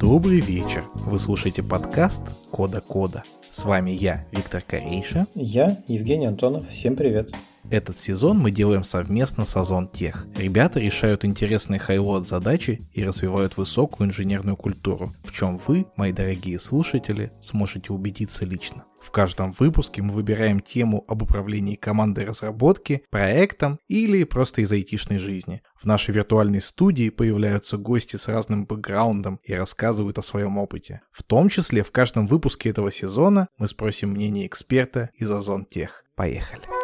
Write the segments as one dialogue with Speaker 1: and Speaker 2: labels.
Speaker 1: Добрый вечер. Вы слушаете подкаст Кода Кода. С вами я, Виктор Корейша.
Speaker 2: Я, Евгений Антонов. Всем привет.
Speaker 1: Этот сезон мы делаем совместно с Озон Тех. Ребята решают интересные хайлот задачи и развивают высокую инженерную культуру, в чем вы, мои дорогие слушатели, сможете убедиться лично. В каждом выпуске мы выбираем тему об управлении командой разработки, проектом или просто из айтишной жизни. В нашей виртуальной студии появляются гости с разным бэкграундом и рассказывают о своем опыте. В том числе в каждом выпуске этого сезона мы спросим мнение эксперта из Озон Тех. Поехали!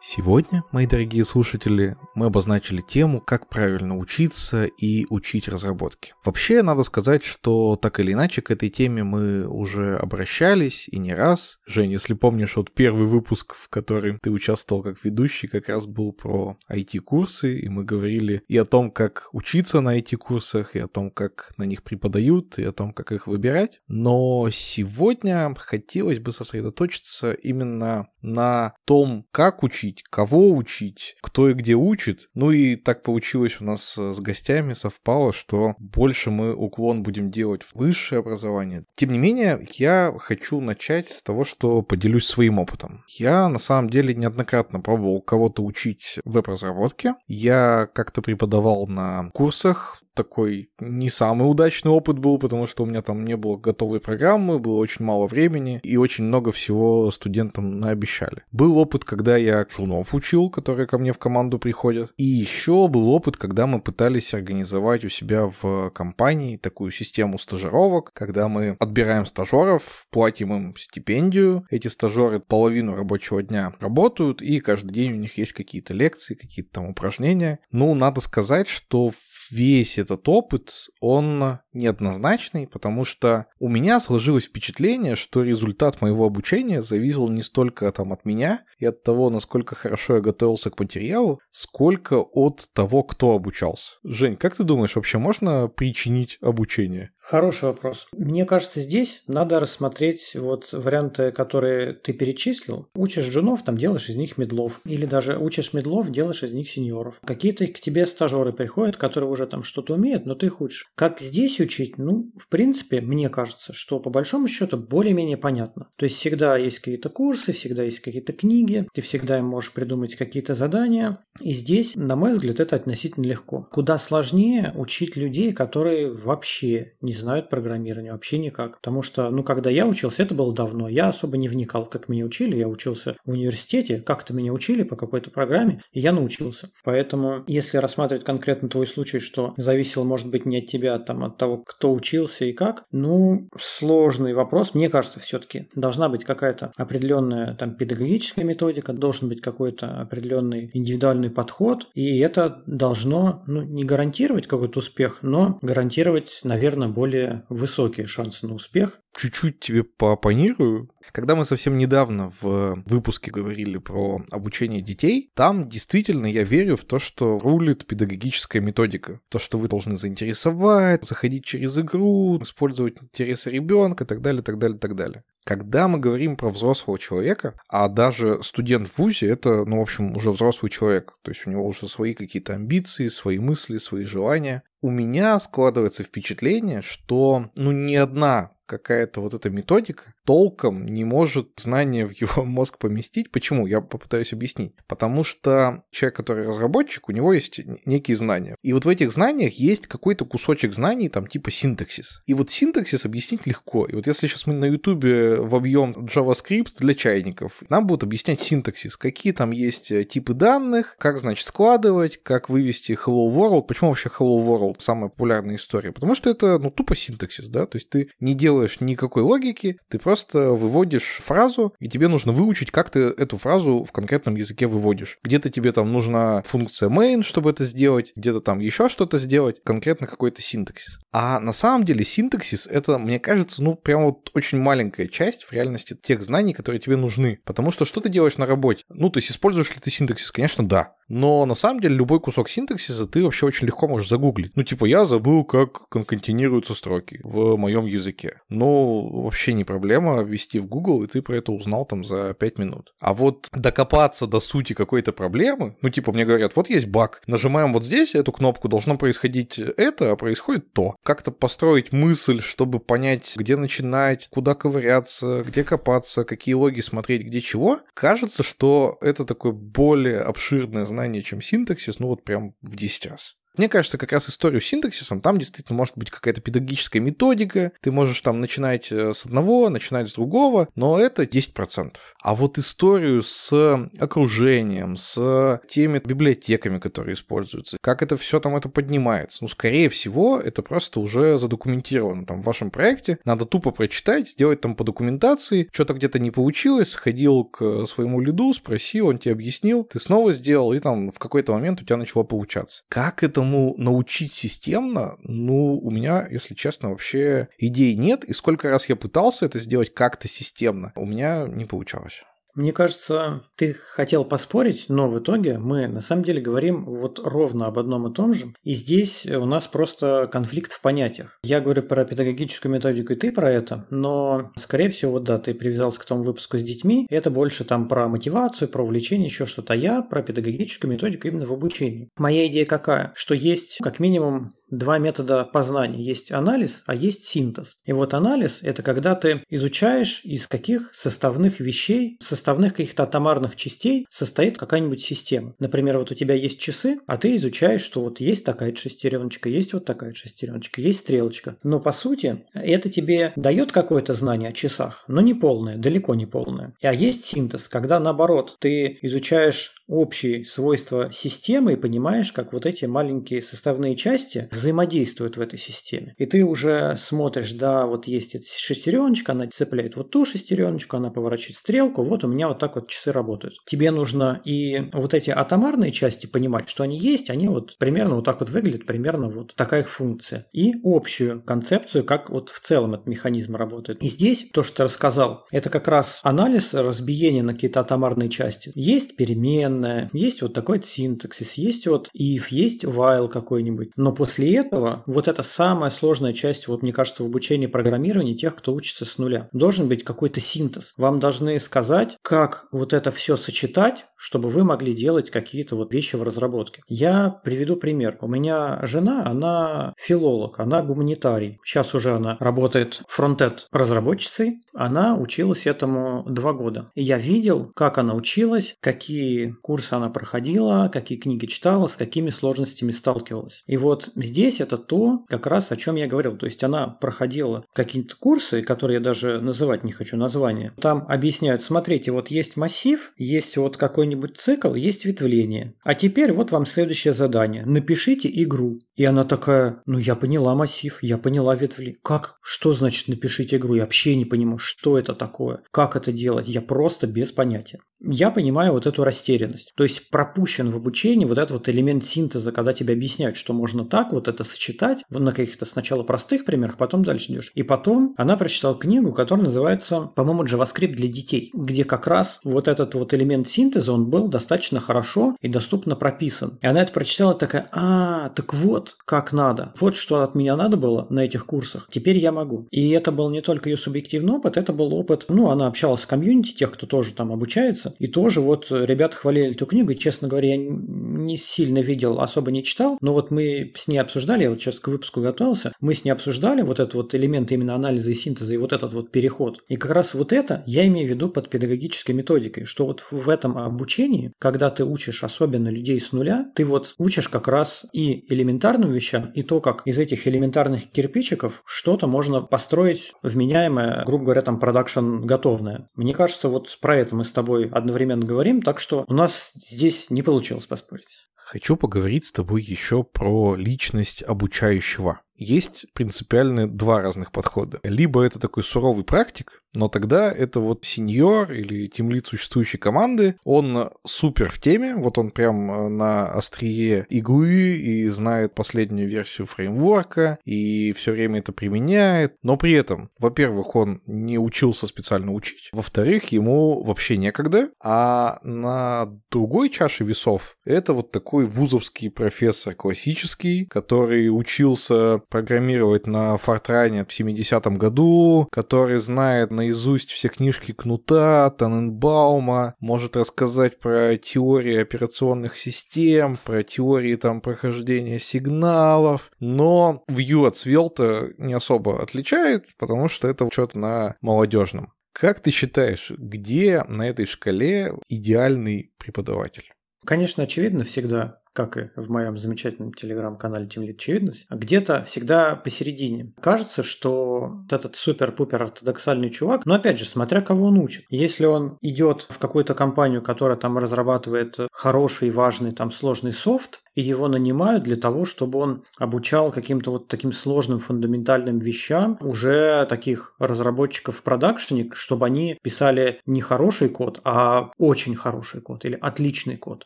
Speaker 1: Сегодня, мои дорогие слушатели, мы обозначили тему, как правильно учиться и учить разработки. Вообще, надо сказать, что так или иначе к этой теме мы уже обращались и не раз. Жень, если помнишь, вот первый выпуск, в который ты участвовал как ведущий, как раз был про IT-курсы, и мы говорили и о том, как учиться на IT-курсах, и о том, как на них преподают, и о том, как их выбирать. Но сегодня хотелось бы сосредоточиться именно на том, как учить, учить, кого учить, кто и где учит. Ну и так получилось у нас с гостями, совпало, что больше мы уклон будем делать в высшее образование. Тем не менее, я хочу начать с того, что поделюсь своим опытом. Я на самом деле неоднократно пробовал кого-то учить веб-разработке. Я как-то преподавал на курсах такой не самый удачный опыт был, потому что у меня там не было готовой программы, было очень мало времени, и очень много всего студентам наобещали. Был опыт, когда я жунов учил, которые ко мне в команду приходят, и еще был опыт, когда мы пытались организовать у себя в компании такую систему стажировок, когда мы отбираем стажеров, платим им стипендию, эти стажеры половину рабочего дня работают, и каждый день у них есть какие-то лекции, какие-то там упражнения. Ну, надо сказать, что весь этот опыт, он неоднозначный, потому что у меня сложилось впечатление, что результат моего обучения зависел не столько там от меня и от того, насколько хорошо я готовился к материалу, сколько от того, кто обучался. Жень, как ты думаешь, вообще можно причинить обучение?
Speaker 2: Хороший вопрос. Мне кажется, здесь надо рассмотреть вот варианты, которые ты перечислил. Учишь джунов, там делаешь из них медлов. Или даже учишь медлов, делаешь из них сеньоров. Какие-то к тебе стажеры приходят, которые уже там что-то умеют, но ты их учишь. Как здесь учить? Ну, в принципе, мне кажется, что по большому счету более-менее понятно. То есть всегда есть какие-то курсы, всегда есть какие-то книги, ты всегда можешь придумать какие-то задания. И здесь, на мой взгляд, это относительно легко. Куда сложнее учить людей, которые вообще не знают программирование вообще никак. Потому что, ну, когда я учился, это было давно, я особо не вникал, как меня учили. Я учился в университете, как-то меня учили по какой-то программе, и я научился. Поэтому, если рассматривать конкретно твой случай, что зависело, может быть, не от тебя, а там, от того, кто учился и как, ну, сложный вопрос. Мне кажется, все-таки должна быть какая-то определенная там педагогическая методика, должен быть какой-то определенный индивидуальный подход, и это должно, ну, не гарантировать какой-то успех, но гарантировать, наверное, более более высокие шансы на успех.
Speaker 1: Чуть-чуть тебе поопонирую. Когда мы совсем недавно в выпуске говорили про обучение детей, там действительно я верю в то, что рулит педагогическая методика. То, что вы должны заинтересовать, заходить через игру, использовать интересы ребенка и так далее, так далее, так далее. Когда мы говорим про взрослого человека, а даже студент в ВУЗе это, ну, в общем, уже взрослый человек, то есть у него уже свои какие-то амбиции, свои мысли, свои желания, у меня складывается впечатление, что, ну, ни одна какая-то вот эта методика толком не может знания в его мозг поместить. Почему? Я попытаюсь объяснить. Потому что человек, который разработчик, у него есть некие знания. И вот в этих знаниях есть какой-то кусочек знаний, там типа синтаксис. И вот синтаксис объяснить легко. И вот если сейчас мы на ютубе вобьем JavaScript для чайников, нам будут объяснять синтаксис, какие там есть э, типы данных, как, значит, складывать, как вывести hello world. Почему вообще hello world самая популярная история? Потому что это, ну, тупо синтаксис, да, то есть ты не делаешь делаешь никакой логики, ты просто выводишь фразу, и тебе нужно выучить, как ты эту фразу в конкретном языке выводишь. Где-то тебе там нужна функция main, чтобы это сделать, где-то там еще что-то сделать, конкретно какой-то синтаксис. А на самом деле синтаксис — это, мне кажется, ну, прям вот очень маленькая часть в реальности тех знаний, которые тебе нужны. Потому что что ты делаешь на работе? Ну, то есть используешь ли ты синтаксис? Конечно, да. Но на самом деле любой кусок синтаксиса ты вообще очень легко можешь загуглить. Ну, типа, я забыл, как конкатинируются строки в моем языке. Ну, вообще не проблема ввести в Google, и ты про это узнал там за 5 минут. А вот докопаться до сути какой-то проблемы, ну, типа, мне говорят, вот есть баг, нажимаем вот здесь эту кнопку, должно происходить это, а происходит то. Как-то построить мысль, чтобы понять, где начинать, куда ковыряться, где копаться, какие логи смотреть, где чего, кажется, что это такое более обширное знание, чем синтаксис, ну вот прям в 10 раз. Мне кажется, как раз историю с синтаксисом, там действительно может быть какая-то педагогическая методика, ты можешь там начинать э, с одного, начинать с другого, но это 10%. А вот историю с окружением, с теми библиотеками, которые используются, как это все там это поднимается, ну, скорее всего, это просто уже задокументировано там в вашем проекте, надо тупо прочитать, сделать там по документации, что-то где-то не получилось, сходил к своему лиду, спросил, он тебе объяснил, ты снова сделал, и там в какой-то момент у тебя начало получаться. Как это этому научить системно, ну, у меня, если честно, вообще идей нет. И сколько раз я пытался это сделать как-то системно, у меня не получалось.
Speaker 2: Мне кажется, ты хотел поспорить, но в итоге мы на самом деле говорим вот ровно об одном и том же. И здесь у нас просто конфликт в понятиях. Я говорю про педагогическую методику, и ты про это, но, скорее всего, вот да, ты привязался к тому выпуску с детьми. Это больше там про мотивацию, про увлечение, еще что-то. А я про педагогическую методику именно в обучении. Моя идея какая? Что есть как минимум два метода познания. Есть анализ, а есть синтез. И вот анализ – это когда ты изучаешь, из каких составных вещей, составных каких-то атомарных частей состоит какая-нибудь система. Например, вот у тебя есть часы, а ты изучаешь, что вот есть такая шестереночка, есть вот такая шестереночка, есть стрелочка. Но по сути это тебе дает какое-то знание о часах, но не полное, далеко не полное. А есть синтез, когда наоборот ты изучаешь общие свойства системы и понимаешь, как вот эти маленькие составные части взаимодействуют в этой системе. И ты уже смотришь, да, вот есть эта шестереночка, она цепляет вот ту шестереночку, она поворачивает стрелку, вот у меня вот так вот часы работают. Тебе нужно и вот эти атомарные части понимать, что они есть, они вот примерно вот так вот выглядят, примерно вот такая их функция. И общую концепцию, как вот в целом этот механизм работает. И здесь то, что ты рассказал, это как раз анализ разбиения на какие-то атомарные части. Есть переменная, есть вот такой синтаксис, есть вот if, есть while какой-нибудь. Но после этого вот эта самая сложная часть, вот мне кажется, в обучении программирования тех, кто учится с нуля. Должен быть какой-то синтез. Вам должны сказать, как вот это все сочетать, чтобы вы могли делать какие-то вот вещи в разработке. Я приведу пример. У меня жена, она филолог, она гуманитарий. Сейчас уже она работает фронтенд разработчицей. Она училась этому два года. И я видел, как она училась, какие курсы она проходила, какие книги читала, с какими сложностями сталкивалась. И вот здесь это то, как раз о чем я говорил. То есть она проходила какие-то курсы, которые я даже называть не хочу название. Там объясняют, смотрите, вот есть массив, есть вот какой-нибудь цикл, есть ветвление. А теперь вот вам следующее задание. Напишите игру. И она такая, ну я поняла массив, я поняла ветвление. Как? Что значит напишите игру? Я вообще не понимаю, что это такое, как это делать. Я просто без понятия. Я понимаю вот эту растерянность. То есть пропущен в обучении вот этот вот элемент синтеза, когда тебе объясняют, что можно так вот это сочетать на каких-то сначала простых примерах, потом дальше идешь. И потом она прочитала книгу, которая называется, по-моему, JavaScript для детей, где как раз вот этот вот элемент синтеза, он был достаточно хорошо и доступно прописан. И она это прочитала такая, а, так вот, как надо. Вот что от меня надо было на этих курсах. Теперь я могу. И это был не только ее субъективный опыт, это был опыт, ну, она общалась с комьюнити, тех, кто тоже там обучается, и тоже вот ребята хвалили эту книгу, и, честно говоря, я не сильно видел, особо не читал, но вот мы с ней обсуждали, я вот сейчас к выпуску готовился, мы с ней обсуждали вот этот вот элемент именно анализа и синтеза, и вот этот вот переход. И как раз вот это я имею в виду под педагогической методикой, что вот в этом обучении, когда ты учишь особенно людей с нуля, ты вот учишь как раз и элементарным вещам, и то, как из этих элементарных кирпичиков что-то можно построить вменяемое, грубо говоря, там продакшн готовное. Мне кажется, вот про это мы с тобой одновременно говорим, так что у нас здесь не получилось поспорить.
Speaker 1: Хочу поговорить с тобой еще про личность обучающего. Есть принципиально два разных подхода. Либо это такой суровый практик, но тогда это вот сеньор или тимлит существующей команды, он супер в теме, вот он прям э, на острие иглы и знает последнюю версию фреймворка, и все время это применяет, но при этом, во-первых, он не учился специально учить, во-вторых, ему вообще некогда, а на другой чаше весов это вот такой вузовский профессор классический, который учился программировать на Фортране в 70-м году, который знает на наизусть все книжки Кнута, Таненбаума, может рассказать про теории операционных систем, про теории там прохождения сигналов, но Vue от Svelte не особо отличает, потому что это что-то на молодежном. Как ты считаешь, где на этой шкале идеальный преподаватель?
Speaker 2: Конечно, очевидно всегда, как и в моем замечательном телеграм-канале Тимлит Очевидность, где-то всегда посередине. Кажется, что вот этот супер-пупер ортодоксальный чувак, но опять же, смотря кого он учит. Если он идет в какую-то компанию, которая там разрабатывает хороший, важный, там сложный софт, и его нанимают для того, чтобы он обучал каким-то вот таким сложным фундаментальным вещам уже таких разработчиков в продакшене, чтобы они писали не хороший код, а очень хороший код или отличный код.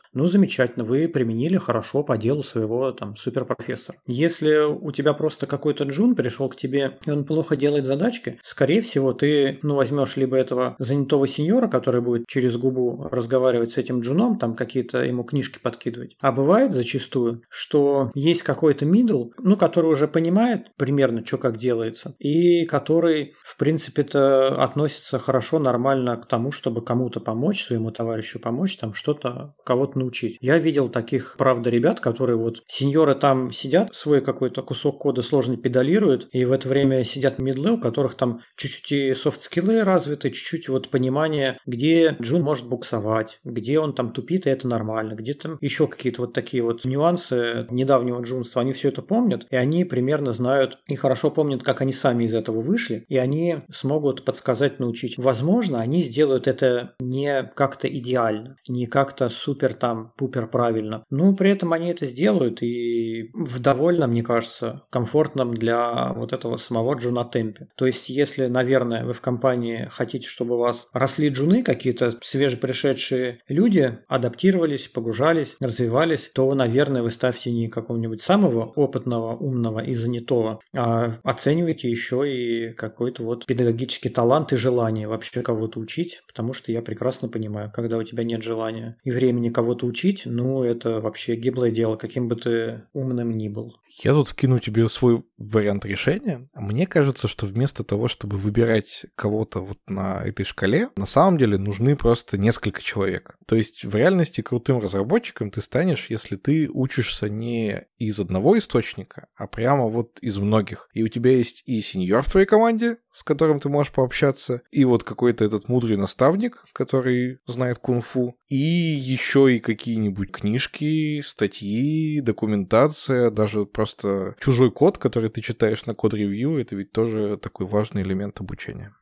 Speaker 2: Ну, замечательно, вы применили хорошо по делу своего там суперпрофессора. Если у тебя просто какой-то джун пришел к тебе, и он плохо делает задачки, скорее всего, ты, ну, возьмешь либо этого занятого сеньора, который будет через губу разговаривать с этим джуном, там какие-то ему книжки подкидывать. А бывает зачастую, что есть какой-то мидл, ну, который уже понимает примерно, что как делается, и который, в принципе-то, относится хорошо, нормально к тому, чтобы кому-то помочь, своему товарищу помочь, там что-то, кого-то научить. Я видел таких правда, ребят, которые вот сеньоры там сидят, свой какой-то кусок кода сложно педалируют, и в это время сидят мидлы, у которых там чуть-чуть и софт-скиллы развиты, чуть-чуть вот понимание, где Джун может буксовать, где он там тупит, и это нормально, где там еще какие-то вот такие вот нюансы недавнего джунства, они все это помнят, и они примерно знают и хорошо помнят, как они сами из этого вышли, и они смогут подсказать, научить. Возможно, они сделают это не как-то идеально, не как-то супер там пупер правильно. Ну, при этом они это сделают и в довольно, мне кажется, комфортном для вот этого самого джуна темпе. То есть, если, наверное, вы в компании хотите, чтобы у вас росли джуны, какие-то свежепришедшие люди, адаптировались, погружались, развивались, то, наверное, вы ставьте не какого-нибудь самого опытного, умного и занятого, а оцениваете еще и какой-то вот педагогический талант и желание вообще кого-то учить, потому что я прекрасно понимаю, когда у тебя нет желания и времени кого-то учить, ну, это вообще гиблое дело, каким бы ты умным ни был.
Speaker 1: Я тут вкину тебе свой вариант решения. Мне кажется, что вместо того, чтобы выбирать кого-то вот на этой шкале, на самом деле нужны просто несколько человек. То есть в реальности крутым разработчиком ты станешь, если ты учишься не из одного источника, а прямо вот из многих. И у тебя есть и сеньор в твоей команде, с которым ты можешь пообщаться, и вот какой-то этот мудрый наставник, который знает кунг-фу, и еще и какие-нибудь книжки, статьи, документация, даже просто чужой код, который ты читаешь на код-ревью, это ведь тоже такой важный элемент обучения.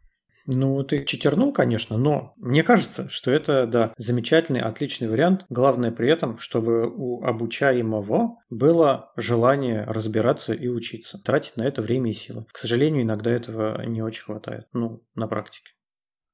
Speaker 2: Ну, ты читернул, конечно, но мне кажется, что это, да, замечательный, отличный вариант. Главное при этом, чтобы у обучаемого было желание разбираться и учиться, тратить на это время и силы. К сожалению, иногда этого не очень хватает, ну, на практике.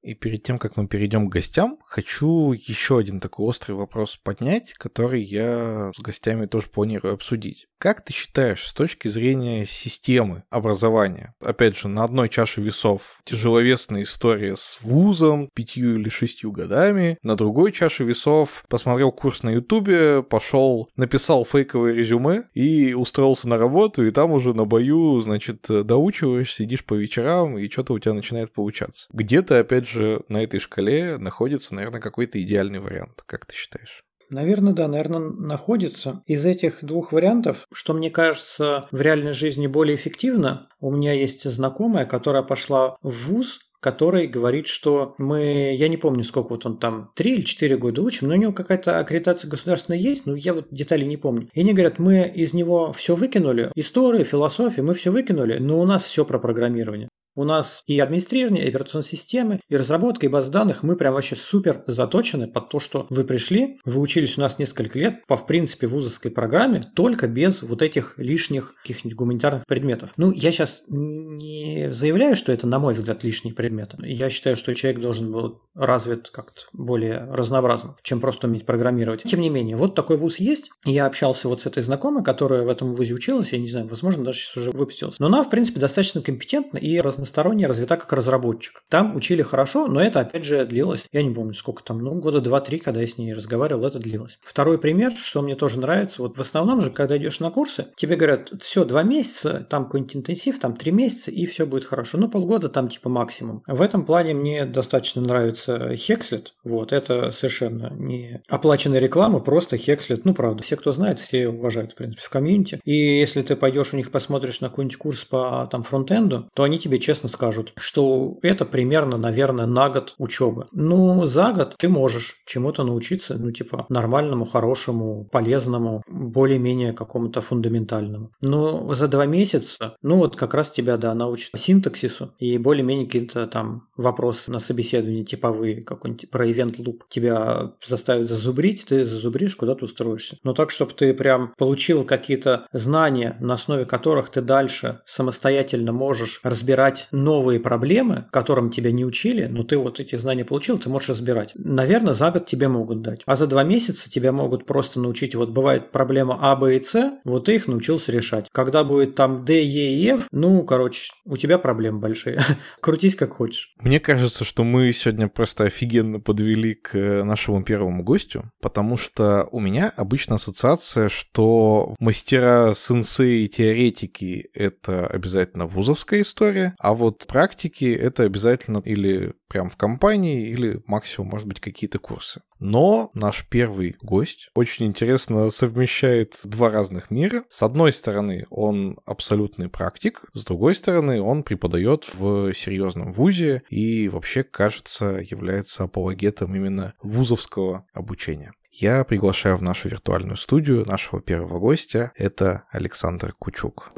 Speaker 1: И перед тем, как мы перейдем к гостям, хочу еще один такой острый вопрос поднять, который я с гостями тоже планирую обсудить. Как ты считаешь, с точки зрения системы образования, опять же, на одной чаше весов тяжеловесная история с вузом, пятью или шестью годами, на другой чаше весов посмотрел курс на ютубе, пошел, написал фейковое резюме и устроился на работу, и там уже на бою, значит, доучиваешь, сидишь по вечерам, и что-то у тебя начинает получаться. Где-то, опять же, же на этой шкале находится, наверное, какой-то идеальный вариант. Как ты считаешь?
Speaker 2: Наверное, да, наверное, находится. Из этих двух вариантов, что мне кажется в реальной жизни более эффективно, у меня есть знакомая, которая пошла в ВУЗ, который говорит, что мы, я не помню, сколько вот он там, три или четыре года учим, но у него какая-то аккредитация государственная есть, но я вот деталей не помню. И они говорят, мы из него все выкинули, историю, философию, мы все выкинули, но у нас все про программирование. У нас и администрирование, и операционные системы, и разработка, и баз данных, мы прям вообще супер заточены под то, что вы пришли, вы учились у нас несколько лет по, в принципе, вузовской программе, только без вот этих лишних каких-нибудь гуманитарных предметов. Ну, я сейчас не заявляю, что это, на мой взгляд, лишние предметы. Я считаю, что человек должен был развит как-то более разнообразно, чем просто уметь программировать. Тем не менее, вот такой вуз есть. Я общался вот с этой знакомой, которая в этом вузе училась, я не знаю, возможно, даже сейчас уже выпустилась. Но она, в принципе, достаточно компетентна и разносторонне развита как разработчик. Там учили хорошо, но это, опять же, длилось, я не помню, сколько там, ну, года два-три, когда я с ней разговаривал, это длилось. Второй пример, что мне тоже нравится, вот в основном же, когда идешь на курсы, тебе говорят, все, два месяца, там какой-нибудь интенсив, там три месяца, и все будет хорошо. Ну, полгода там типа максимум. В этом плане мне достаточно нравится Hexlet. Вот, это совершенно не оплаченная реклама, просто Hexlet. Ну, правда, все, кто знает, все уважают, в принципе, в комьюнити. И если ты пойдешь у них посмотришь на какой-нибудь курс по там фронтенду, то они тебе честно скажут, что это примерно, наверное, на год учебы. Ну, за год ты можешь чему-то научиться, ну, типа, нормальному, хорошему, полезному, более-менее какому-то фундаментальному. Но за два месяца, ну, вот как раз тебя, да, научат синтаксису и более-менее какие-то там вопросы на собеседовании типовые, какой-нибудь про event loop тебя заставят зазубрить, ты зазубришь, куда ты устроишься. Но так, чтобы ты прям получил какие-то знания, на основе которых ты дальше самостоятельно можешь разбирать новые проблемы, которым тебя не учили, но ты вот эти знания получил, ты можешь разбирать. Наверное, за год тебе могут дать. А за два месяца тебя могут просто научить, вот бывает проблема А, Б и С, вот ты их научился решать. Когда будет там Д, Е и Ф, ну, короче, у тебя проблемы большие. Крутись как хочешь.
Speaker 1: Мне кажется, что мы сегодня просто офигенно подвели к нашему первому гостю, потому что у меня обычно ассоциация, что мастера сенсей и теоретики — это обязательно вузовская история, а вот практики — это обязательно или прям в компании, или максимум, может быть, какие-то курсы. Но наш первый гость очень интересно совмещает два разных мира. С одной стороны, он абсолютный практик, с другой стороны, он преподает в серьезном вузе и вообще, кажется, является апологетом именно вузовского обучения. Я приглашаю в нашу виртуальную студию нашего первого гостя. Это Александр Кучук.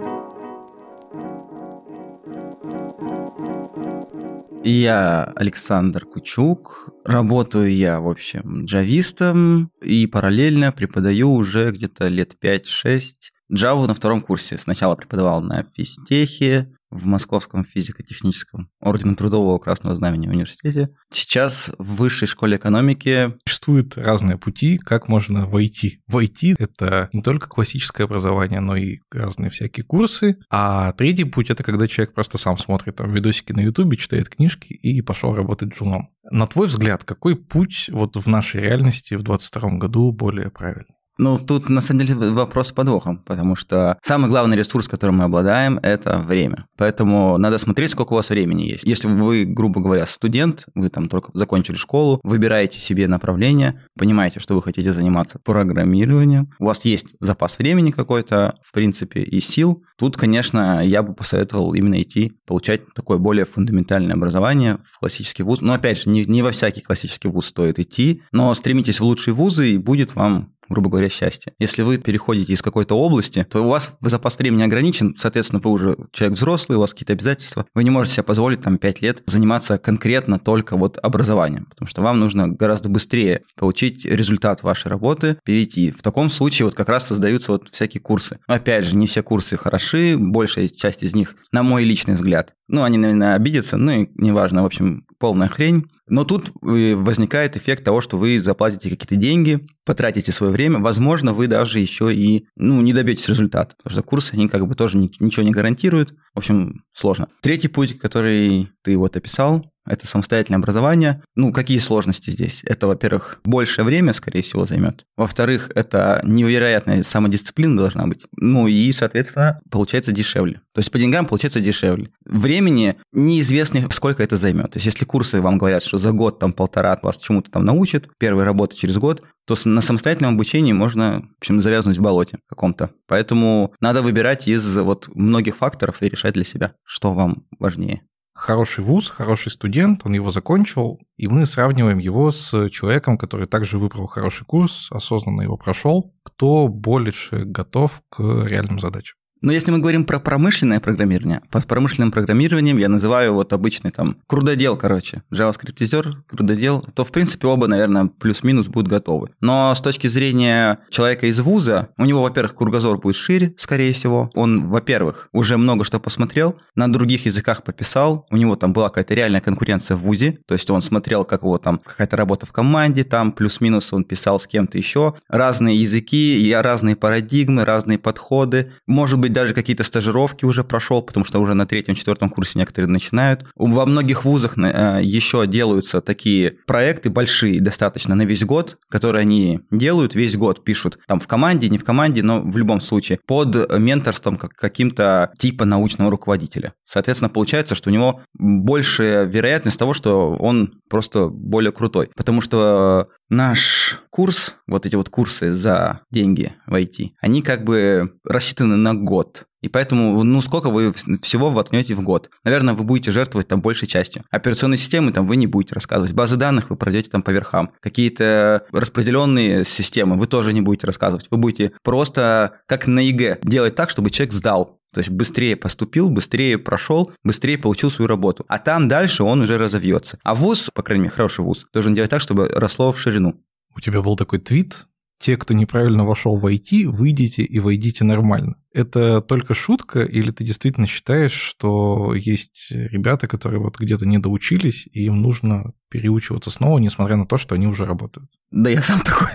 Speaker 3: Я Александр Кучук. Работаю я, в общем, джавистом и параллельно преподаю уже где-то лет 5-6 Java на втором курсе. Сначала преподавал на физтехе, в Московском физико-техническом орденом Трудового Красного Знамени университете. Сейчас в высшей школе экономики
Speaker 1: существуют разные пути, как можно войти. Войти — это не только классическое образование, но и разные всякие курсы. А третий путь — это когда человек просто сам смотрит там видосики на Ютубе, читает книжки и пошел работать джуном. На твой взгляд, какой путь вот в нашей реальности в 2022 году более правильный?
Speaker 3: Ну, тут на самом деле вопрос с подвохом, потому что самый главный ресурс, которым мы обладаем, это время. Поэтому надо смотреть, сколько у вас времени есть. Если вы, грубо говоря, студент, вы там только закончили школу, выбираете себе направление, понимаете, что вы хотите заниматься программированием, у вас есть запас времени какой-то, в принципе, и сил, тут, конечно, я бы посоветовал именно идти получать такое более фундаментальное образование в классический вуз. Но, опять же, не, не во всякий классический вуз стоит идти, но стремитесь в лучшие вузы, и будет вам грубо говоря, счастье. Если вы переходите из какой-то области, то у вас запас времени ограничен, соответственно, вы уже человек взрослый, у вас какие-то обязательства, вы не можете себе позволить там 5 лет заниматься конкретно только вот образованием, потому что вам нужно гораздо быстрее получить результат вашей работы, перейти. В таком случае вот как раз создаются вот всякие курсы. Но опять же, не все курсы хороши, большая часть из них, на мой личный взгляд, ну, они, наверное, обидятся, ну и неважно, в общем, полная хрень. Но тут э, возникает эффект того, что вы заплатите какие-то деньги, потратите свое время, возможно, вы даже еще и ну, не добьетесь результата, потому что курсы, они как бы тоже ничего не гарантируют. В общем, сложно. Третий путь, который ты вот описал, это самостоятельное образование. Ну, какие сложности здесь? Это, во-первых, большее время, скорее всего, займет. Во-вторых, это невероятная самодисциплина должна быть. Ну и, соответственно, получается дешевле. То есть по деньгам получается дешевле. Времени неизвестно, сколько это займет. То есть если курсы вам говорят, что за год, там, полтора вас чему-то там научат, первая работа через год, то на самостоятельном обучении можно, в общем, завязнуть в болоте каком-то. Поэтому надо выбирать из вот многих факторов и решать для себя, что вам важнее
Speaker 1: хороший вуз, хороший студент, он его закончил, и мы сравниваем его с человеком, который также выбрал хороший курс, осознанно его прошел, кто больше готов к реальным задачам.
Speaker 3: Но если мы говорим про промышленное программирование, под промышленным программированием я называю вот обычный там крудодел, короче, JavaScript-изер, крудодел, то в принципе оба, наверное, плюс-минус будут готовы. Но с точки зрения человека из вуза, у него, во-первых, кругозор будет шире, скорее всего. Он, во-первых, уже много что посмотрел, на других языках пописал, у него там была какая-то реальная конкуренция в вузе, то есть он смотрел, как его там какая-то работа в команде, там плюс-минус он писал с кем-то еще, разные языки, разные парадигмы, разные подходы, может быть, даже какие-то стажировки уже прошел, потому что уже на третьем-четвертом курсе некоторые начинают. Во многих вузах э, еще делаются такие проекты большие достаточно на весь год, которые они делают весь год, пишут там в команде, не в команде, но в любом случае под менторством каким-то типа научного руководителя. Соответственно, получается, что у него большая вероятность того, что он просто более крутой. Потому что наш курс, вот эти вот курсы за деньги в IT, они как бы рассчитаны на год. И поэтому, ну, сколько вы всего воткнете в год? Наверное, вы будете жертвовать там большей частью. Операционные системы там вы не будете рассказывать. Базы данных вы пройдете там по верхам. Какие-то распределенные системы вы тоже не будете рассказывать. Вы будете просто, как на ЕГЭ, делать так, чтобы человек сдал. То есть быстрее поступил, быстрее прошел, быстрее получил свою работу. А там дальше он уже разовьется. А вуз, по крайней мере, хороший вуз, должен делать так, чтобы росло в ширину.
Speaker 1: У тебя был такой твит, те, кто неправильно вошел в IT, выйдите и войдите нормально. Это только шутка, или ты действительно считаешь, что есть ребята, которые вот где-то не доучились, и им нужно переучиваться снова, несмотря на то, что они уже работают?
Speaker 3: Да я сам такой.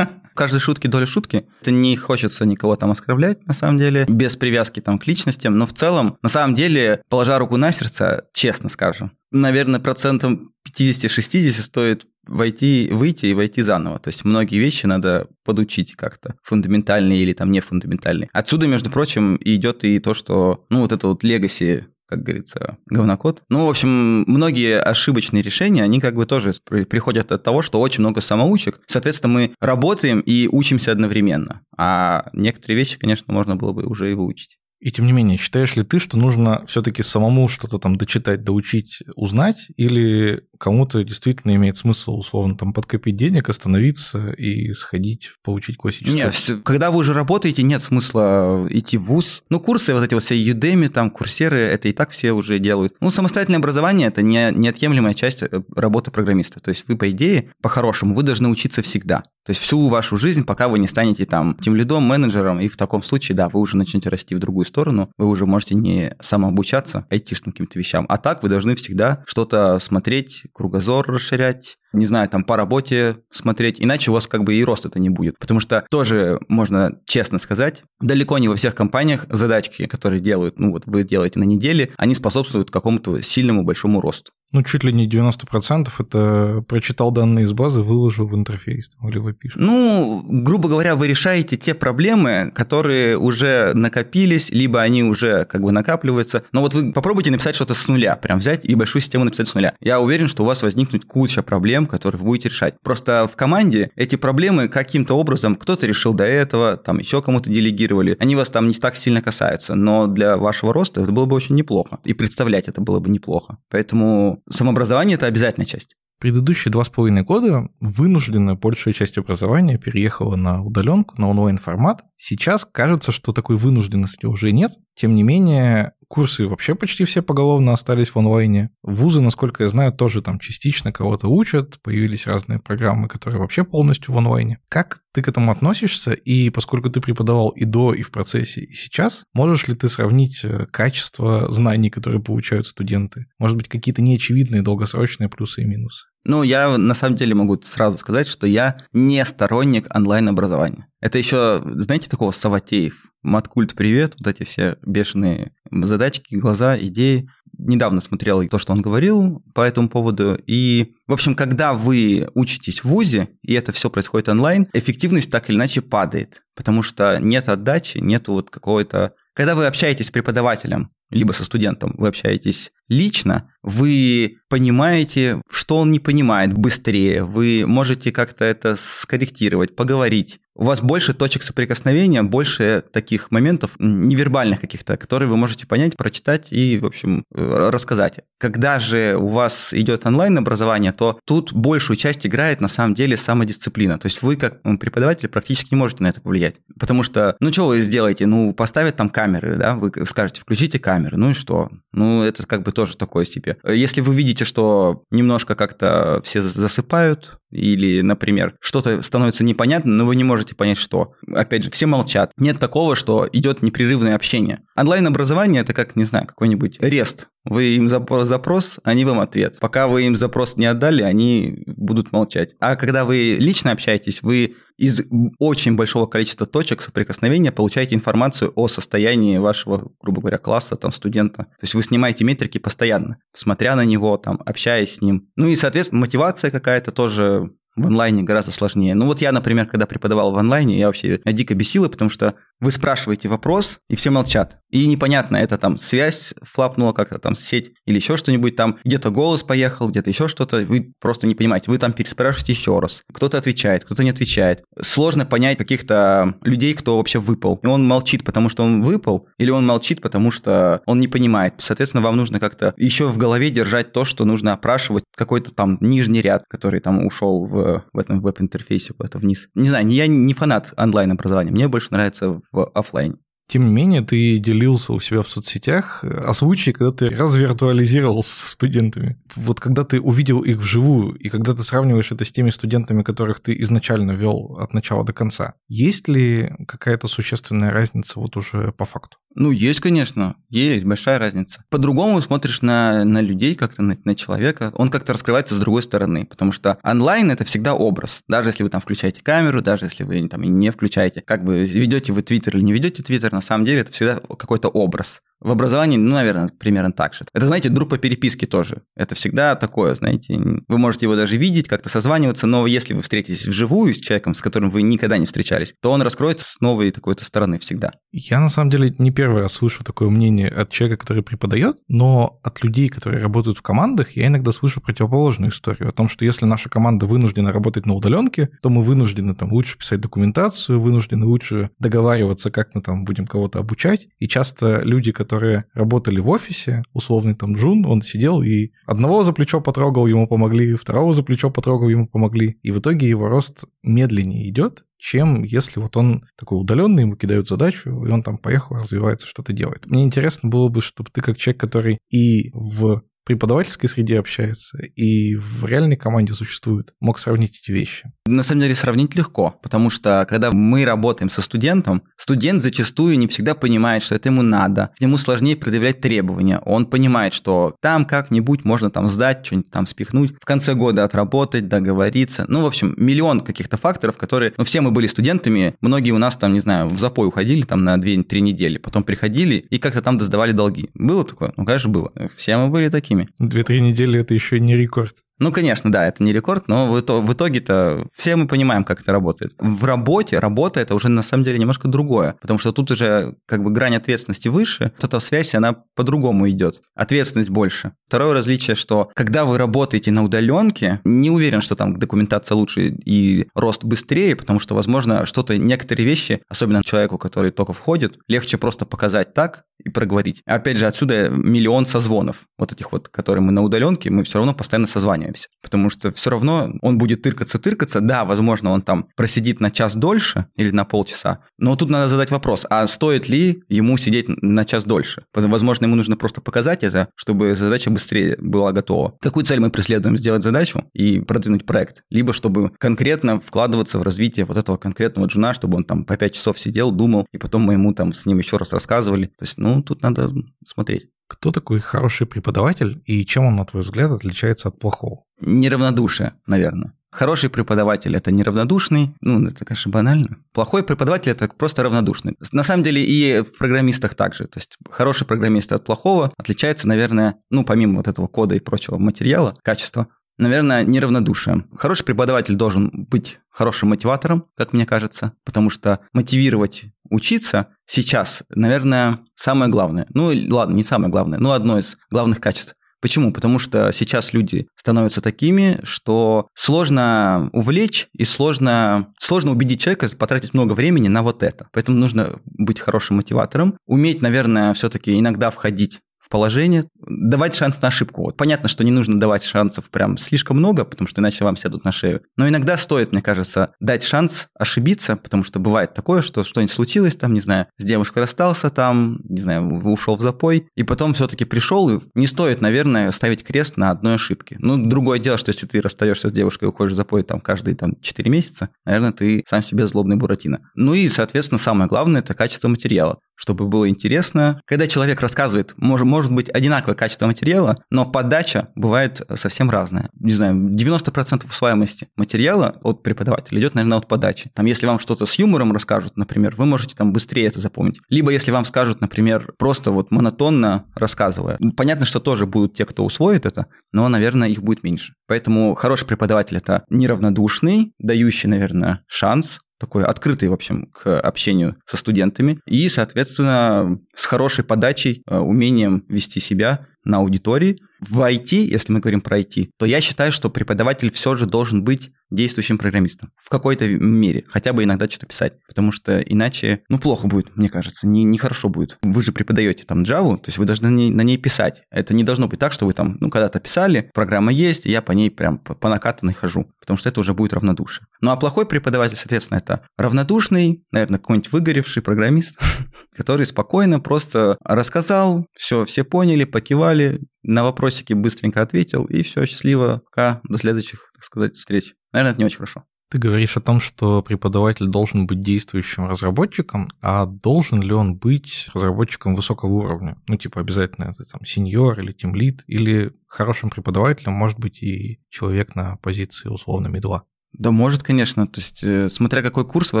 Speaker 3: В каждой шутке доля шутки. Это не хочется никого там оскорблять, на самом деле, без привязки там к личностям, но в целом, на самом деле, положа руку на сердце, честно скажем, наверное, процентом 50-60 стоит войти, выйти и войти заново. То есть многие вещи надо подучить как-то, фундаментальные или там не фундаментальные. Отсюда, между прочим, идет и то, что, ну, вот это вот легаси как говорится, говнокод. Ну, в общем, многие ошибочные решения, они как бы тоже приходят от того, что очень много самоучек. Соответственно, мы работаем и учимся одновременно. А некоторые вещи, конечно, можно было бы уже и выучить.
Speaker 1: И тем не менее, считаешь ли ты, что нужно все-таки самому что-то там дочитать, доучить, узнать, или кому-то действительно имеет смысл, условно, там подкопить денег, остановиться и сходить получить классическую?
Speaker 3: Нет, когда вы уже работаете, нет смысла идти в ВУЗ. Ну, курсы, вот эти вот все Udemy, там, курсеры, это и так все уже делают. Ну, самостоятельное образование – это не, неотъемлемая часть э, работы программиста. То есть вы, по идее, по-хорошему, вы должны учиться всегда. То есть всю вашу жизнь, пока вы не станете там тем лидом, менеджером, и в таком случае, да, вы уже начнете расти в другую сторону, вы уже можете не самообучаться айтишным каким-то вещам. А так вы должны всегда что-то смотреть, кругозор расширять, не знаю, там по работе смотреть, иначе у вас как бы и рост это не будет. Потому что тоже можно честно сказать, далеко не во всех компаниях задачки, которые делают, ну вот вы делаете на неделе, они способствуют какому-то сильному большому росту.
Speaker 1: Ну, чуть ли не 90% это прочитал данные из базы, выложил в интерфейс там, или в API.
Speaker 3: Ну, грубо говоря, вы решаете те проблемы, которые уже накопились, либо они уже как бы накапливаются. Но вот вы попробуйте написать что-то с нуля, прям взять и большую систему написать с нуля. Я уверен, что у вас возникнет куча проблем, которые вы будете решать. Просто в команде эти проблемы каким-то образом кто-то решил до этого, там еще кому-то делегировали. Они вас там не так сильно касаются, но для вашего роста это было бы очень неплохо. И представлять это было бы неплохо. Поэтому самообразование – это обязательная часть.
Speaker 1: Предыдущие два с половиной года вынужденная большая часть образования переехала на удаленку, на онлайн-формат. Сейчас кажется, что такой вынужденности уже нет. Тем не менее, Курсы вообще почти все поголовно остались в онлайне. Вузы, насколько я знаю, тоже там частично кого-то учат. Появились разные программы, которые вообще полностью в онлайне. Как ты к этому относишься? И поскольку ты преподавал и до, и в процессе, и сейчас, можешь ли ты сравнить э, качество знаний, которые получают студенты? Может быть, какие-то неочевидные долгосрочные плюсы и минусы?
Speaker 3: Ну, я на самом деле могу сразу сказать, что я не сторонник онлайн-образования. Это еще, знаете, такого Саватеев. Маткульт, привет, вот эти все бешеные задачки, глаза, идеи. Недавно смотрел то, что он говорил по этому поводу. И, в общем, когда вы учитесь в ВУЗе, и это все происходит онлайн, эффективность так или иначе падает. Потому что нет отдачи, нет вот какого-то... Когда вы общаетесь с преподавателем, либо со студентом, вы общаетесь лично, вы понимаете, что он не понимает быстрее, вы можете как-то это скорректировать, поговорить. У вас больше точек соприкосновения, больше таких моментов невербальных каких-то, которые вы можете понять, прочитать и, в общем, э, рассказать. Когда же у вас идет онлайн-образование, то тут большую часть играет на самом деле самодисциплина. То есть вы как преподаватель практически не можете на это повлиять. Потому что, ну что вы сделаете? Ну, поставят там камеры, да, вы скажете, включите камеры, ну и что? Ну, это как бы тоже такое себе. Если вы видите, что немножко как-то все засыпают, или, например, что-то становится непонятно, но вы не можете понять, что. Опять же, все молчат. Нет такого, что идет непрерывное общение. Онлайн-образование – это как, не знаю, какой-нибудь рест. Вы им запрос, они вам ответ. Пока вы им запрос не отдали, они будут молчать. А когда вы лично общаетесь, вы из очень большого количества точек соприкосновения получаете информацию о состоянии вашего, грубо говоря, класса, там, студента. То есть вы снимаете метрики постоянно, смотря на него, там, общаясь с ним. Ну и, соответственно, мотивация какая-то тоже в онлайне гораздо сложнее. Ну вот я, например, когда преподавал в онлайне, я вообще дико бесила, потому что вы спрашиваете вопрос, и все молчат. И непонятно, это там связь флапнула как-то, там сеть или еще что-нибудь, там где-то голос поехал, где-то еще что-то, вы просто не понимаете. Вы там переспрашиваете еще раз. Кто-то отвечает, кто-то не отвечает. Сложно понять каких-то людей, кто вообще выпал. И он молчит, потому что он выпал, или он молчит, потому что он не понимает. Соответственно, вам нужно как-то еще в голове держать то, что нужно опрашивать, какой-то там нижний ряд, который там ушел в, в этом веб-интерфейсе куда-то вниз. Не знаю, я не фанат онлайн-образования, мне больше нравится в офлайне.
Speaker 1: Тем не менее, ты делился у себя в соцсетях о случае, когда ты развиртуализировался со студентами. Вот когда ты увидел их вживую, и когда ты сравниваешь это с теми студентами, которых ты изначально вел от начала до конца, есть ли какая-то существенная разница вот уже по факту?
Speaker 3: Ну, есть, конечно, есть большая разница. По-другому смотришь на, на людей, как-то на, на человека, он как-то раскрывается с другой стороны, потому что онлайн это всегда образ. Даже если вы там включаете камеру, даже если вы там не включаете, как бы ведете вы Твиттер или не ведете Твиттер, на самом деле это всегда какой-то образ. В образовании, ну, наверное, примерно так же. Это, знаете, друг по переписке тоже. Это всегда такое, знаете. Вы можете его даже видеть, как-то созваниваться, но если вы встретитесь вживую с человеком, с которым вы никогда не встречались, то он раскроется с новой такой-то стороны всегда.
Speaker 1: Я, на самом деле, не первый раз слышу такое мнение от человека, который преподает, но от людей, которые работают в командах, я иногда слышу противоположную историю о том, что если наша команда вынуждена работать на удаленке, то мы вынуждены там лучше писать документацию, вынуждены лучше договариваться, как мы там будем кого-то обучать. И часто люди, которые которые работали в офисе, условный там Джун, он сидел и одного за плечо потрогал, ему помогли, второго за плечо потрогал, ему помогли. И в итоге его рост медленнее идет, чем если вот он такой удаленный, ему кидают задачу, и он там поехал, развивается, что-то делает. Мне интересно было бы, чтобы ты как человек, который и в преподавательской среде общается и в реальной команде существует, мог сравнить эти вещи?
Speaker 3: На самом деле сравнить легко, потому что когда мы работаем со студентом, студент зачастую не всегда понимает, что это ему надо. Ему сложнее предъявлять требования. Он понимает, что там как-нибудь можно там сдать, что-нибудь там спихнуть, в конце года отработать, договориться. Ну, в общем, миллион каких-то факторов, которые... Ну, все мы были студентами, многие у нас там, не знаю, в запой уходили там на 2-3 недели, потом приходили и как-то там сдавали долги. Было такое? Ну, конечно, было. Все мы были такими такими.
Speaker 1: Две-три недели это еще не рекорд.
Speaker 3: Ну, конечно, да, это не рекорд, но в итоге-то все мы понимаем, как это работает. В работе, работа это уже на самом деле немножко другое, потому что тут уже как бы грань ответственности выше, вот эта связь, она по-другому идет. Ответственность больше. Второе различие, что когда вы работаете на удаленке, не уверен, что там документация лучше и рост быстрее, потому что, возможно, что-то, некоторые вещи, особенно человеку, который только входит, легче просто показать так и проговорить. Опять же, отсюда миллион созвонов, вот этих вот, которые мы на удаленке, мы все равно постоянно созваниваем созваниваемся. Потому что все равно он будет тыркаться-тыркаться. Да, возможно, он там просидит на час дольше или на полчаса. Но тут надо задать вопрос, а стоит ли ему сидеть на час дольше? Возможно, ему нужно просто показать это, чтобы задача быстрее была готова. Какую цель мы преследуем? Сделать задачу и продвинуть проект. Либо чтобы конкретно вкладываться в развитие вот этого конкретного джуна, чтобы он там по 5 часов сидел, думал, и потом мы ему там с ним еще раз рассказывали. То есть, ну, тут надо смотреть.
Speaker 1: Кто такой хороший преподаватель и чем он, на твой взгляд, отличается от плохого?
Speaker 3: Неравнодушие, наверное. Хороший преподаватель – это неравнодушный, ну, это, конечно, банально. Плохой преподаватель – это просто равнодушный. На самом деле и в программистах также. То есть хороший программист от плохого отличается, наверное, ну, помимо вот этого кода и прочего материала, качества, наверное, неравнодушие. Хороший преподаватель должен быть хорошим мотиватором, как мне кажется, потому что мотивировать учиться сейчас, наверное, самое главное. Ну, ладно, не самое главное, но одно из главных качеств Почему? Потому что сейчас люди становятся такими, что сложно увлечь и сложно, сложно убедить человека потратить много времени на вот это. Поэтому нужно быть хорошим мотиватором, уметь, наверное, все-таки иногда входить положение, давать шанс на ошибку. Вот понятно, что не нужно давать шансов прям слишком много, потому что иначе вам сядут на шею. Но иногда стоит, мне кажется, дать шанс ошибиться, потому что бывает такое, что что-нибудь случилось, там, не знаю, с девушкой расстался, там, не знаю, ушел в запой, и потом все-таки пришел, и не стоит, наверное, ставить крест на одной ошибке. Ну, другое дело, что если ты расстаешься с девушкой и уходишь в запой там каждые там 4 месяца, наверное, ты сам себе злобный буратино. Ну и, соответственно, самое главное – это качество материала чтобы было интересно. Когда человек рассказывает, может, может быть одинаковое качество материала, но подача бывает совсем разная. Не знаю, 90% усваиваемости материала от преподавателя идет, наверное, от подачи. Там, если вам что-то с юмором расскажут, например, вы можете там быстрее это запомнить. Либо если вам скажут, например, просто вот монотонно рассказывая. Понятно, что тоже будут те, кто усвоит это, но, наверное, их будет меньше. Поэтому хороший преподаватель – это неравнодушный, дающий, наверное, шанс такой открытый, в общем, к общению со студентами и, соответственно, с хорошей подачей, э, умением вести себя на аудитории. В IT, если мы говорим про IT, то я считаю, что преподаватель все же должен быть действующим программистом в какой-то мере, хотя бы иногда что-то писать, потому что иначе, ну, плохо будет, мне кажется, не, нехорошо будет. Вы же преподаете там Java, то есть вы должны на ней, на ней писать. Это не должно быть так, что вы там, ну, когда-то писали, программа есть, я по ней прям по, по накатанной хожу, потому что это уже будет равнодушие. Ну, а плохой преподаватель, соответственно, это равнодушный, наверное, какой-нибудь выгоревший программист, который спокойно просто рассказал, все, все поняли, покивали, на вопросики быстренько ответил, и все, счастливо, пока, до следующих, так сказать, встреч. Наверное, это не очень хорошо.
Speaker 1: Ты говоришь о том, что преподаватель должен быть действующим разработчиком, а должен ли он быть разработчиком высокого уровня? Ну, типа, обязательно это там сеньор или тимлит, или хорошим преподавателем может быть и человек на позиции условно медла?
Speaker 3: Да, может, конечно. То есть, э, смотря какой курс вы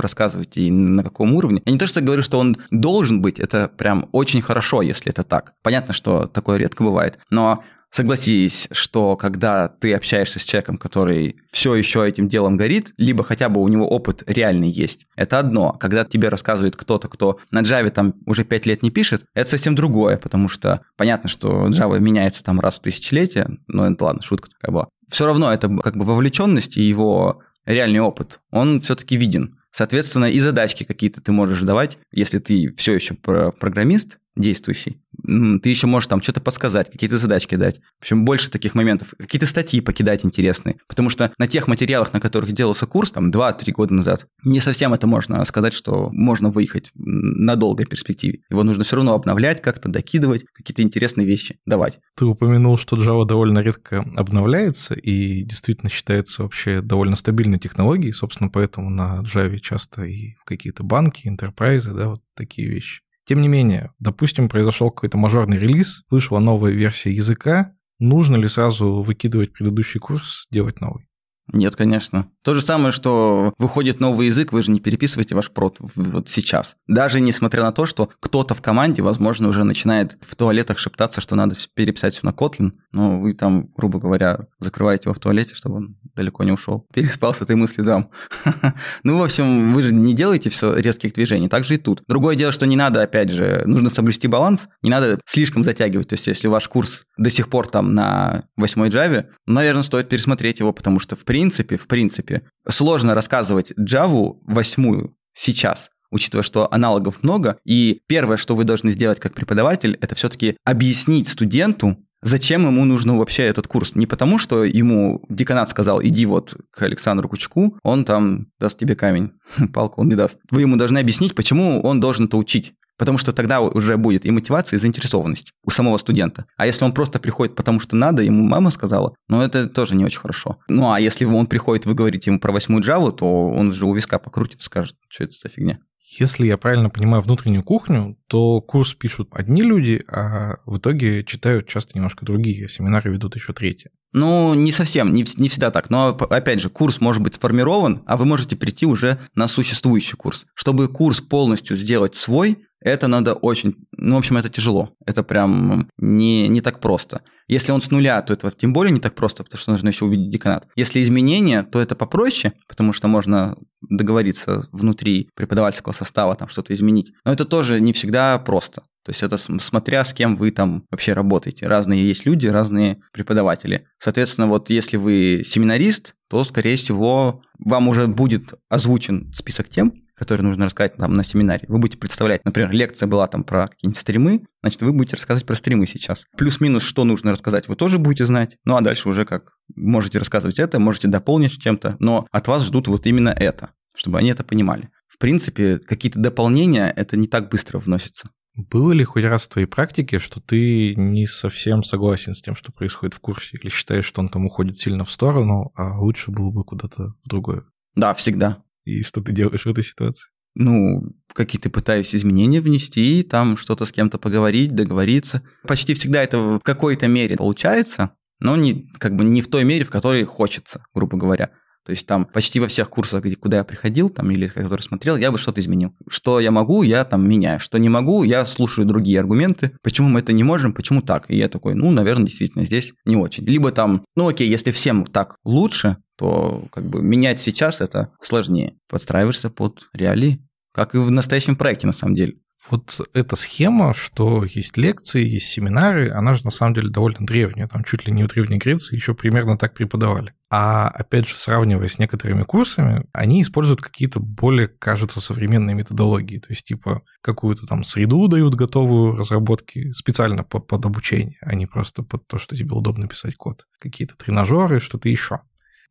Speaker 3: рассказываете и на каком уровне. Я не то, что говорю, что он должен быть, это прям очень хорошо, если это так. Понятно, что такое редко бывает, но Согласись, что когда ты общаешься с человеком, который все еще этим делом горит, либо хотя бы у него опыт реальный есть, это одно. Когда тебе рассказывает кто-то, кто на Java там уже 5 лет не пишет, это совсем другое, потому что понятно, что Java меняется там раз в тысячелетие, но это ладно, шутка такая была. Все равно это как бы вовлеченность и его реальный опыт, он все-таки виден. Соответственно, и задачки какие-то ты можешь давать, если ты все еще программист, действующий. Ты еще можешь там что-то подсказать, какие-то задачки дать. В общем, больше таких моментов. Какие-то статьи покидать интересные. Потому что на тех материалах, на которых делался курс, там, 2-3 года назад, не совсем это можно сказать, что можно выехать на долгой перспективе. Его нужно все равно обновлять как-то, докидывать, какие-то интересные вещи давать.
Speaker 1: Ты упомянул, что Java довольно редко обновляется и действительно считается вообще довольно стабильной технологией. Собственно, поэтому на Java часто и в какие-то банки, enterprise, да, вот такие вещи. Тем не менее, допустим, произошел какой-то мажорный релиз, вышла новая версия языка, нужно ли сразу выкидывать предыдущий курс, делать новый?
Speaker 3: Нет, конечно. То же самое, что выходит новый язык, вы же не переписываете ваш прод вот сейчас. Даже несмотря на то, что кто-то в команде, возможно, уже начинает в туалетах шептаться, что надо переписать все на Kotlin, но вы там, грубо говоря, закрываете его в туалете, чтобы он далеко не ушел. Переспал с этой мыслью зам. Ну, в общем, вы же не делаете все резких движений, так же и тут. Другое дело, что не надо, опять же, нужно соблюсти баланс, не надо слишком затягивать. То есть, если ваш курс до сих пор там на 8 Java, наверное, стоит пересмотреть его, потому что, в принципе, в принципе, сложно рассказывать Java восьмую сейчас, учитывая, что аналогов много. И первое, что вы должны сделать как преподаватель, это все-таки объяснить студенту, зачем ему нужен вообще этот курс. Не потому, что ему деканат сказал, иди вот к Александру Кучку, он там даст тебе камень, палку он не даст. Вы ему должны объяснить, почему он должен это учить. Потому что тогда уже будет и мотивация, и заинтересованность у самого студента. А если он просто приходит потому, что надо, ему мама сказала, ну это тоже не очень хорошо. Ну а если он приходит, вы говорите ему про восьмую Java, то он же у виска покрутит и скажет, что это за фигня.
Speaker 1: Если я правильно понимаю внутреннюю кухню, то курс пишут одни люди, а в итоге читают часто немножко другие, семинары ведут еще третьи.
Speaker 3: Ну, не совсем, не, не всегда так. Но, опять же, курс может быть сформирован, а вы можете прийти уже на существующий курс. Чтобы курс полностью сделать свой, это надо очень... Ну, в общем, это тяжело. Это прям не, не так просто. Если он с нуля, то это тем более не так просто, потому что нужно еще увидеть деканат. Если изменения, то это попроще, потому что можно договориться внутри преподавательского состава, там что-то изменить. Но это тоже не всегда просто. То есть это смотря с кем вы там вообще работаете. Разные есть люди, разные преподаватели. Соответственно, вот если вы семинарист, то, скорее всего, вам уже будет озвучен список тем, которые нужно рассказать там на семинаре. Вы будете представлять, например, лекция была там про какие-нибудь стримы, значит, вы будете рассказывать про стримы сейчас. Плюс-минус, что нужно рассказать, вы тоже будете знать. Ну, а дальше уже как можете рассказывать это, можете дополнить чем-то, но от вас ждут вот именно это, чтобы они это понимали. В принципе, какие-то дополнения, это не так быстро вносится.
Speaker 1: Было ли хоть раз в твоей практике, что ты не совсем согласен с тем, что происходит в курсе, или считаешь, что он там уходит сильно в сторону, а лучше было бы куда-то в другое?
Speaker 3: Да, всегда.
Speaker 1: И что ты делаешь в этой ситуации?
Speaker 3: Ну, какие-то пытаюсь изменения внести, там что-то с кем-то поговорить, договориться. Почти всегда это в какой-то мере получается, но не, как бы не в той мере, в которой хочется, грубо говоря. То есть там почти во всех курсах, куда я приходил, там или которые смотрел, я бы что-то изменил. Что я могу, я там меняю. Что не могу, я слушаю другие аргументы. Почему мы это не можем, почему так? И я такой, ну, наверное, действительно здесь не очень. Либо там, ну окей, если всем так лучше, то как бы менять сейчас это сложнее. Подстраиваешься под реалии, как и в настоящем проекте на самом деле.
Speaker 1: Вот эта схема, что есть лекции, есть семинары, она же на самом деле довольно древняя. Там чуть ли не в Древней Греции еще примерно так преподавали. А опять же, сравнивая с некоторыми курсами, они используют какие-то более, кажется, современные методологии. То есть, типа, какую-то там среду дают готовую разработки специально под, под обучение, а не просто под то, что тебе удобно писать код. Какие-то тренажеры, что-то еще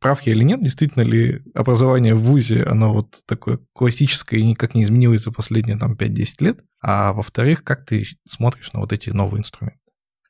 Speaker 1: прав я или нет, действительно ли образование в ВУЗе, оно вот такое классическое и никак не изменилось за последние там 5-10 лет, а во-вторых, как ты смотришь на вот эти новые инструменты?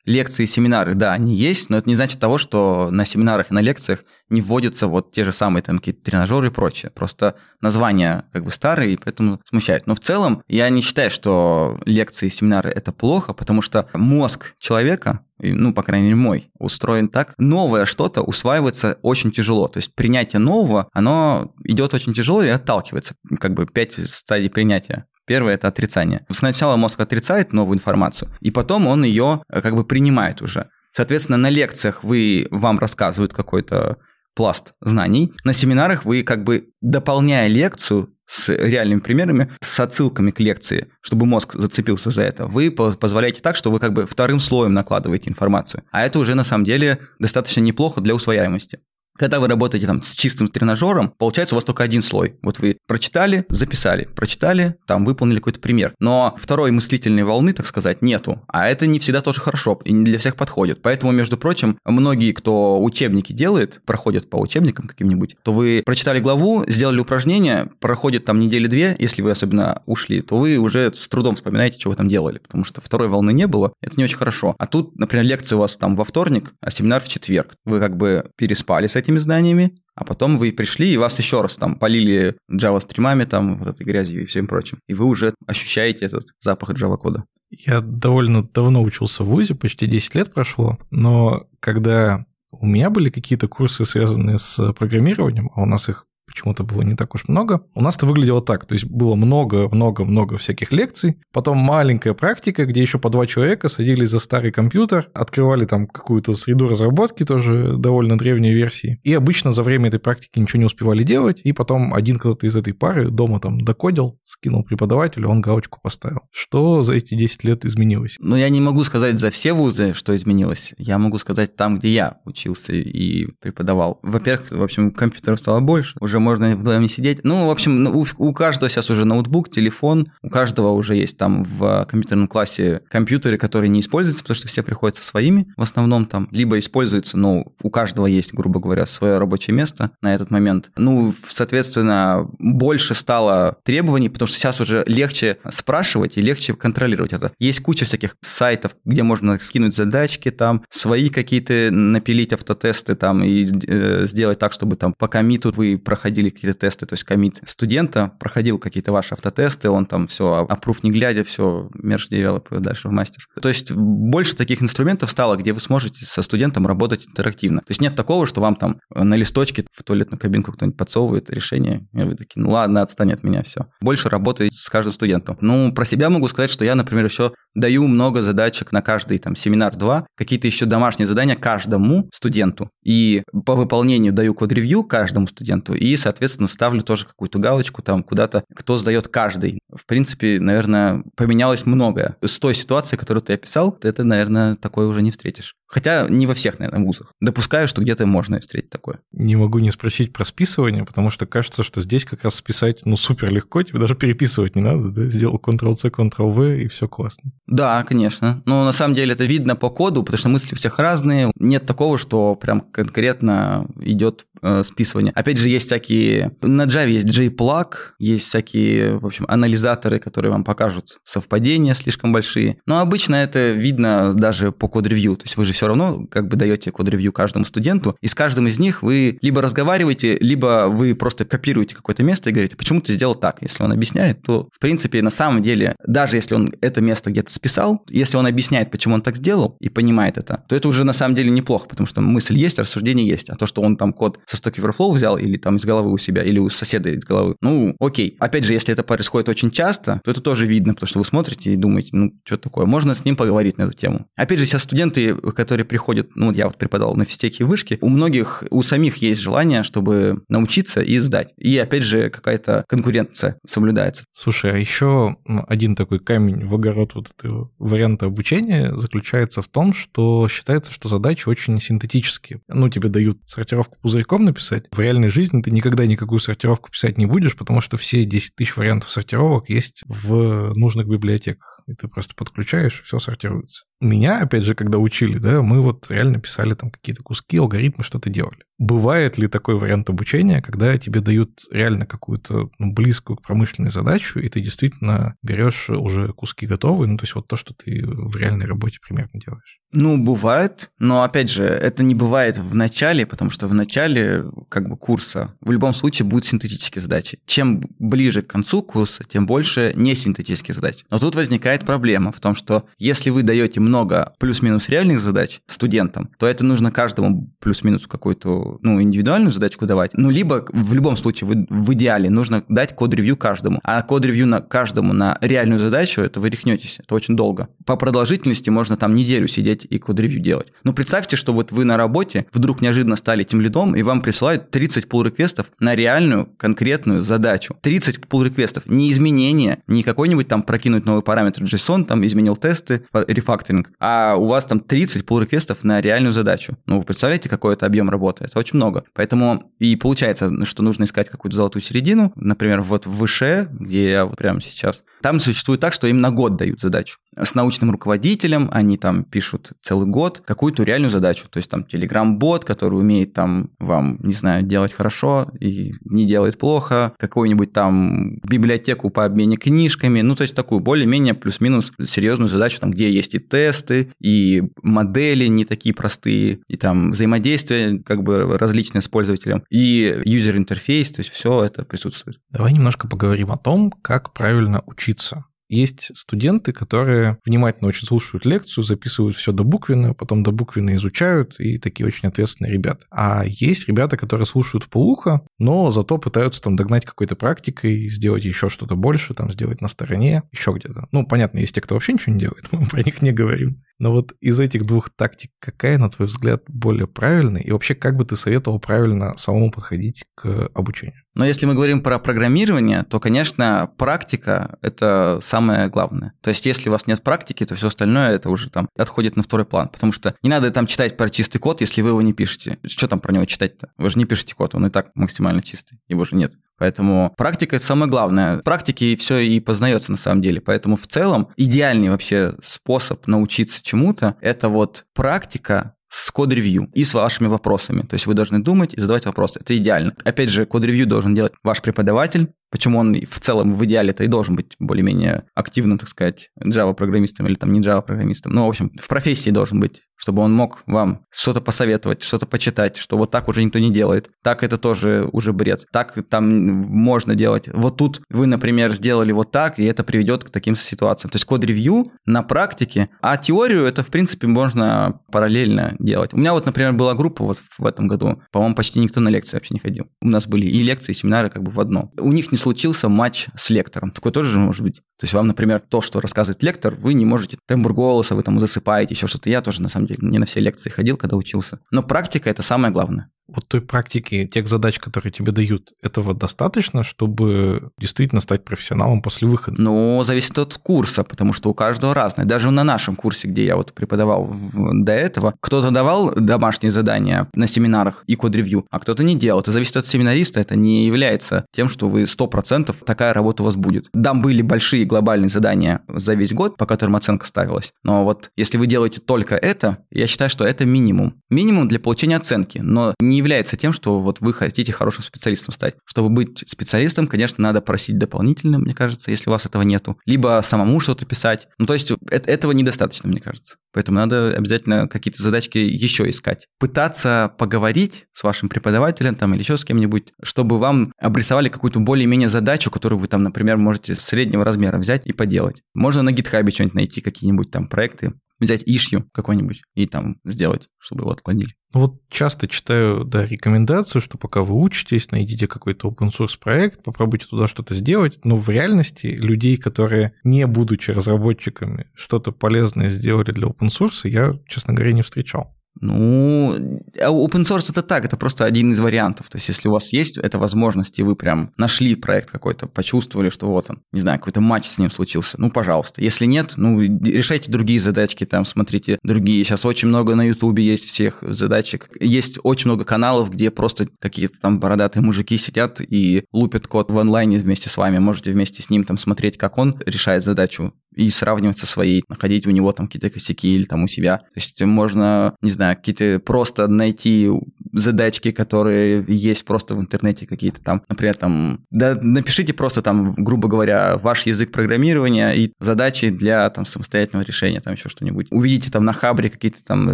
Speaker 3: Лекции, семинары, да, они есть, но это не значит того, что на семинарах и на лекциях не вводятся вот те же самые там какие-то тренажеры и прочее. Просто названия как бы старые, и поэтому смущает. Но в целом я не считаю, что лекции и семинары это плохо, потому что мозг человека, ну, по крайней мере, мой, устроен так. Новое что-то усваивается очень тяжело. То есть принятие нового, оно идет очень тяжело и отталкивается. Как бы пять стадий принятия. Первое – это отрицание. Сначала мозг отрицает новую информацию, и потом он ее э, как бы принимает уже. Соответственно, на лекциях вы, вам рассказывают какой-то пласт знаний. На семинарах вы как бы дополняя лекцию с реальными примерами, с отсылками к лекции, чтобы мозг зацепился за это, вы позволяете так, что вы как бы вторым слоем накладываете информацию. А это уже на самом деле достаточно неплохо для усвояемости. Когда вы работаете там с чистым тренажером, получается у вас только один слой. Вот вы прочитали, записали, прочитали, там выполнили какой-то пример. Но второй мыслительной волны, так сказать, нету. А это не всегда тоже хорошо и не для всех подходит. Поэтому, между прочим, многие, кто учебники делает, проходят по учебникам каким-нибудь, то вы прочитали главу, сделали упражнение, проходит там недели две, если вы особенно ушли, то вы уже с трудом вспоминаете, что вы там делали, потому что второй волны не было, это не очень хорошо. А тут, например, лекция у вас там во вторник, а семинар в четверг. Вы как бы переспали с этими знаниями, а потом вы пришли, и вас еще раз там полили Java стримами, там, вот этой грязью и всем прочим. И вы уже ощущаете этот запах Java кода.
Speaker 1: Я довольно давно учился в ВУЗе, почти 10 лет прошло, но когда у меня были какие-то курсы, связанные с программированием, а у нас их почему-то было не так уж много. У нас это выглядело так, то есть было много-много-много всяких лекций, потом маленькая практика, где еще по два человека садились за старый компьютер, открывали там какую-то среду разработки, тоже довольно древней версии, и обычно за время этой практики ничего не успевали делать, и потом один кто-то из этой пары дома там докодил, скинул преподавателю, он галочку поставил. Что за эти 10 лет изменилось?
Speaker 3: Ну, я не могу сказать за все вузы, что изменилось. Я могу сказать там, где я учился и преподавал. Во-первых, в общем, компьютеров стало больше, уже можно вдвоем сидеть. Ну, в общем, ну, у, у каждого сейчас уже ноутбук, телефон, у каждого уже есть там в компьютерном классе компьютеры, которые не используются, потому что все приходят со своими в основном там, либо используются, но у каждого есть, грубо говоря, свое рабочее место на этот момент. Ну, соответственно, больше стало требований, потому что сейчас уже легче спрашивать и легче контролировать это. Есть куча всяких сайтов, где можно скинуть задачки, там свои какие-то напилить автотесты там и э, сделать так, чтобы там по комиту вы проходили проходили какие-то тесты, то есть комит студента проходил какие-то ваши автотесты, он там все, опруф не глядя, все, мерж девелоп дальше в мастер. То есть больше таких инструментов стало, где вы сможете со студентом работать интерактивно. То есть нет такого, что вам там на листочке в туалетную кабинку кто-нибудь подсовывает решение, и вы такие, ну ладно, отстань от меня, все. Больше работаете с каждым студентом. Ну, про себя могу сказать, что я, например, еще даю много задачек на каждый там семинар 2, какие-то еще домашние задания каждому студенту. И по выполнению даю код-ревью каждому студенту, и соответственно, ставлю тоже какую-то галочку там куда-то, кто сдает каждый. В принципе, наверное, поменялось многое. С той ситуации, которую ты описал, это, наверное, такое уже не встретишь. Хотя не во всех, наверное, вузах. Допускаю, что где-то можно встретить такое.
Speaker 1: Не могу не спросить про списывание, потому что кажется, что здесь как раз списать, ну, супер легко, тебе даже переписывать не надо, да? Сделал Ctrl-C, Ctrl-V, и все классно.
Speaker 3: Да, конечно. Но на самом деле это видно по коду, потому что мысли у всех разные. Нет такого, что прям конкретно идет э, списывание. Опять же, есть всякие... На Java есть JPlug, есть всякие, в общем, анализаторы, которые вам покажут совпадения слишком большие. Но обычно это видно даже по код-ревью. То есть вы же все равно как бы даете код-ревью каждому студенту, и с каждым из них вы либо разговариваете, либо вы просто копируете какое-то место и говорите, почему ты сделал так. Если он объясняет, то, в принципе, на самом деле, даже если он это место где-то списал, если он объясняет, почему он так сделал, и понимает это, то это уже на самом деле неплохо, потому что мысль есть, рассуждение есть. А то, что он там код со Stack Overflow взял или там из головы у себя, или у соседа из головы, ну, окей. Опять же, если это происходит очень часто, то это тоже видно, потому что вы смотрите и думаете, ну, что такое, можно с ним поговорить на эту тему. Опять же, сейчас студенты, которые приходят, ну, я вот преподавал на физтеке и вышке, у многих, у самих есть желание, чтобы научиться и сдать. И опять же, какая-то конкуренция соблюдается.
Speaker 1: Слушай, а еще один такой камень в огород вот этого варианта обучения заключается в том, что считается, что задачи очень синтетические. Ну, тебе дают сортировку пузырьком написать. В реальной жизни ты никогда никакую сортировку писать не будешь, потому что все 10 тысяч вариантов сортировок есть в нужных библиотеках и ты просто подключаешь, все сортируется. Меня, опять же, когда учили, да, мы вот реально писали там какие-то куски, алгоритмы, что-то делали. Бывает ли такой вариант обучения, когда тебе дают реально какую-то ну, близкую к промышленной задачу, и ты действительно берешь уже куски готовые, ну, то есть вот то, что ты в реальной работе примерно делаешь?
Speaker 3: Ну, бывает, но, опять же, это не бывает в начале, потому что в начале как бы курса в любом случае будут синтетические задачи. Чем ближе к концу курса, тем больше не синтетических задач. Но тут возникает проблема в том, что если вы даете много плюс-минус реальных задач студентам, то это нужно каждому плюс-минус какую-то ну, индивидуальную задачку давать. Ну, либо в любом случае вы, в идеале нужно дать код-ревью каждому. А код-ревью на каждому на реальную задачу, это вы рехнетесь, это очень долго. По продолжительности можно там неделю сидеть и код-ревью делать. Но представьте, что вот вы на работе вдруг неожиданно стали тем лидом, и вам присылают 30 pull реквестов на реальную конкретную задачу. 30 pull реквестов не изменения, не какой-нибудь там прокинуть новый параметр JSON, там изменил тесты, рефакторинг, а у вас там 30 pull реквестов на реальную задачу. Ну, вы представляете, какой это объем работы? Это очень много. Поэтому и получается, что нужно искать какую-то золотую середину. Например, вот в выше, где я вот прямо сейчас там существует так, что им на год дают задачу. С научным руководителем они там пишут целый год какую-то реальную задачу. То есть там телеграм-бот, который умеет там вам, не знаю, делать хорошо и не делает плохо, какую-нибудь там библиотеку по обмене книжками, ну то есть такую более-менее плюс-минус серьезную задачу, там где есть и тесты, и модели не такие простые, и там взаимодействие как бы различные с пользователем, и юзер-интерфейс, то есть все это присутствует.
Speaker 1: Давай немножко поговорим о том, как правильно учиться. Есть студенты, которые внимательно очень слушают лекцию, записывают все до буквенно, потом до буквенно изучают, и такие очень ответственные ребята. А есть ребята, которые слушают в полухо, но зато пытаются там догнать какой-то практикой, сделать еще что-то больше, там сделать на стороне, еще где-то. Ну, понятно, есть те, кто вообще ничего не делает, мы про них не говорим. Но вот из этих двух тактик какая, на твой взгляд, более правильная? И вообще, как бы ты советовал правильно самому подходить к обучению?
Speaker 3: Но если мы говорим про программирование, то, конечно, практика – это самое главное. То есть, если у вас нет практики, то все остальное это уже там отходит на второй план. Потому что не надо там читать про чистый код, если вы его не пишете. Что там про него читать-то? Вы же не пишете код, он и так максимально чистый, его же нет. Поэтому практика – это самое главное. В практике все и познается на самом деле. Поэтому в целом идеальный вообще способ научиться чему-то – это вот практика с код-ревью и с вашими вопросами. То есть вы должны думать и задавать вопросы. Это идеально. Опять же, код-ревью должен делать ваш преподаватель, Почему он в целом в идеале-то и должен быть более-менее активным, так сказать, Java-программистом или там не Java-программистом. Ну, в общем, в профессии должен быть, чтобы он мог вам что-то посоветовать, что-то почитать, что вот так уже никто не делает. Так это тоже уже бред. Так там можно делать. Вот тут вы, например, сделали вот так, и это приведет к таким ситуациям. То есть код-ревью на практике, а теорию это, в принципе, можно параллельно делать. У меня вот, например, была группа вот в этом году, по-моему, почти никто на лекции вообще не ходил. У нас были и лекции, и семинары как бы в одно. У них не случился матч с лектором. Такое тоже же может быть. То есть вам, например, то, что рассказывает лектор, вы не можете тембр голоса, вы там засыпаете, еще что-то. Я тоже, на самом деле, не на все лекции ходил, когда учился. Но практика – это самое главное.
Speaker 1: Вот той практики, тех задач, которые тебе дают, этого достаточно, чтобы действительно стать профессионалом после выхода?
Speaker 3: Ну, зависит от курса, потому что у каждого разное. Даже на нашем курсе, где я вот преподавал до этого, кто-то давал домашние задания на семинарах и код-ревью, а кто-то не делал. Это зависит от семинариста, это не является тем, что вы 100% такая работа у вас будет. Там были большие глобальные задания за весь год, по которым оценка ставилась. Но вот если вы делаете только это, я считаю, что это минимум. Минимум для получения оценки, но не является тем, что вот вы хотите хорошим специалистом стать. Чтобы быть специалистом, конечно, надо просить дополнительно, мне кажется, если у вас этого нету. Либо самому что-то писать. Ну, то есть этого недостаточно, мне кажется. Поэтому надо обязательно какие-то задачки еще искать. Пытаться поговорить с вашим преподавателем там или еще с кем-нибудь, чтобы вам обрисовали какую-то более-менее задачу, которую вы там, например, можете среднего размера взять и поделать. Можно на гитхабе что-нибудь найти, какие-нибудь там проекты, взять ишью какой-нибудь и там сделать, чтобы его отклонили.
Speaker 1: Вот часто читаю да, рекомендацию, что пока вы учитесь, найдите какой-то open source проект, попробуйте туда что-то сделать, но в реальности людей, которые, не будучи разработчиками, что-то полезное сделали для open source, я, честно говоря, не встречал.
Speaker 3: Ну, а open source это так, это просто один из вариантов. То есть, если у вас есть эта возможность, и вы прям нашли проект какой-то, почувствовали, что вот он, не знаю, какой-то матч с ним случился, ну, пожалуйста. Если нет, ну, решайте другие задачки, там, смотрите другие. Сейчас очень много на Ютубе есть всех задачек. Есть очень много каналов, где просто какие-то там бородатые мужики сидят и лупят код в онлайне вместе с вами. Можете вместе с ним там смотреть, как он решает задачу и сравнивать со своей, находить у него там какие-то косяки или там у себя. То есть можно, не знаю, какие-то просто найти задачки, которые есть просто в интернете какие-то там, например, там, да, напишите просто там, грубо говоря, ваш язык программирования и задачи для там самостоятельного решения, там еще что-нибудь. Увидите там на Хабре какие-то там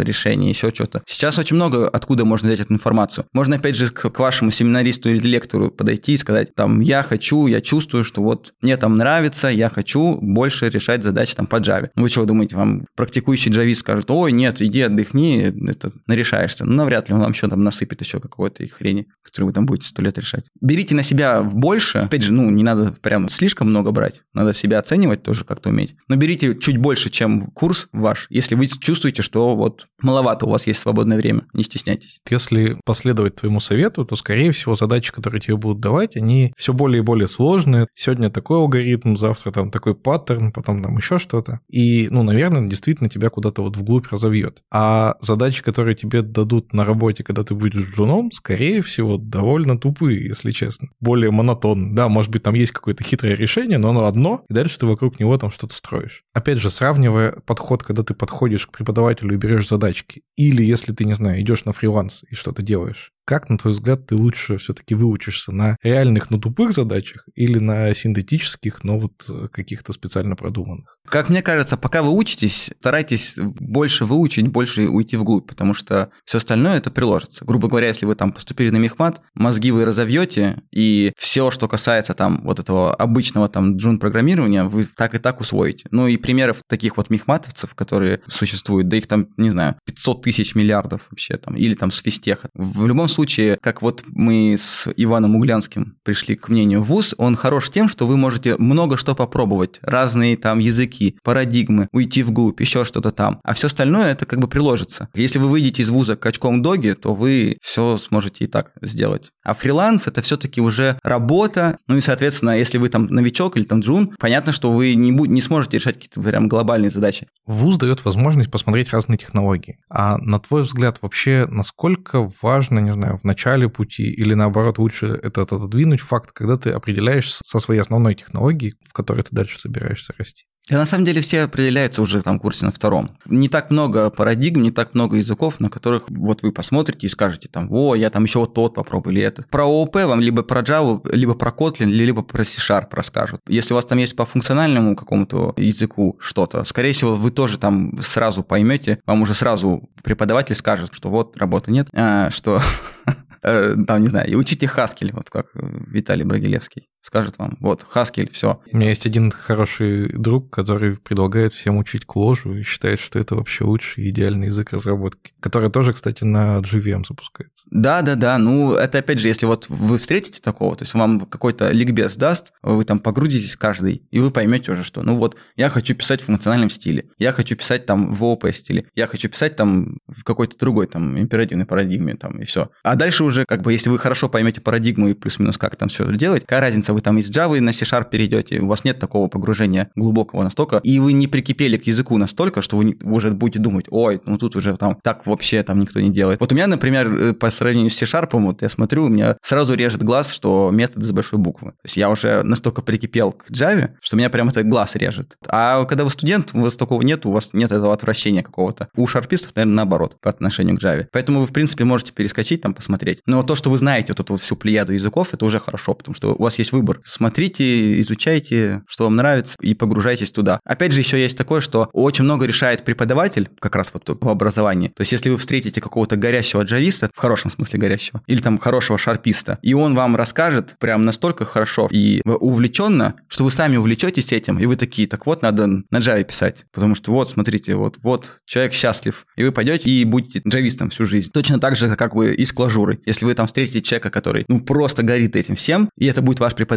Speaker 3: решения, еще что-то. Сейчас очень много откуда можно взять эту информацию. Можно опять же к, к вашему семинаристу или лектору подойти и сказать, там, я хочу, я чувствую, что вот мне там нравится, я хочу больше решать задачи там по Java. Вы что думаете, вам практикующий джавист скажет, ой, нет, иди отдохни, это нарешаешься. Ну, навряд ли он вам еще там насыпет еще какой-то хрени, которую вы там будете сто лет решать. Берите на себя больше. Опять же, ну, не надо прям слишком много брать. Надо себя оценивать тоже как-то уметь. Но берите чуть больше, чем курс ваш, если вы чувствуете, что вот маловато у вас есть свободное время. Не стесняйтесь.
Speaker 1: Если последовать твоему совету, то, скорее всего, задачи, которые тебе будут давать, они все более и более сложные. Сегодня такой алгоритм, завтра там такой паттерн, потом там еще что-то. И, ну, наверное, действительно тебя куда-то вот вглубь разовьет. А задачи, которые тебе дадут на работе, когда ты будешь джуном, скорее всего, довольно тупые, если честно. Более монотонные. Да, может быть, там есть какое-то хитрое решение, но оно одно, и дальше ты вокруг него там что-то строишь. Опять же, сравнивая подход, когда ты подходишь к преподавателю и берешь задачки, или если ты, не знаю, идешь на фриланс и что-то делаешь, как, на твой взгляд, ты лучше все-таки выучишься на реальных, но тупых задачах или на синтетических, но вот э, каких-то специально продуманных?
Speaker 3: Как мне кажется, пока вы учитесь, старайтесь больше выучить, больше уйти вглубь, потому что все остальное это приложится. Грубо говоря, если вы там поступили на мехмат, мозги вы разовьете, и все, что касается там вот этого обычного там джун программирования, вы так и так усвоите. Ну и примеров таких вот мехматовцев, которые существуют, да их там, не знаю, 500 тысяч миллиардов вообще там, или там с физтеха. В любом случае, как вот мы с Иваном Углянским пришли к мнению, ВУЗ, он хорош тем, что вы можете много что попробовать, разные там языки, парадигмы, уйти вглубь, еще что-то там. А все остальное это как бы приложится. Если вы выйдете из вуза качком доги, то вы все сможете и так сделать. А фриланс это все-таки уже работа, ну и, соответственно, если вы там новичок или там джун, понятно, что вы не, будь, не сможете решать какие-то прям глобальные задачи.
Speaker 1: ВУЗ дает возможность посмотреть разные технологии. А на твой взгляд, вообще, насколько важно, не знаю, знаю, в начале пути, или наоборот, лучше этот отодвинуть факт, когда ты определяешься со своей основной технологией, в которой ты дальше собираешься расти.
Speaker 3: И на самом деле все определяются уже там курсе на втором. Не так много парадигм, не так много языков, на которых вот вы посмотрите и скажете там, о, я там еще вот тот попробую или это. Про ООП вам либо про Java, либо про Kotlin, либо про C-Sharp расскажут. Если у вас там есть по функциональному какому-то языку что-то, скорее всего, вы тоже там сразу поймете, вам уже сразу преподаватель скажет, что вот работы нет, а, что э, там, не знаю, и учите Haskell, вот как Виталий Брагилевский. Скажет вам, вот, Haskell, все.
Speaker 1: У меня есть один хороший друг, который предлагает всем учить кложу и считает, что это вообще лучший идеальный язык разработки, который тоже, кстати, на JVM запускается.
Speaker 3: Да, да, да. Ну, это опять же, если вот вы встретите такого, то есть вам какой-то ликбез даст, вы там погрузитесь каждый, и вы поймете уже, что, ну вот, я хочу писать в функциональном стиле, я хочу писать там в ООП стиле, я хочу писать там в какой-то другой там императивной парадигме там и все. А дальше уже, как бы, если вы хорошо поймете парадигму и плюс-минус как там все делать, какая разница, вы там из Java на C-Sharp перейдете, у вас нет такого погружения глубокого настолько, и вы не прикипели к языку настолько, что вы уже будете думать, ой, ну тут уже там так вообще там никто не делает. Вот у меня, например, э, по сравнению с C-Sharp, вот я смотрю, у меня сразу режет глаз, что метод с большой буквы. То есть я уже настолько прикипел к Java, что меня прям это глаз режет. А когда вы студент, у вас такого нет, у вас нет этого отвращения какого-то. У шарпистов, наверное, наоборот, по отношению к Java. Поэтому вы, в принципе, можете перескочить там, посмотреть. Но то, что вы знаете вот эту всю плеяду языков, это уже хорошо, потому что у вас есть выбор. Смотрите, изучайте, что вам нравится, и погружайтесь туда. Опять же, еще есть такое, что очень много решает преподаватель, как раз вот по образованию. То есть, если вы встретите какого-то горящего джависта, в хорошем смысле горящего, или там хорошего шарписта, и он вам расскажет прям настолько хорошо и увлеченно, что вы сами увлечетесь этим, и вы такие, так вот, надо на Java писать, потому что вот, смотрите, вот, вот, человек счастлив, и вы пойдете и будете джавистом всю жизнь. Точно так же, как вы и с клажурой. Если вы там встретите человека, который, ну, просто горит этим всем, и это будет ваш преподаватель,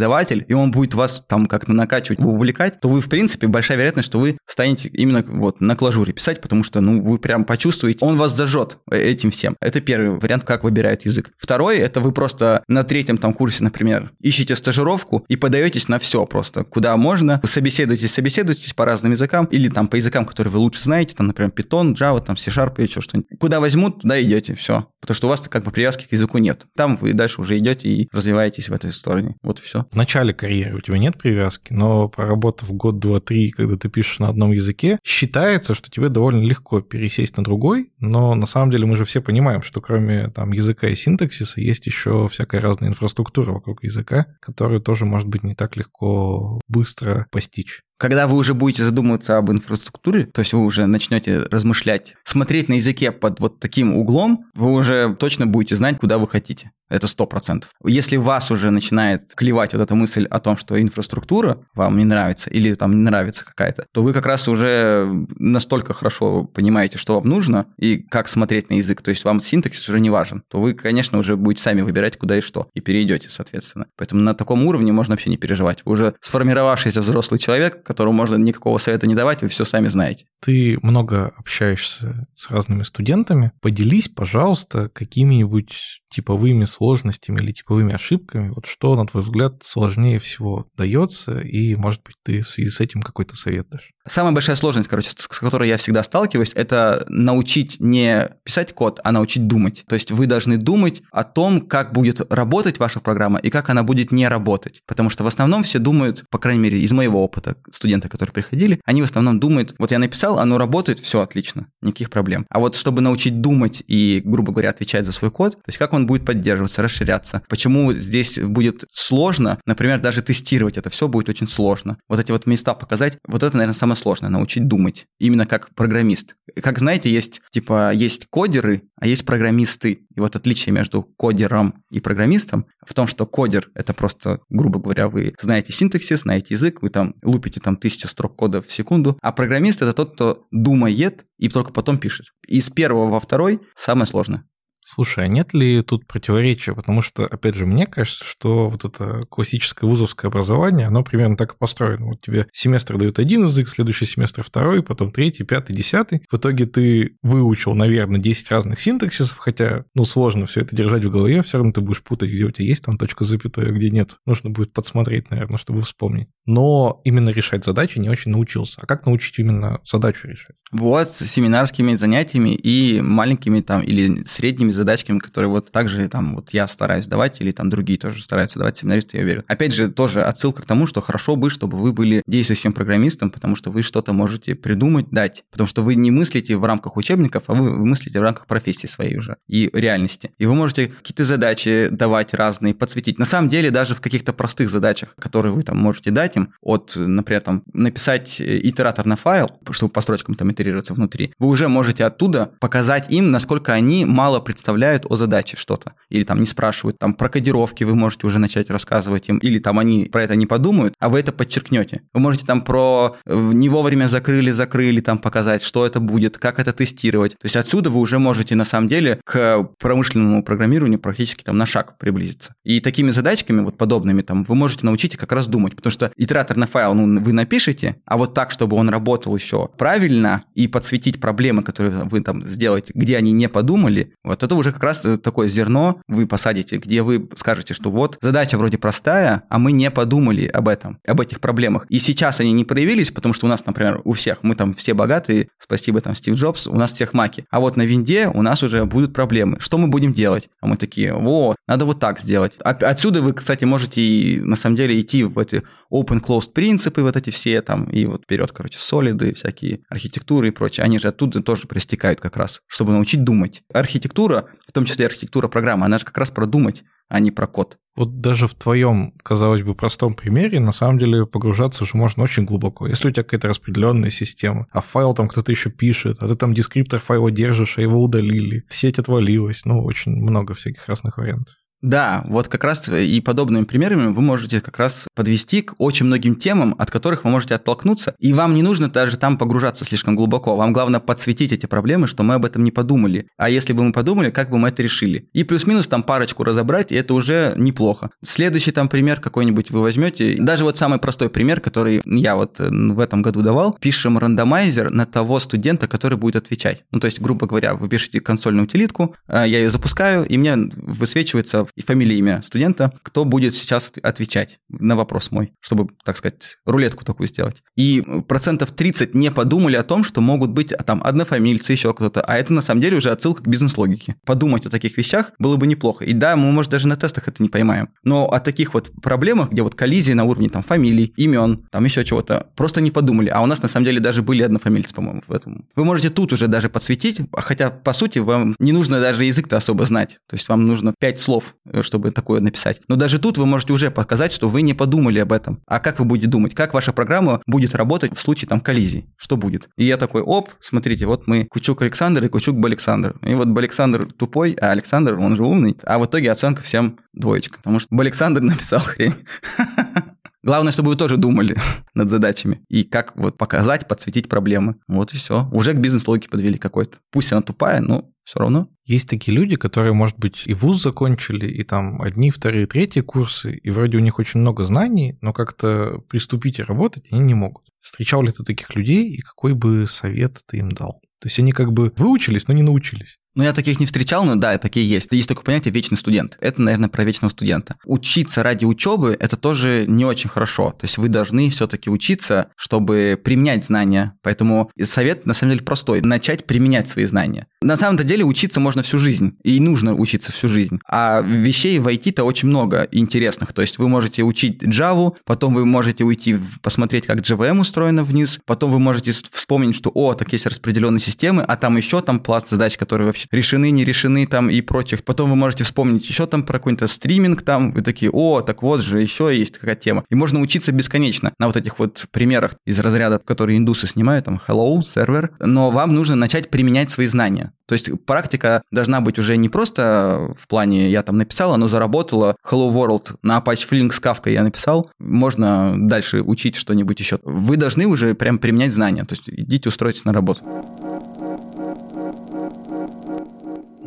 Speaker 3: и он будет вас там как-то накачивать, увлекать, то вы, в принципе, большая вероятность, что вы станете именно вот на клажуре писать, потому что, ну, вы прям почувствуете, он вас зажжет этим всем. Это первый вариант, как выбирают язык. Второй, это вы просто на третьем там курсе, например, ищете стажировку и подаетесь на все просто, куда можно, собеседуетесь, собеседуетесь по разным языкам или там по языкам, которые вы лучше знаете, там, например, Python, Java, там, C-Sharp и еще что-нибудь. Куда возьмут, туда идете, все. Потому что у вас как бы привязки к языку нет. Там вы дальше уже идете и развиваетесь в этой стороне. Вот все.
Speaker 1: В начале карьеры у тебя нет привязки, но проработав год, два, три, когда ты пишешь на одном языке, считается, что тебе довольно легко пересесть на другой, но на самом деле мы же все понимаем, что кроме там языка и синтаксиса есть еще всякая разная инфраструктура вокруг языка, которую тоже может быть не так легко быстро постичь.
Speaker 3: Когда вы уже будете задумываться об инфраструктуре, то есть вы уже начнете размышлять, смотреть на языке под вот таким углом, вы уже точно будете знать, куда вы хотите. Это сто процентов. Если вас уже начинает клевать вот эта мысль о том, что инфраструктура вам не нравится или там не нравится какая-то, то вы как раз уже настолько хорошо понимаете, что вам нужно и как смотреть на язык. То есть вам синтаксис уже не важен. То вы, конечно, уже будете сами выбирать, куда и что. И перейдете, соответственно. Поэтому на таком уровне можно вообще не переживать. Вы уже сформировавшийся взрослый человек, которому можно никакого совета не давать, вы все сами знаете.
Speaker 1: Ты много общаешься с разными студентами. Поделись, пожалуйста, какими-нибудь типовыми сложностями или типовыми ошибками. Вот что, на твой взгляд, сложнее всего дается, и, может быть, ты в связи с этим какой-то совет дашь?
Speaker 3: Самая большая сложность, короче, с которой я всегда сталкиваюсь, это научить не писать код, а научить думать. То есть вы должны думать о том, как будет работать ваша программа и как она будет не работать. Потому что в основном все думают, по крайней мере, из моего опыта, студенты, которые приходили, они в основном думают, вот я написал, оно работает, все отлично, никаких проблем. А вот чтобы научить думать и, грубо говоря, отвечать за свой код, то есть как он будет поддерживаться, расширяться, почему здесь будет сложно, например, даже тестировать это все будет очень сложно. Вот эти вот места показать, вот это, наверное, самое сложное, научить думать, именно как программист. Как знаете, есть типа есть кодеры, а есть программисты. И вот отличие между кодером и программистом в том, что кодер — это просто, грубо говоря, вы знаете синтаксис, знаете язык, вы там лупите там тысячу строк кода в секунду, а программист — это тот, кто думает и только потом пишет. Из первого во второй самое сложное.
Speaker 1: Слушай, а нет ли тут противоречия? Потому что, опять же, мне кажется, что вот это классическое вузовское образование, оно примерно так и построено. Вот тебе семестр дают один язык, следующий семестр второй, потом третий, пятый, десятый. В итоге ты выучил, наверное, 10 разных синтаксисов, хотя, ну, сложно все это держать в голове, все равно ты будешь путать, где у тебя есть там точка запятая, а где нет. Нужно будет подсмотреть, наверное, чтобы вспомнить. Но именно решать задачи не очень научился. А как научить именно задачу решать?
Speaker 3: Вот, с семинарскими занятиями и маленькими там или средними задачками, которые вот также там вот я стараюсь давать, или там другие тоже стараются давать семинаристы, я уверен. Опять же, тоже отсылка к тому, что хорошо бы, чтобы вы были действующим программистом, потому что вы что-то можете придумать, дать. Потому что вы не мыслите в рамках учебников, а вы мыслите в рамках профессии своей уже и реальности. И вы можете какие-то задачи давать разные, подсветить. На самом деле, даже в каких-то простых задачах, которые вы там можете дать им, от, например, там, написать итератор на файл, чтобы по строчкам там итерироваться внутри, вы уже можете оттуда показать им, насколько они мало представляют представляют о задаче что-то. Или там не спрашивают, там про кодировки вы можете уже начать рассказывать им, или там они про это не подумают, а вы это подчеркнете. Вы можете там про э, не вовремя закрыли, закрыли, там показать, что это будет, как это тестировать. То есть отсюда вы уже можете на самом деле к промышленному программированию практически там на шаг приблизиться. И такими задачками, вот подобными, там, вы можете научить как раз думать, потому что итераторный файл, ну, вы напишете, а вот так, чтобы он работал еще правильно и подсветить проблемы, которые вы там сделаете, где они не подумали, вот это уже как раз такое зерно вы посадите, где вы скажете, что вот задача вроде простая, а мы не подумали об этом, об этих проблемах. И сейчас они не проявились, потому что у нас, например, у всех, мы там все богатые, спасибо там Стив Джобс, у нас всех маки. А вот на винде у нас уже будут проблемы. Что мы будем делать? А мы такие, вот, надо вот так сделать. Отсюда вы, кстати, можете и на самом деле идти в эти open-closed принципы, вот эти все там, и вот вперед, короче, солиды, всякие архитектуры и прочее, они же оттуда тоже пристекают как раз, чтобы научить думать. Архитектура, в том числе архитектура программы, она же как раз про думать, а не про код.
Speaker 1: Вот даже в твоем, казалось бы, простом примере, на самом деле погружаться же можно очень глубоко. Если у тебя какая-то распределенная система, а файл там кто-то еще пишет, а ты там дескриптор файла держишь, а его удалили, сеть отвалилась, ну, очень много всяких разных вариантов.
Speaker 3: Да, вот как раз и подобными примерами вы можете как раз подвести к очень многим темам, от которых вы можете оттолкнуться, и вам не нужно даже там погружаться слишком глубоко. Вам главное подсветить эти проблемы, что мы об этом не подумали. А если бы мы подумали, как бы мы это решили? И плюс-минус там парочку разобрать, и это уже неплохо. Следующий там пример какой-нибудь вы возьмете. Даже вот самый простой пример, который я вот э, в этом году давал. Пишем рандомайзер на того студента, который будет отвечать. Ну, то есть, грубо говоря, вы пишете консольную утилитку, э, я ее запускаю, и мне высвечивается и фамилия, имя студента, кто будет сейчас отвечать на вопрос мой, чтобы, так сказать, рулетку такую сделать. И процентов 30 не подумали о том, что могут быть а, там однофамильцы, еще кто-то, а это на самом деле уже отсылка к бизнес-логике. Подумать о таких вещах было бы неплохо. И да, мы, может, даже на тестах это не поймаем. Но о таких вот проблемах, где вот коллизии на уровне там фамилий, имен, там еще чего-то, просто не подумали. А у нас на самом деле даже были однофамильцы, по-моему, в этом. Вы можете тут уже даже подсветить, хотя, по сути, вам не нужно даже язык-то особо знать. То есть вам нужно пять слов Э, чтобы такое написать. Но даже тут вы можете уже показать, что вы не подумали об этом. А как вы будете думать? Как ваша программа будет работать в случае там коллизии? Что будет? И я такой, оп, смотрите, вот мы Кучук Александр и Кучук Александр. И вот Александр тупой, а Александр, он же умный. А в итоге оценка всем двоечка. Потому что Александр написал хрень. Главное, чтобы вы тоже думали над задачами и как вот показать, подсветить проблемы. Вот и все. Уже к бизнес-логике подвели какой-то. Пусть она тупая, но все равно.
Speaker 1: Есть такие люди, которые, может быть, и вуз закончили, и там одни, вторые, третьи курсы, и вроде у них очень много знаний, но как-то приступить и работать они не могут. Встречал ли ты таких людей, и какой бы совет ты им дал? То есть они как бы выучились, но не научились.
Speaker 3: Ну, я таких не встречал, но да, такие есть. Есть такое понятие вечный студент. Это, наверное, про вечного студента. Учиться ради учебы – это тоже не очень хорошо. То есть вы должны все-таки учиться, чтобы применять знания. Поэтому совет, на самом деле, простой. Начать применять свои знания. На самом деле учиться можно всю жизнь. И нужно учиться всю жизнь. А вещей в IT-то очень много интересных. То есть вы можете учить Java, потом вы можете уйти посмотреть, как JVM устроено вниз, потом вы можете вспомнить, что, о, так есть распределенные системы, а там еще там пласт задач, которые вообще решены, не решены там и прочих. Потом вы можете вспомнить еще там про какой-то стриминг там, вы такие, о, так вот же, еще есть такая тема. И можно учиться бесконечно на вот этих вот примерах из разряда, которые индусы снимают, там, hello, сервер, но вам нужно начать применять свои знания. То есть практика должна быть уже не просто в плане я там написал, оно заработало, Hello World на Apache Flink с Kafka я написал, можно дальше учить что-нибудь еще. Вы должны уже прям применять знания, то есть идите устроитесь на работу.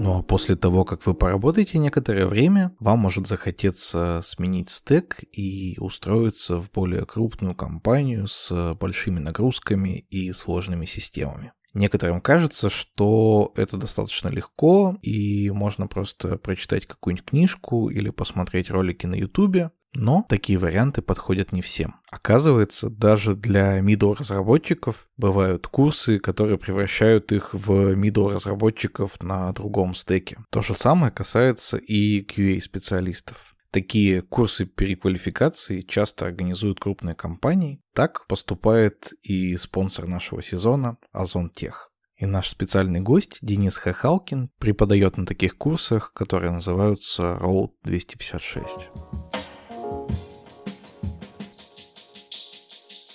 Speaker 1: Ну а после того, как вы поработаете некоторое время, вам может захотеться сменить стек и устроиться в более крупную компанию с большими нагрузками и сложными системами. Некоторым кажется, что это достаточно легко, и можно просто прочитать какую-нибудь книжку или посмотреть ролики на YouTube, но такие варианты подходят не всем. Оказывается, даже для middle разработчиков бывают курсы, которые превращают их в middle разработчиков на другом стеке. То же самое касается и QA специалистов. Такие курсы переквалификации часто организуют крупные компании. Так поступает и спонсор нашего сезона Озон Тех. И наш специальный гость Денис Хахалкин преподает на таких курсах, которые называются Road 256.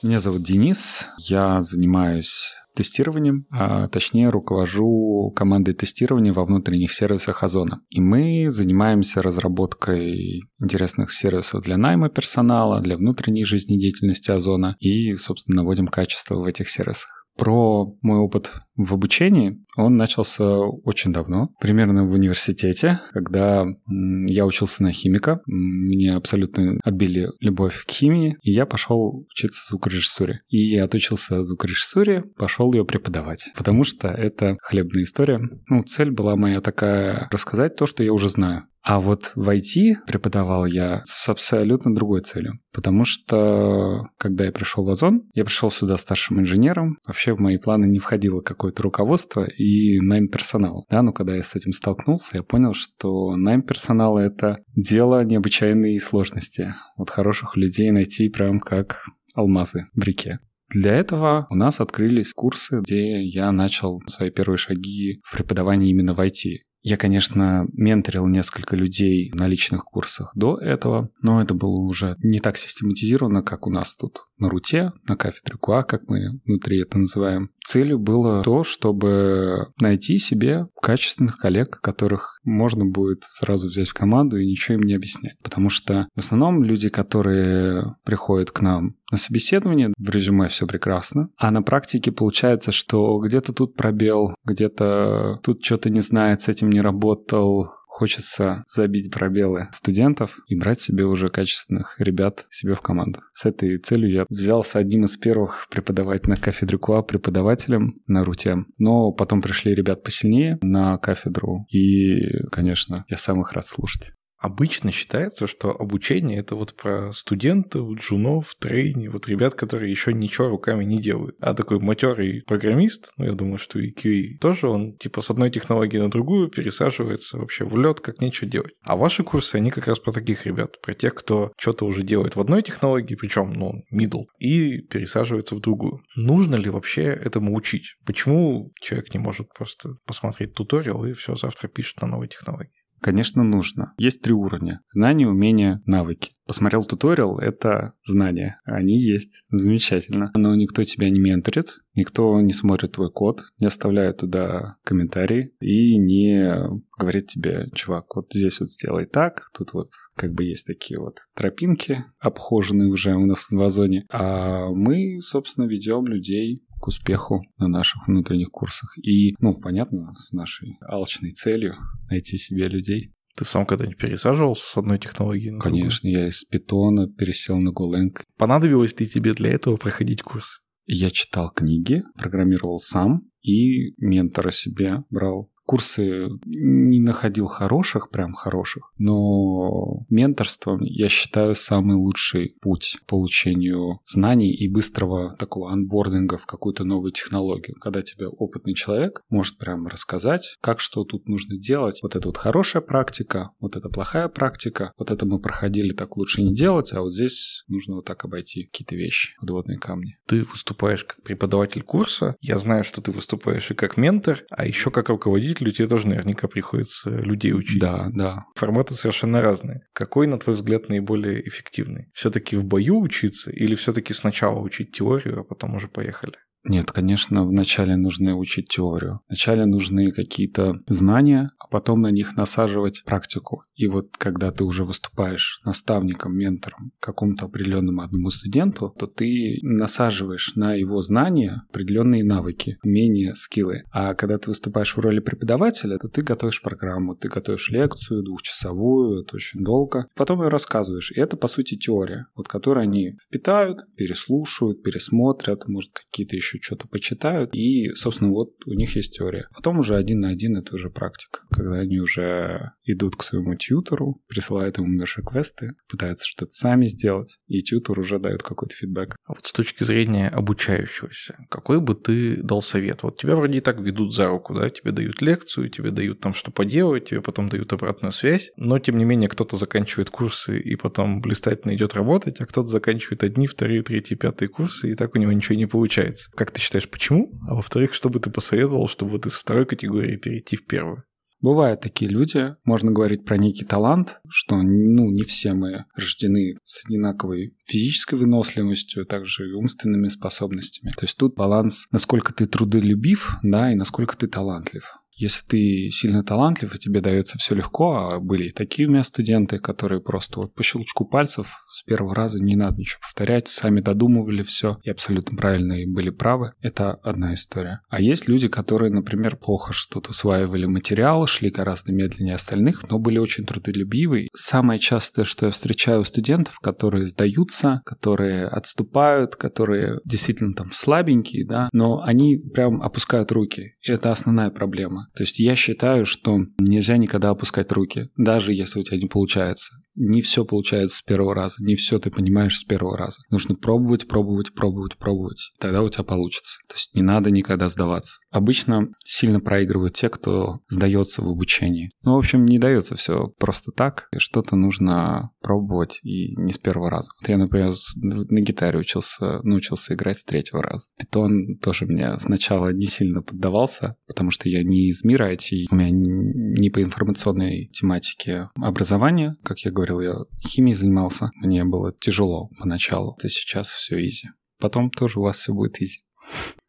Speaker 4: Меня зовут Денис, я занимаюсь тестированием, а точнее руковожу командой тестирования во внутренних сервисах Озона. И мы занимаемся разработкой интересных сервисов для найма персонала, для внутренней жизнедеятельности Озона и, собственно, наводим качество в этих сервисах. Про мой опыт в обучении, он начался очень давно, примерно в университете, когда я учился на химика, мне абсолютно отбили любовь к химии, и я пошел учиться звукорежиссуре. И отучился звукорежиссуре, пошел ее преподавать, потому что это хлебная история. Ну, цель была моя такая, рассказать то, что я уже знаю. А вот в IT преподавал я с абсолютно другой целью. Потому что, когда я пришел в Озон, я пришел сюда старшим инженером. Вообще в мои планы не входило какое-то руководство и найм персонала. Да, но когда я с этим столкнулся, я понял, что найм персонала — это дело необычайной сложности. Вот хороших людей найти прям как алмазы в реке. Для этого у нас открылись курсы, где я начал свои первые шаги в преподавании именно в IT. Я, конечно, менторил несколько людей на личных курсах до этого, но это было уже не так систематизировано, как у нас тут на Руте, на кафедре КУА, как мы внутри это называем. Целью было то, чтобы найти себе качественных коллег, которых можно будет сразу взять в команду и ничего им не объяснять. Потому что в основном люди, которые приходят к нам на собеседование, в резюме все прекрасно, а на практике получается, что где-то тут пробел, где-то тут что-то не знает, с этим не работал, хочется забить пробелы студентов и брать себе уже качественных ребят себе в команду. С этой целью я взялся одним из первых преподавать на кафедре КУА преподавателем на РУТе. Но потом пришли ребят посильнее на кафедру, и, конечно, я сам их рад слушать.
Speaker 1: Обычно считается, что обучение это вот про студентов, джунов, трейни, вот ребят, которые еще ничего руками не делают. А такой матерый программист, ну я думаю, что и QA тоже, он типа с одной технологии на другую пересаживается вообще в лед, как нечего делать. А ваши курсы, они как раз про таких ребят, про тех, кто что-то уже делает в одной технологии, причем, ну, middle, и пересаживается в другую. Нужно ли вообще этому учить? Почему человек не может просто посмотреть туториал и все завтра пишет на новой технологии?
Speaker 4: Конечно, нужно. Есть три уровня. Знания, умения, навыки. Посмотрел туториал — это знания. Они есть. Замечательно. Но никто тебя не менторит, никто не смотрит твой код, не оставляет туда комментарии и не говорит тебе, чувак, вот здесь вот сделай так, тут вот как бы есть такие вот тропинки, обхоженные уже у нас в Озоне. А мы, собственно, ведем людей к успеху на наших внутренних курсах. И, ну, понятно, с нашей алчной целью найти себе людей.
Speaker 1: Ты сам когда-нибудь пересаживался с одной технологии на
Speaker 4: Конечно, другую? я из питона пересел на Golang.
Speaker 1: Понадобилось ли тебе для этого проходить курс?
Speaker 4: Я читал книги, программировал сам и ментора себе брал курсы не находил хороших, прям хороших, но менторство, я считаю, самый лучший путь к получению знаний и быстрого такого анбординга в какую-то новую технологию, когда тебе опытный человек может прям рассказать, как что тут нужно делать. Вот это вот хорошая практика, вот это плохая практика, вот это мы проходили, так лучше не делать, а вот здесь нужно вот так обойти какие-то вещи, подводные камни.
Speaker 1: Ты выступаешь как преподаватель курса, я знаю, что ты выступаешь и как ментор, а еще как руководитель руководителю тебе тоже наверняка приходится людей учить.
Speaker 4: Да, да.
Speaker 1: Форматы совершенно разные. Какой, на твой взгляд, наиболее эффективный? Все-таки в бою учиться или все-таки сначала учить теорию, а потом уже поехали?
Speaker 4: Нет, конечно, вначале нужно учить теорию. Вначале нужны какие-то знания, а потом на них насаживать практику. И вот когда ты уже выступаешь наставником, ментором какому-то определенному одному студенту, то ты насаживаешь на его знания определенные навыки, умения, скиллы. А когда ты выступаешь в роли преподавателя, то ты готовишь программу, ты готовишь лекцию двухчасовую, это очень долго. Потом ее рассказываешь. И это, по сути, теория, вот которую они впитают, переслушают, пересмотрят, может, какие-то еще еще что-то почитают, и, собственно, вот у них есть теория. Потом уже один на один это уже практика, когда они уже идут к своему тьютору, присылают ему мерш-квесты, пытаются что-то сами сделать, и тьютор уже дает какой-то фидбэк.
Speaker 1: А вот с точки зрения обучающегося, какой бы ты дал совет? Вот тебя вроде и так ведут за руку, да, тебе дают лекцию, тебе дают там что поделать, тебе потом дают обратную связь, но тем не менее кто-то заканчивает курсы и потом блистательно идет работать, а кто-то заканчивает одни, вторые, третьи, пятые курсы, и так у него ничего не получается. Как ты считаешь, почему? А во-вторых, что бы ты посоветовал, чтобы вот из второй категории перейти в первую?
Speaker 4: Бывают такие люди, можно говорить про некий талант, что ну, не все мы рождены с одинаковой физической выносливостью, также и умственными способностями. То есть тут баланс, насколько ты трудолюбив, да, и насколько ты талантлив. Если ты сильно талантлив, и тебе дается все легко, а были и такие у меня студенты, которые просто вот по щелчку пальцев с первого раза не надо ничего повторять, сами додумывали все и абсолютно правильно и были правы, это одна история. А есть люди, которые, например, плохо что-то усваивали материал, шли гораздо медленнее остальных, но были очень трудолюбивы. Самое частое, что я встречаю у студентов, которые сдаются, которые отступают, которые действительно там слабенькие, да, но они прям опускают руки. И это основная проблема. То есть я считаю, что нельзя никогда опускать руки, даже если у тебя не получается не все получается с первого раза, не все ты понимаешь с первого раза. Нужно пробовать, пробовать, пробовать, пробовать. Тогда у тебя получится. То есть не надо никогда сдаваться. Обычно сильно проигрывают те, кто сдается в обучении. Ну, в общем, не дается все просто так. Что-то нужно пробовать и не с первого раза. Вот я, например, на гитаре учился, научился играть с третьего раза. Питон тоже мне сначала не сильно поддавался, потому что я не из мира IT, у меня не по информационной тематике образования, как я говорю, говорил, я химией занимался. Мне было тяжело поначалу. Это сейчас все изи. Потом тоже у вас все будет изи.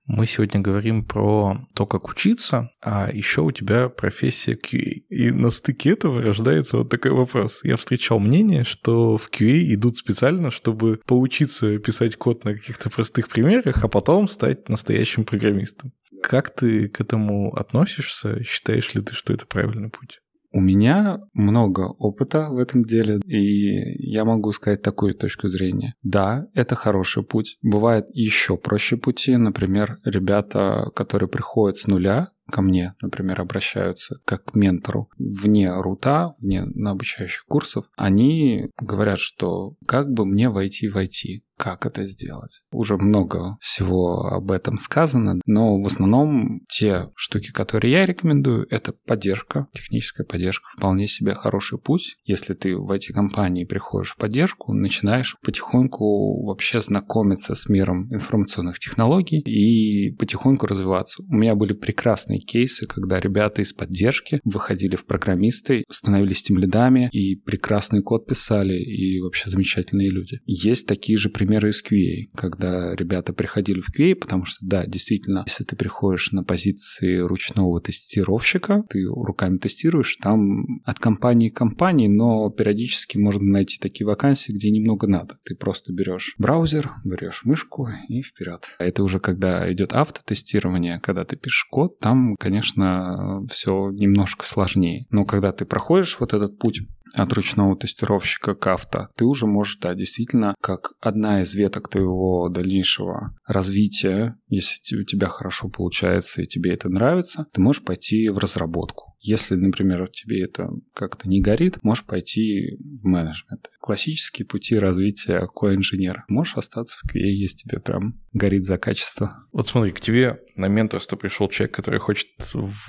Speaker 1: Мы сегодня говорим про то, как учиться, а еще у тебя профессия QA. И на стыке этого рождается вот такой вопрос. Я встречал мнение, что в QA идут специально, чтобы поучиться писать код на каких-то простых примерах, а потом стать настоящим программистом. Как ты к этому относишься? Считаешь ли ты, что это правильный путь?
Speaker 4: У меня много опыта в этом деле, и я могу сказать такую точку зрения. Да, это хороший путь. Бывает еще проще пути. Например, ребята, которые приходят с нуля, ко мне, например, обращаются как к ментору вне рута, вне на обучающих курсов, они говорят, что как бы мне войти в IT, как это сделать. Уже много всего об этом сказано, но в основном те штуки, которые я рекомендую, это поддержка, техническая поддержка, вполне себе хороший путь. Если ты в эти компании приходишь в поддержку, начинаешь потихоньку вообще знакомиться с миром информационных технологий и потихоньку развиваться. У меня были прекрасные кейсы, когда ребята из поддержки выходили в программисты, становились тем лидами и прекрасный код писали, и вообще замечательные люди. Есть такие же примеры примеры из QA, когда ребята приходили в QA, потому что, да, действительно, если ты приходишь на позиции ручного тестировщика, ты руками тестируешь, там от компании к компании, но периодически можно найти такие вакансии, где немного надо. Ты просто берешь браузер, берешь мышку и вперед. А это уже когда идет автотестирование, когда ты пишешь код, там, конечно, все немножко сложнее. Но когда ты проходишь вот этот путь от ручного тестировщика к авто, ты уже можешь, да, действительно, как одна из веток твоего дальнейшего развития, если у тебя хорошо получается и тебе это нравится, ты можешь пойти в разработку. Если, например, тебе это как-то не горит, можешь пойти в менеджмент. Классические пути развития коинженера. Можешь остаться в QA, если тебе прям горит за качество.
Speaker 1: Вот смотри, к тебе на менторство пришел человек, который хочет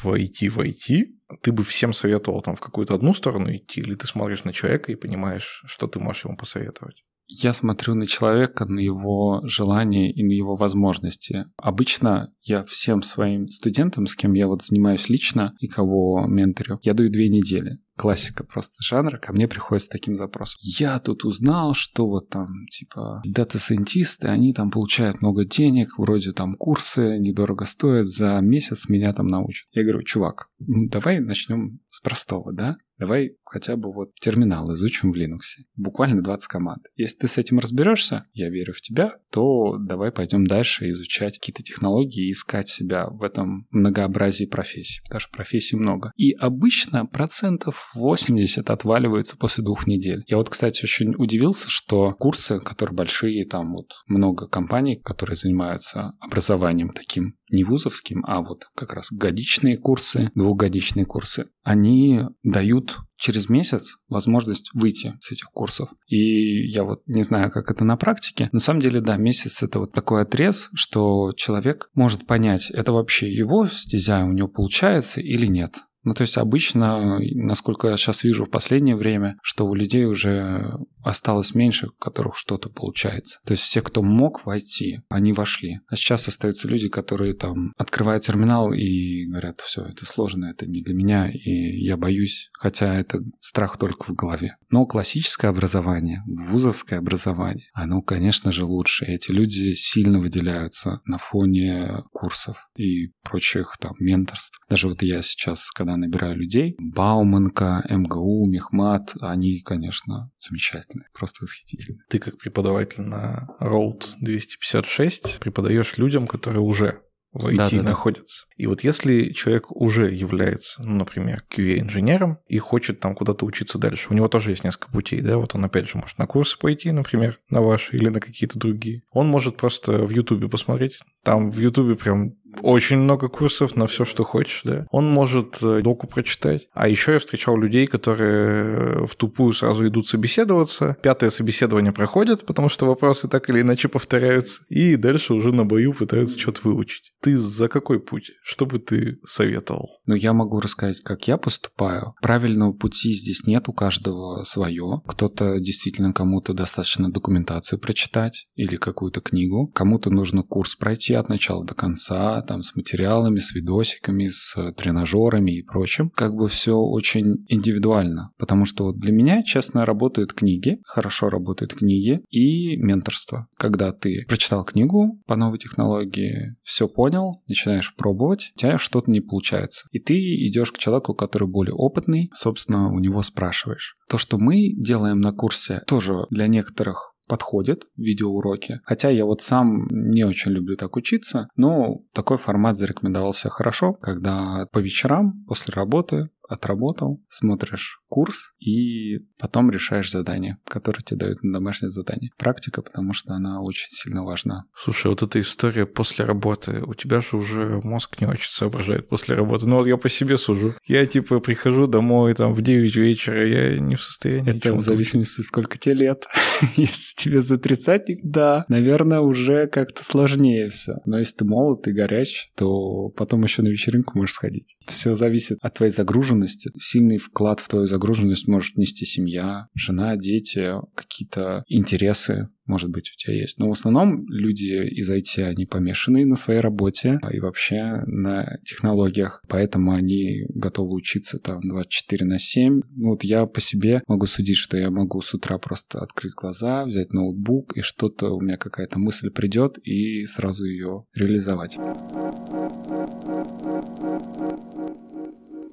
Speaker 1: войти в IT. Ты бы всем советовал там в какую-то одну сторону идти, или ты смотришь на человека и понимаешь, что ты можешь ему посоветовать?
Speaker 4: Я смотрю на человека, на его желания и на его возможности. Обычно я всем своим студентам, с кем я вот занимаюсь лично и кого менторю, я даю две недели классика просто жанра, ко мне приходит с таким запросом. Я тут узнал, что вот там, типа, дата-сайентисты, они там получают много денег, вроде там курсы недорого стоят, за месяц меня там научат. Я говорю, чувак, ну давай начнем с простого, да? Давай хотя бы вот терминал изучим в Linux. Буквально 20 команд. Если ты с этим разберешься, я верю в тебя, то давай пойдем дальше изучать какие-то технологии и искать себя в этом многообразии профессий, потому что профессий много. И обычно процентов 80 отваливаются после двух недель. Я вот, кстати, очень удивился, что курсы, которые большие, там вот много компаний, которые занимаются образованием таким не вузовским, а вот как раз годичные курсы, двухгодичные курсы, они дают через месяц возможность выйти с этих курсов. И я вот не знаю, как это на практике. На самом деле, да, месяц это вот такой отрез, что человек может понять, это вообще его стезя у него получается или нет. Ну, то есть обычно, насколько я сейчас вижу в последнее время, что у людей уже осталось меньше, у которых что-то получается. То есть все, кто мог войти, они вошли. А сейчас остаются люди, которые там открывают терминал и говорят, все, это сложно, это не для меня, и я боюсь, хотя это страх только в голове. Но классическое образование, вузовское образование, оно, конечно же, лучше. Эти люди сильно выделяются на фоне курсов и прочих там менторств. Даже вот я сейчас, когда набираю людей, Бауманка, МГУ, Мехмат, они, конечно, замечательные, просто восхитительные.
Speaker 1: Ты как преподаватель на Road 256 преподаешь людям, которые уже в IT да, да, находятся. Да. И вот если человек уже является, ну, например, QA-инженером и хочет там куда-то учиться дальше, у него тоже есть несколько путей, да, вот он опять же может на курсы пойти, например, на ваши или на какие-то другие. Он может просто в Ютубе посмотреть, там в Ютубе прям очень много курсов на все, что хочешь, да. Он может э, доку прочитать. А еще я встречал людей, которые в тупую сразу идут собеседоваться. Пятое собеседование проходит, потому что вопросы так или иначе повторяются. И дальше уже на бою пытаются что-то выучить. Ты за какой путь? Что бы ты советовал?
Speaker 4: Ну, я могу рассказать, как я поступаю. Правильного пути здесь нет, у каждого свое. Кто-то действительно кому-то достаточно документацию прочитать или какую-то книгу. Кому-то нужно курс пройти от начала до конца, там с материалами, с видосиками, с тренажерами и прочим. Как бы все очень индивидуально, потому что вот для меня, честно, работают книги, хорошо работают книги и менторство. Когда ты прочитал книгу по новой технологии, все понял, начинаешь пробовать, у тебя что-то не получается. И ты идешь к человеку, который более опытный, собственно, у него спрашиваешь. То, что мы делаем на курсе, тоже для некоторых подходит видеоуроки. Хотя я вот сам не очень люблю так учиться, но такой формат зарекомендовался хорошо, когда по вечерам после работы отработал, смотришь курс и потом решаешь задание, которое тебе дают на домашнее задание. Практика, потому что она очень сильно важна.
Speaker 1: Слушай, вот эта история после работы, у тебя же уже мозг не очень соображает после работы. Ну вот я по себе сужу. Я типа прихожу домой там в 9 вечера, я не в состоянии.
Speaker 4: Это в зависимости, сколько тебе лет. если тебе за тридцатник, да, наверное, уже как-то сложнее все. Но если ты молод и горяч, то потом еще на вечеринку можешь сходить. Все зависит от твоей загруженности. Сильный вклад в твою загруженность может нести семья, жена, дети, какие-то интересы, может быть, у тебя есть. Но в основном люди из IT, они помешаны на своей работе и вообще на технологиях, поэтому они готовы учиться там 24 на 7. Ну, вот я по себе могу судить, что я могу с утра просто открыть глаза, взять ноутбук, и что-то у меня какая-то мысль придет, и сразу ее реализовать.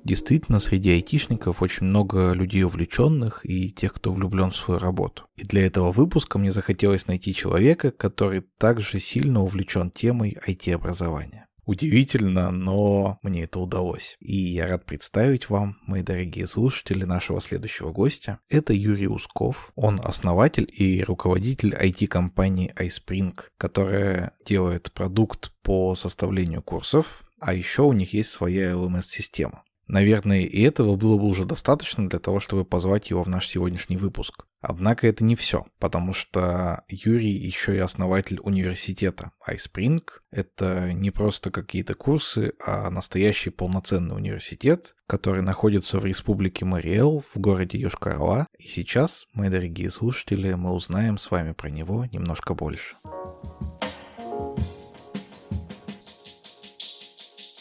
Speaker 1: Действительно, среди айтишников очень много людей увлеченных и тех, кто влюблен в свою работу. И для этого выпуска мне захотелось найти человека, который также сильно увлечен темой IT-образования. Удивительно, но мне это удалось. И я рад представить вам, мои дорогие слушатели, нашего следующего гостя. Это Юрий Усков. Он основатель и руководитель IT-компании iSpring, которая делает продукт по составлению курсов, а еще у них есть своя LMS-система. Наверное, и этого было бы уже достаточно для того, чтобы позвать его в наш сегодняшний выпуск. Однако это не все, потому что Юрий еще и основатель университета iSpring. Это не просто какие-то курсы, а настоящий полноценный университет, который находится в республике Мариэл в городе Йошкар-Ола. И сейчас, мои дорогие слушатели, мы узнаем с вами про него немножко больше.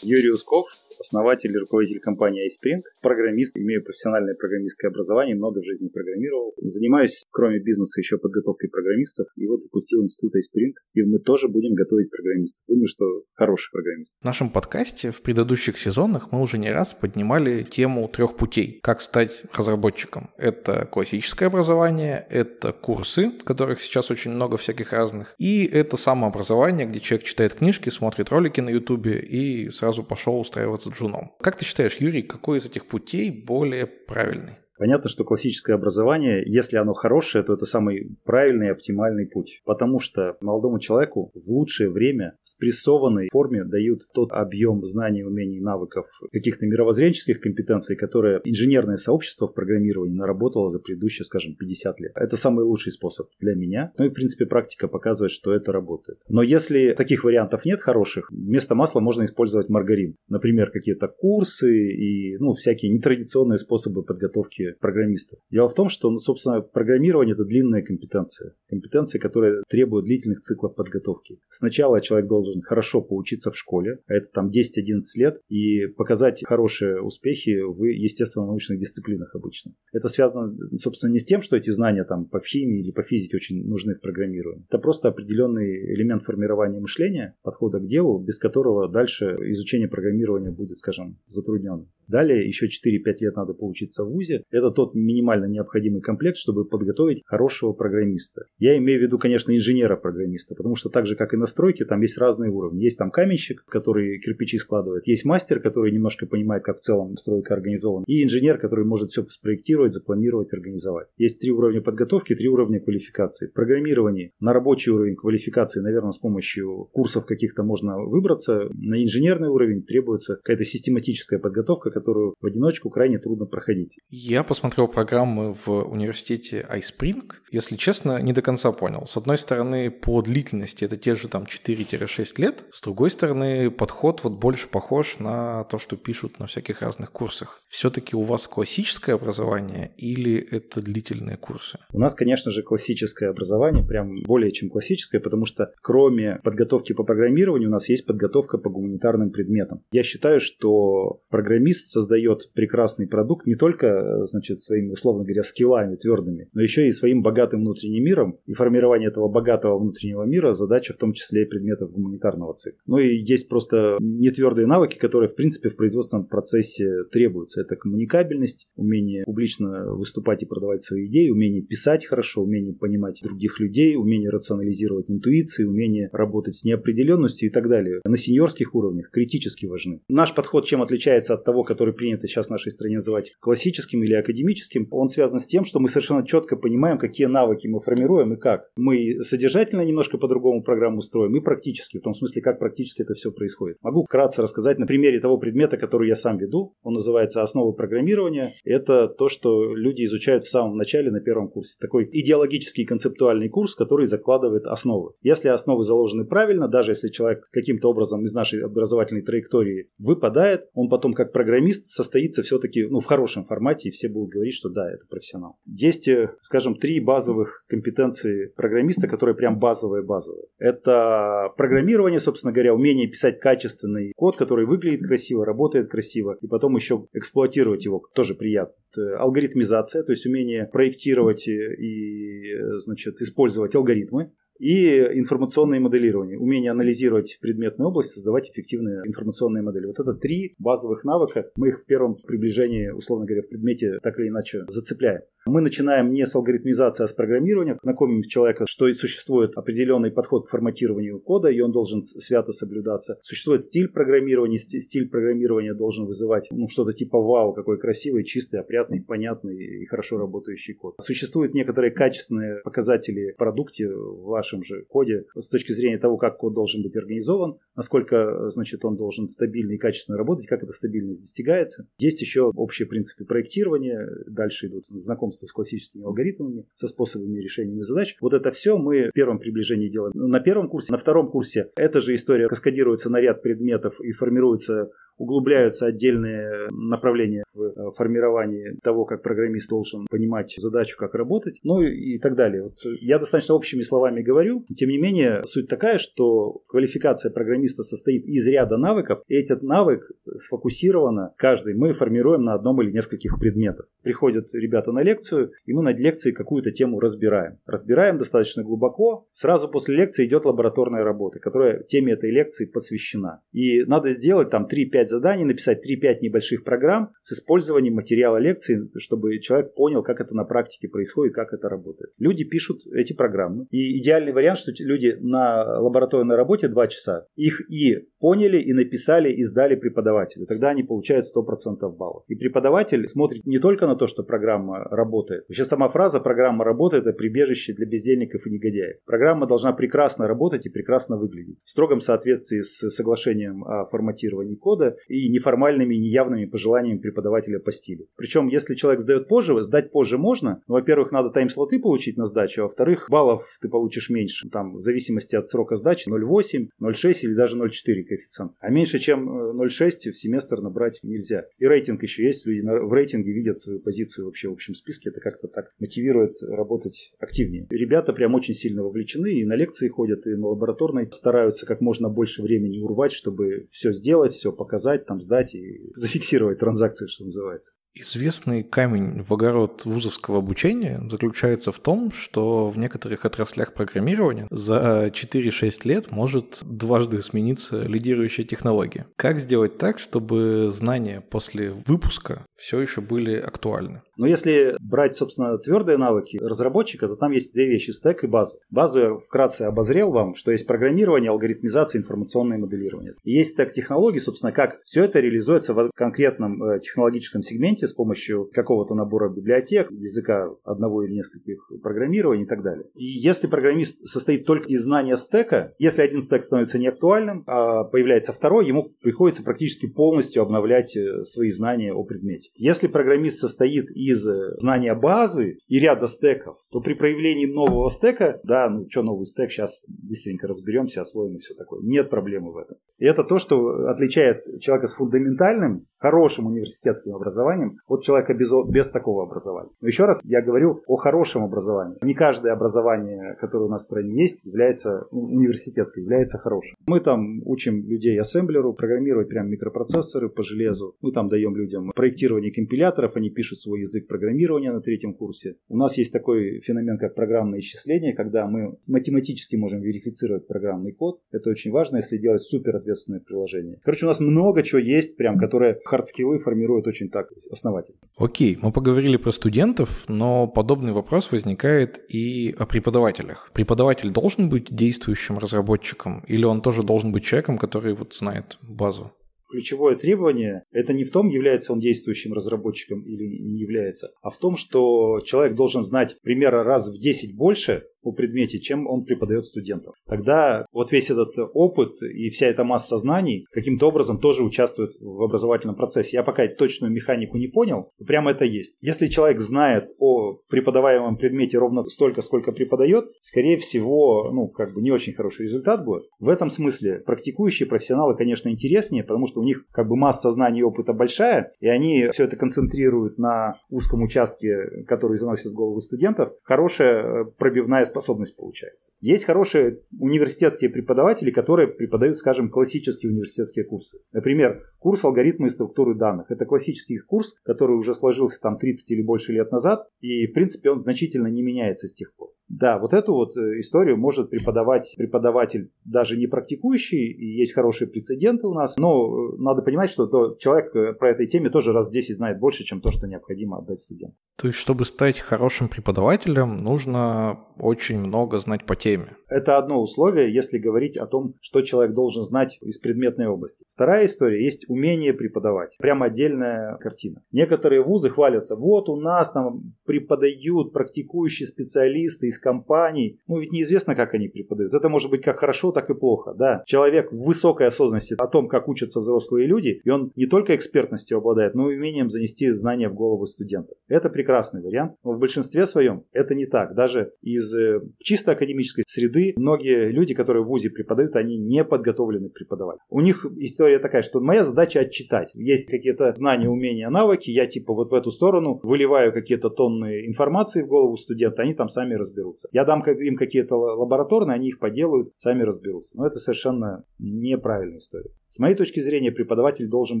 Speaker 5: Юрий Усков, основатель и руководитель компании iSpring, программист, имею профессиональное программистское образование, много в жизни программировал. Занимаюсь, кроме бизнеса, еще подготовкой программистов. И вот запустил институт iSpring, и мы тоже будем готовить программистов. Думаю, что хороший программист.
Speaker 1: В нашем подкасте в предыдущих сезонах мы уже не раз поднимали тему трех путей. Как стать разработчиком. Это классическое образование, это курсы, которых сейчас очень много всяких разных, и это самообразование, где человек читает книжки, смотрит ролики на ютубе и сразу пошел устраиваться джуном. Как ты считаешь, Юрий, какой из этих путей более правильный?
Speaker 5: Понятно, что классическое образование, если оно хорошее, то это самый правильный и оптимальный путь. Потому что молодому человеку в лучшее время в спрессованной форме дают тот объем знаний, умений, навыков, каких-то мировоззренческих компетенций, которые инженерное сообщество в программировании наработало за предыдущие, скажем, 50 лет. Это самый лучший способ для меня. Ну и, в принципе, практика показывает, что это работает. Но если таких вариантов нет хороших, вместо масла можно использовать маргарин. Например, какие-то курсы и ну, всякие нетрадиционные способы подготовки программистов. Дело в том, что, ну, собственно, программирование – это длинная компетенция. Компетенция, которая требует длительных циклов подготовки. Сначала человек должен хорошо поучиться в школе, а это там 10-11 лет, и показать хорошие успехи в естественно-научных дисциплинах обычно. Это связано, собственно, не с тем, что эти знания там по химии или по физике очень нужны в программировании. Это просто определенный элемент формирования мышления, подхода к делу, без которого дальше изучение программирования будет, скажем, затрудненным. Далее еще 4-5 лет надо поучиться в ВУЗе. Это тот минимально необходимый комплект, чтобы подготовить хорошего программиста. Я имею в виду, конечно, инженера-программиста, потому что так же, как и на стройке, там есть разные уровни. Есть там каменщик, который кирпичи складывает, есть мастер, который немножко понимает, как в целом стройка организована, и инженер, который может все спроектировать, запланировать, организовать. Есть три уровня подготовки, три уровня квалификации. В программировании на рабочий уровень квалификации, наверное, с помощью курсов каких-то можно выбраться. На инженерный уровень требуется какая-то систематическая подготовка, которую в одиночку крайне трудно проходить.
Speaker 1: Я посмотрел программы в университете iSpring. Если честно, не до конца понял. С одной стороны, по длительности это те же там 4-6 лет. С другой стороны, подход вот больше похож на то, что пишут на всяких разных курсах. Все-таки у вас классическое образование или это длительные курсы?
Speaker 5: У нас, конечно же, классическое образование, прям более чем классическое, потому что кроме подготовки по программированию у нас есть подготовка по гуманитарным предметам. Я считаю, что программист создает прекрасный продукт не только, значит, своими, условно говоря, скиллами твердыми, но еще и своим богатым внутренним миром. И формирование этого богатого внутреннего мира задача в том числе и предметов гуманитарного цикла. Ну и есть просто нетвердые навыки, которые, в принципе, в производственном процессе требуются. Это коммуникабельность, умение публично выступать и продавать свои идеи, умение писать хорошо, умение понимать других людей, умение рационализировать интуиции, умение работать с неопределенностью и так далее. На сеньорских уровнях критически важны. Наш подход чем отличается от того, который принято сейчас в нашей стране называть классическим или академическим, он связан с тем, что мы совершенно четко понимаем, какие навыки мы формируем и как. Мы содержательно немножко по-другому программу строим и практически, в том смысле, как практически это все происходит. Могу вкратце рассказать на примере того предмета, который я сам веду. Он называется «Основы программирования». Это то, что люди изучают в самом начале на первом курсе. Такой идеологический концептуальный курс, который закладывает основы. Если основы заложены правильно, даже если человек каким-то образом из нашей образовательной траектории выпадает, он потом как программист состоится все-таки ну, в хорошем формате, и все будут говорить, что да, это профессионал. Есть, э, скажем, три базовых компетенции программиста, которые прям базовые-базовые. Это программирование, собственно говоря, умение писать качественный код, который выглядит красиво, работает красиво, и потом еще эксплуатировать его тоже приятно. Алгоритмизация, то есть умение проектировать и, значит, использовать алгоритмы и информационное моделирование, умение анализировать предметную область, создавать эффективные информационные модели. Вот это три базовых навыка. Мы их в первом приближении, условно говоря, в предмете так или иначе зацепляем. Мы начинаем не с алгоритмизации, а с программирования, знакомим человека, что существует определенный подход к форматированию кода, и он должен свято соблюдаться. Существует стиль программирования, стиль программирования должен вызывать ну, что-то типа вау, какой красивый, чистый, опрятный, понятный и хорошо работающий код. Существуют некоторые качественные показатели в продукте в вашем же коде с точки зрения того, как код должен быть организован, насколько значит, он должен стабильно и качественно работать, как эта стабильность достигается. Есть еще общие принципы проектирования, дальше идут знакомства знакомство с классическими алгоритмами, со способами решения задач. Вот это все мы в первом приближении делаем на первом курсе. На втором курсе эта же история каскадируется на ряд предметов и формируется углубляются отдельные направления в э, формировании того, как программист должен понимать задачу, как работать, ну и, так далее. Вот я достаточно общими словами говорю, тем не менее суть такая, что квалификация программиста состоит из ряда навыков, и этот навык сфокусированно каждый мы формируем на одном или нескольких предметах. Приходят ребята на лекцию, и мы на лекции какую-то тему разбираем. Разбираем достаточно глубоко. Сразу после лекции идет лабораторная работа, которая теме этой лекции посвящена. И надо сделать там 3-5 заданий, написать 3-5 небольших программ с использованием материала лекции, чтобы человек понял, как это на практике происходит, как это работает. Люди пишут эти программы. И идеальный вариант, что люди на лабораторной работе 2 часа, их и поняли, и написали, и сдали преподавателю. Тогда они получают 100% баллов. И преподаватель смотрит не только на то, что программа работает. Вообще сама фраза «программа работает» – это прибежище для бездельников и негодяев. Программа должна прекрасно работать и прекрасно выглядеть. В строгом соответствии с соглашением о форматировании кода и неформальными, неявными пожеланиями преподавателя по стилю. Причем, если человек сдает позже, сдать позже можно. Но, во-первых, надо тайм-слоты получить на сдачу, а во-вторых, баллов ты получишь меньше. Там, в зависимости от срока сдачи, 0,8, 0,6 или даже 0,4 коэффициент. А меньше, чем 0,6 в семестр набрать нельзя. И рейтинг еще есть. Люди в рейтинге видят свою позицию вообще в общем списке. Это как-то так мотивирует работать активнее. Ребята прям очень сильно вовлечены и на лекции ходят, и на лабораторной стараются как можно больше времени урвать, чтобы все сделать, все показать, там сдать и зафиксировать транзакции, что называется.
Speaker 1: Известный камень в огород вузовского обучения заключается в том, что в некоторых отраслях программирования за 4-6 лет может дважды смениться лидирующая технология. Как сделать так, чтобы знания после выпуска все еще были актуальны?
Speaker 5: Но если брать, собственно, твердые навыки разработчика, то там есть две вещи – стек и база. Базу я вкратце обозрел вам, что есть программирование, алгоритмизация, информационное моделирование. Есть стек технологий, собственно, как все это реализуется в конкретном э, технологическом сегменте с помощью какого-то набора библиотек, языка одного или нескольких программирований и так далее. И если программист состоит только из знания стека, если один стек становится неактуальным, а появляется второй, ему приходится практически полностью обновлять э, свои знания о предмете. Если программист состоит из из э, знания базы и ряда стеков, то при проявлении нового стека, да, ну что новый стек, сейчас быстренько разберемся, освоим и все такое. Нет проблемы в этом. И это то, что отличает человека с фундаментальным, хорошим университетским образованием от человека без, без такого образования. Но еще раз я говорю о хорошем образовании. Не каждое образование, которое у нас в стране есть, является ну, университетское, является хорошим. Мы там учим людей ассемблеру, программировать прям микропроцессоры по железу. Мы там даем людям проектирование компиляторов, они пишут свой язык программирования на третьем курсе. У нас есть такой феномен, как программное исчисление, когда мы математически можем верифицировать программный код. Это очень важно, если делать супер ответственное приложение. Короче, у нас много чего есть, прям, которое хардскиллы формируют очень так основательно.
Speaker 1: Окей, мы поговорили про студентов, но подобный вопрос возникает и о преподавателях. Преподаватель должен быть действующим разработчиком или он тоже должен быть человеком, который вот знает базу?
Speaker 5: ключевое требование это не в том, является он действующим разработчиком или не является, а в том, что человек должен знать примерно раз в 10 больше о предмете, чем он преподает студентам. Тогда вот весь этот опыт и вся эта масса знаний каким-то образом тоже участвует в образовательном процессе. Я пока точную механику не понял, но прямо это есть. Если человек знает о преподаваемом предмете ровно столько, сколько преподает, скорее всего, ну, как бы не очень хороший результат будет. В этом смысле практикующие профессионалы, конечно, интереснее, потому что у них как бы масса знаний и опыта большая, и они все это концентрируют на узком участке, который заносит в голову студентов. Хорошая пробивная способность получается. Есть хорошие университетские преподаватели, которые преподают, скажем, классические университетские курсы. Например, курс алгоритмы и структуры данных. Это классический курс, который уже сложился там 30 или больше лет назад, и в принципе он значительно не меняется с тех пор. Да, вот эту вот э, историю может преподавать преподаватель даже не практикующий, и есть хорошие прецеденты у нас, но э, надо понимать, что то человек э, про этой теме тоже раз в 10 знает больше, чем то, что необходимо отдать студенту.
Speaker 1: То есть, чтобы стать хорошим преподавателем, нужно очень много знать по теме.
Speaker 5: Это одно условие, если говорить о том, что человек должен знать из предметной области. Вторая история есть умение преподавать. Прямо отдельная картина. Некоторые вузы хвалятся, вот у нас там преподают практикующие специалисты из компаний. Ну ведь неизвестно, как они преподают. Это может быть как хорошо, так и плохо. Да, человек в высокой осознанности о том, как учатся взрослые люди, и он не только экспертностью обладает, но и умением занести знания в голову студента. Это прекрасный вариант, но в большинстве своем это не так. Даже из э, чисто академической среды многие люди, которые в ВУЗе преподают, они не подготовлены преподавать. У них история такая, что моя задача отчитать. Есть какие-то знания, умения, навыки, я типа вот в эту сторону выливаю какие-то тонны информации в голову студента, они там сами разберутся. Я дам им какие-то лабораторные, они их поделают, сами разберутся. Но это совершенно неправильная история. С моей точки зрения, преподаватель должен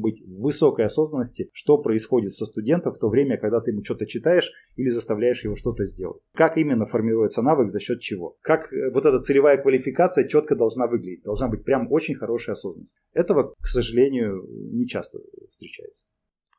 Speaker 5: быть в высокой осознанности, что происходит со студентом в то время, когда ты ему что-то читаешь или заставляешь его что-то сделать. Как именно формируется навык, за счет чего. Как э, вот эта целевая квалификация четко должна выглядеть. Должна быть прям очень хорошая осознанность. Этого, к сожалению, не часто встречается.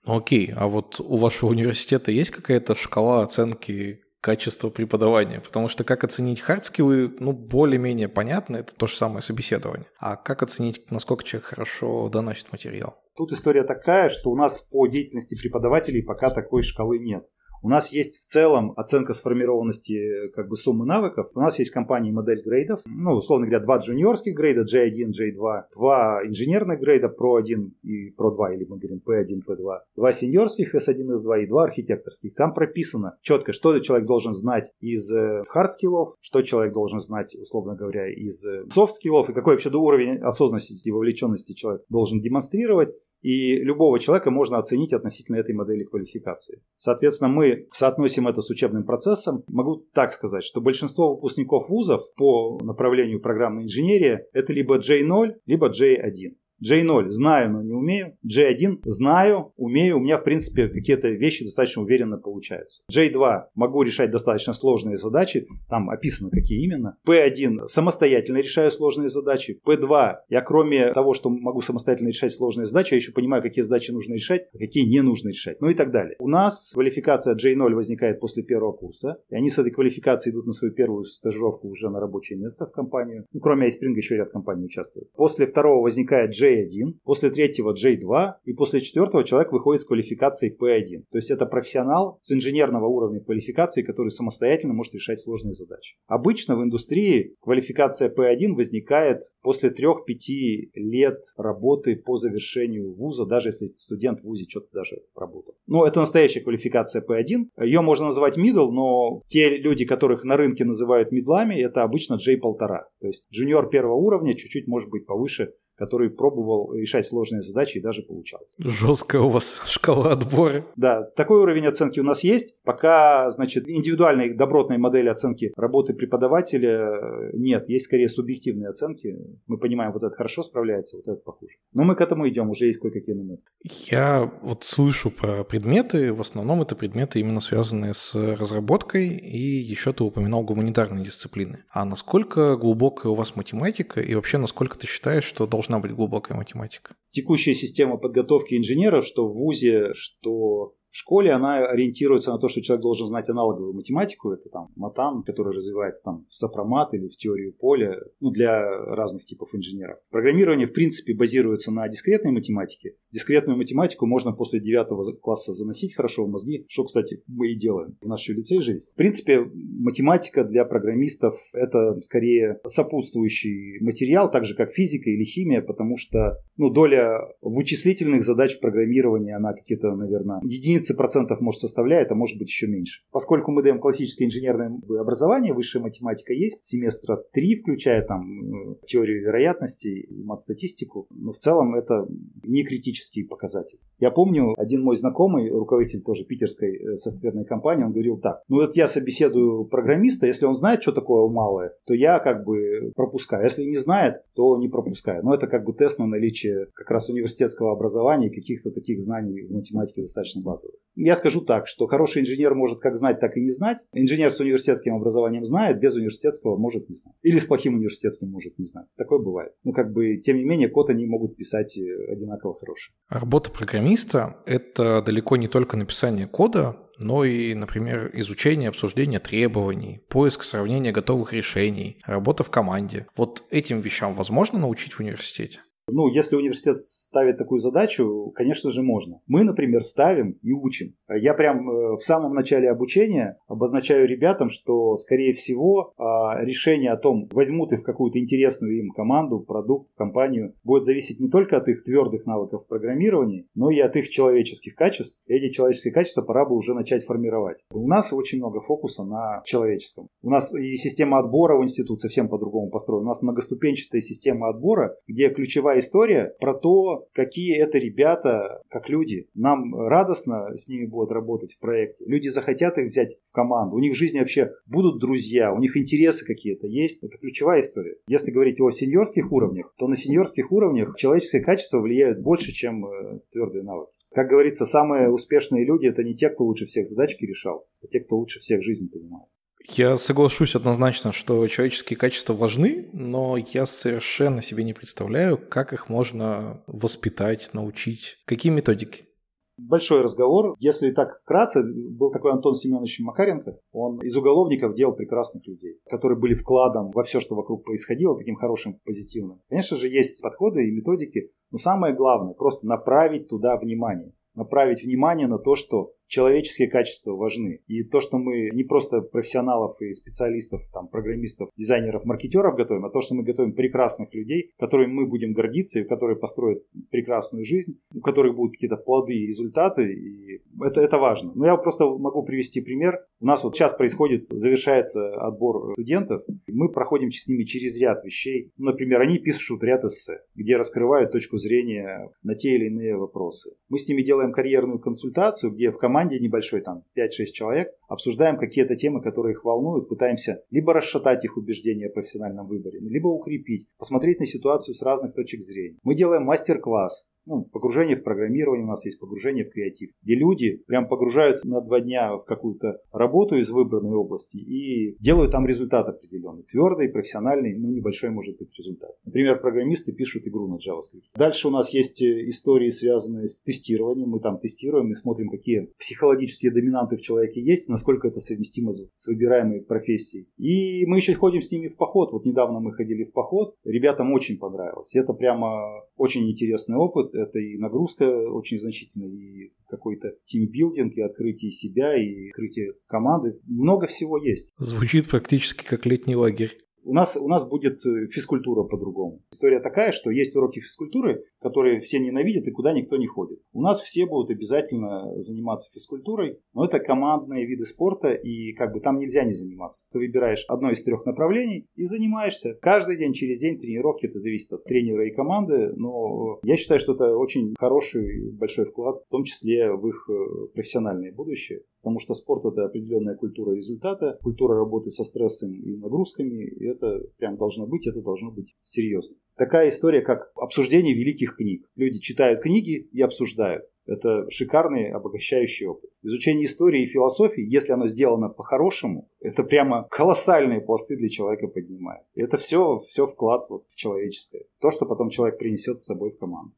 Speaker 1: Окей, а вот у вашего университета есть какая-то шкала оценки качество преподавания. Потому что как оценить хардскиллы, ну, более-менее понятно, это то же самое собеседование. А как оценить, насколько человек хорошо доносит материал?
Speaker 5: Тут история такая, что у нас по деятельности преподавателей пока такой шкалы нет. У нас есть в целом оценка сформированности как бы суммы навыков. У нас есть компании модель грейдов. Ну, условно говоря, два джуниорских грейда, J1, J2, два инженерных грейда, Pro 1 и Pro 2, или мы говорим P1, P2, два сеньорских S1, S2 и два архитекторских. Там прописано четко, что человек должен знать из хард-скиллов, что человек должен знать, условно говоря, из софт-скиллов, и какой вообще уровень осознанности и вовлеченности человек должен демонстрировать. И любого человека можно оценить относительно этой модели квалификации. Соответственно, мы соотносим это с учебным процессом. Могу так сказать, что большинство выпускников вузов по направлению программной инженерии это либо J0, либо J1. J0 знаю, но не умею. J1 знаю, умею. У меня, в принципе, какие-то вещи достаточно уверенно получаются. J2 могу решать достаточно сложные задачи. Там описано, какие именно. P1 самостоятельно решаю сложные задачи. P2 я кроме того, что могу самостоятельно решать сложные задачи, я еще понимаю, какие задачи нужно решать, а какие не нужно решать. Ну и так далее. У нас квалификация J0 возникает после первого курса. И они с этой квалификацией идут на свою первую стажировку уже на рабочее место в компанию. Ну, кроме iSpring еще ряд компаний участвует. После второго возникает J J1, после третьего J2 и после четвертого человек выходит с квалификацией P1. То есть это профессионал с инженерного уровня квалификации, который самостоятельно может решать сложные задачи. Обычно в индустрии квалификация P1 возникает после 3-5 лет работы по завершению вуза, даже если студент в вузе что-то даже работал. Но это настоящая квалификация P1. Ее можно назвать middle, но те люди, которых на рынке называют мидлами, это обычно J1,5. То есть джуниор первого уровня чуть-чуть может быть повыше который пробовал решать сложные задачи и даже получалось.
Speaker 1: Жесткая у вас шкала отбора.
Speaker 5: Да, такой уровень оценки у нас есть. Пока, значит, индивидуальной добротной модели оценки работы преподавателя э, нет. Есть скорее субъективные оценки. Мы понимаем, вот это хорошо справляется, вот это похуже. Но мы к этому идем, уже есть кое-какие моменты.
Speaker 1: Я вот слышу про предметы. В основном это предметы именно связанные с разработкой. И еще ты упоминал гуманитарные дисциплины. А насколько глубокая у вас математика и вообще насколько ты считаешь, что должна должна быть глубокая математика.
Speaker 5: Текущая система подготовки инженеров, что в ВУЗе, что в школе она ориентируется на то, что человек должен знать аналоговую математику, это там матан, который развивается там в сопромат или в теорию поля, ну, для разных типов инженеров. Программирование, в принципе, базируется на дискретной математике. Дискретную математику можно после девятого класса заносить хорошо в мозги, что, кстати, мы и делаем. В нашей лицей же есть. В принципе, математика для программистов – это скорее сопутствующий материал, так же, как физика или химия, потому что ну, доля вычислительных задач в программировании, она какие-то, наверное, единицы единицы процентов, может, составляет, а может быть еще меньше. Поскольку мы даем классическое инженерное образование, высшая математика есть, семестра 3, включая там э, теорию вероятности и мат-статистику, но в целом это не критический показатель. Я помню, один мой знакомый, руководитель тоже питерской э, софтверной компании, он говорил так, ну вот я собеседую программиста, если он знает, что такое малое, то я как бы пропускаю. Если не знает, то не пропускаю. Но это как бы тест на наличие как раз университетского образования и каких-то таких знаний в математике достаточно базовых. Я скажу так, что хороший инженер может как знать, так и не знать. Инженер с университетским образованием знает, без университетского может не знать. Или с плохим университетским может не знать. Такое бывает. Ну, как бы, тем не менее, код они могут писать э, одинаково хороший.
Speaker 1: Работа программиста — это далеко не только написание кода, но и, например, изучение, обсуждение требований, поиск сравнения готовых решений, работа в команде. Вот этим вещам возможно научить в университете?
Speaker 5: Ну, если университет ставит такую задачу, конечно же, можно. Мы, например, ставим и учим. Я прям э, в самом начале обучения обозначаю ребятам, что, скорее всего, а, решение о том, возьмут их в какую-то интересную им команду, продукт, компанию, будет зависеть не только от их твердых навыков программирования, но и от их человеческих качеств. Эти человеческие качества пора бы уже начать формировать. У нас очень много фокуса на человеческом. У нас и система отбора в институт совсем по-другому построена. У нас многоступенчатая система отбора, где ключевая ключевая история про то, какие это ребята, как люди. Нам радостно с ними будет работать в проекте. Люди захотят их взять в команду. У них в жизни вообще будут друзья, у них интересы какие-то есть. Это ключевая история. Если говорить о сеньорских уровнях, то на сеньорских уровнях человеческое качество влияет больше, чем э, твердые навыки. Как говорится, самые успешные люди это не те, кто лучше всех задачки решал, а те, кто лучше всех жизнь понимал.
Speaker 1: Я соглашусь однозначно, что человеческие качества важны, но я совершенно себе не представляю, как их можно воспитать, научить. Какие методики?
Speaker 5: Большой разговор. Если так вкратце, был такой Антон Семенович Макаренко. Он из уголовников делал прекрасных людей, которые были вкладом во все, что вокруг происходило, таким хорошим, позитивным. Конечно же, есть подходы и методики, но самое главное, просто направить туда внимание. Направить внимание на то, что человеческие качества важны. И то, что мы не просто профессионалов и специалистов, там, программистов, дизайнеров, маркетеров готовим, а то, что мы готовим прекрасных людей, которыми мы будем гордиться и которые построят прекрасную жизнь, у которых будут какие-то плоды и результаты, и это, это важно. Но я просто могу привести пример. У нас вот сейчас происходит, завершается отбор студентов, мы проходим с ними через ряд вещей. Например, они пишут ряд эссе, где раскрывают точку зрения на те или иные вопросы. Мы с ними делаем карьерную консультацию, где в команде команде небольшой, там 5-6 человек, обсуждаем какие-то темы, которые их волнуют, пытаемся либо расшатать их убеждения о профессиональном выборе, либо укрепить, посмотреть на ситуацию с разных точек зрения. Мы делаем мастер-класс, ну, погружение в программирование у нас есть, погружение в креатив, где люди прям погружаются на два дня в какую-то работу из выбранной области и делают там результат определенный. Твердый, профессиональный, но небольшой может быть результат. Например, программисты пишут игру на JavaScript. Дальше у нас есть э, истории, связанные с тестированием. Мы там тестируем и смотрим, какие психологические доминанты в человеке есть, насколько это совместимо с выбираемой профессией. И мы еще ходим с ними в поход. Вот недавно мы ходили в поход. Ребятам очень понравилось. Это прямо очень интересный опыт это и нагрузка очень значительная, и какой-то тимбилдинг, и открытие себя, и открытие команды. Много всего есть.
Speaker 1: Звучит практически как летний лагерь.
Speaker 5: У нас, у нас будет э, физкультура по-другому. История такая, что есть уроки физкультуры, которые все ненавидят и куда никто не ходит. У нас все будут обязательно заниматься физкультурой, но это командные виды спорта, и как бы там нельзя не заниматься. Ты выбираешь одно из трех направлений и занимаешься. Каждый день, через день тренировки, это зависит от тренера и команды, но я считаю, что это очень хороший, большой вклад, в том числе в их э, профессиональное будущее. Потому что спорт это определенная культура результата, культура работы со стрессом и нагрузками. И это прям должно быть, это должно быть серьезно. Такая история, как обсуждение великих книг. Люди читают книги и обсуждают. Это шикарный обогащающий опыт. Изучение истории и философии, если оно сделано по-хорошему, это прямо колоссальные пласты для человека поднимает. И это все, все вклад вот в человеческое. То, что потом человек принесет с собой в команду.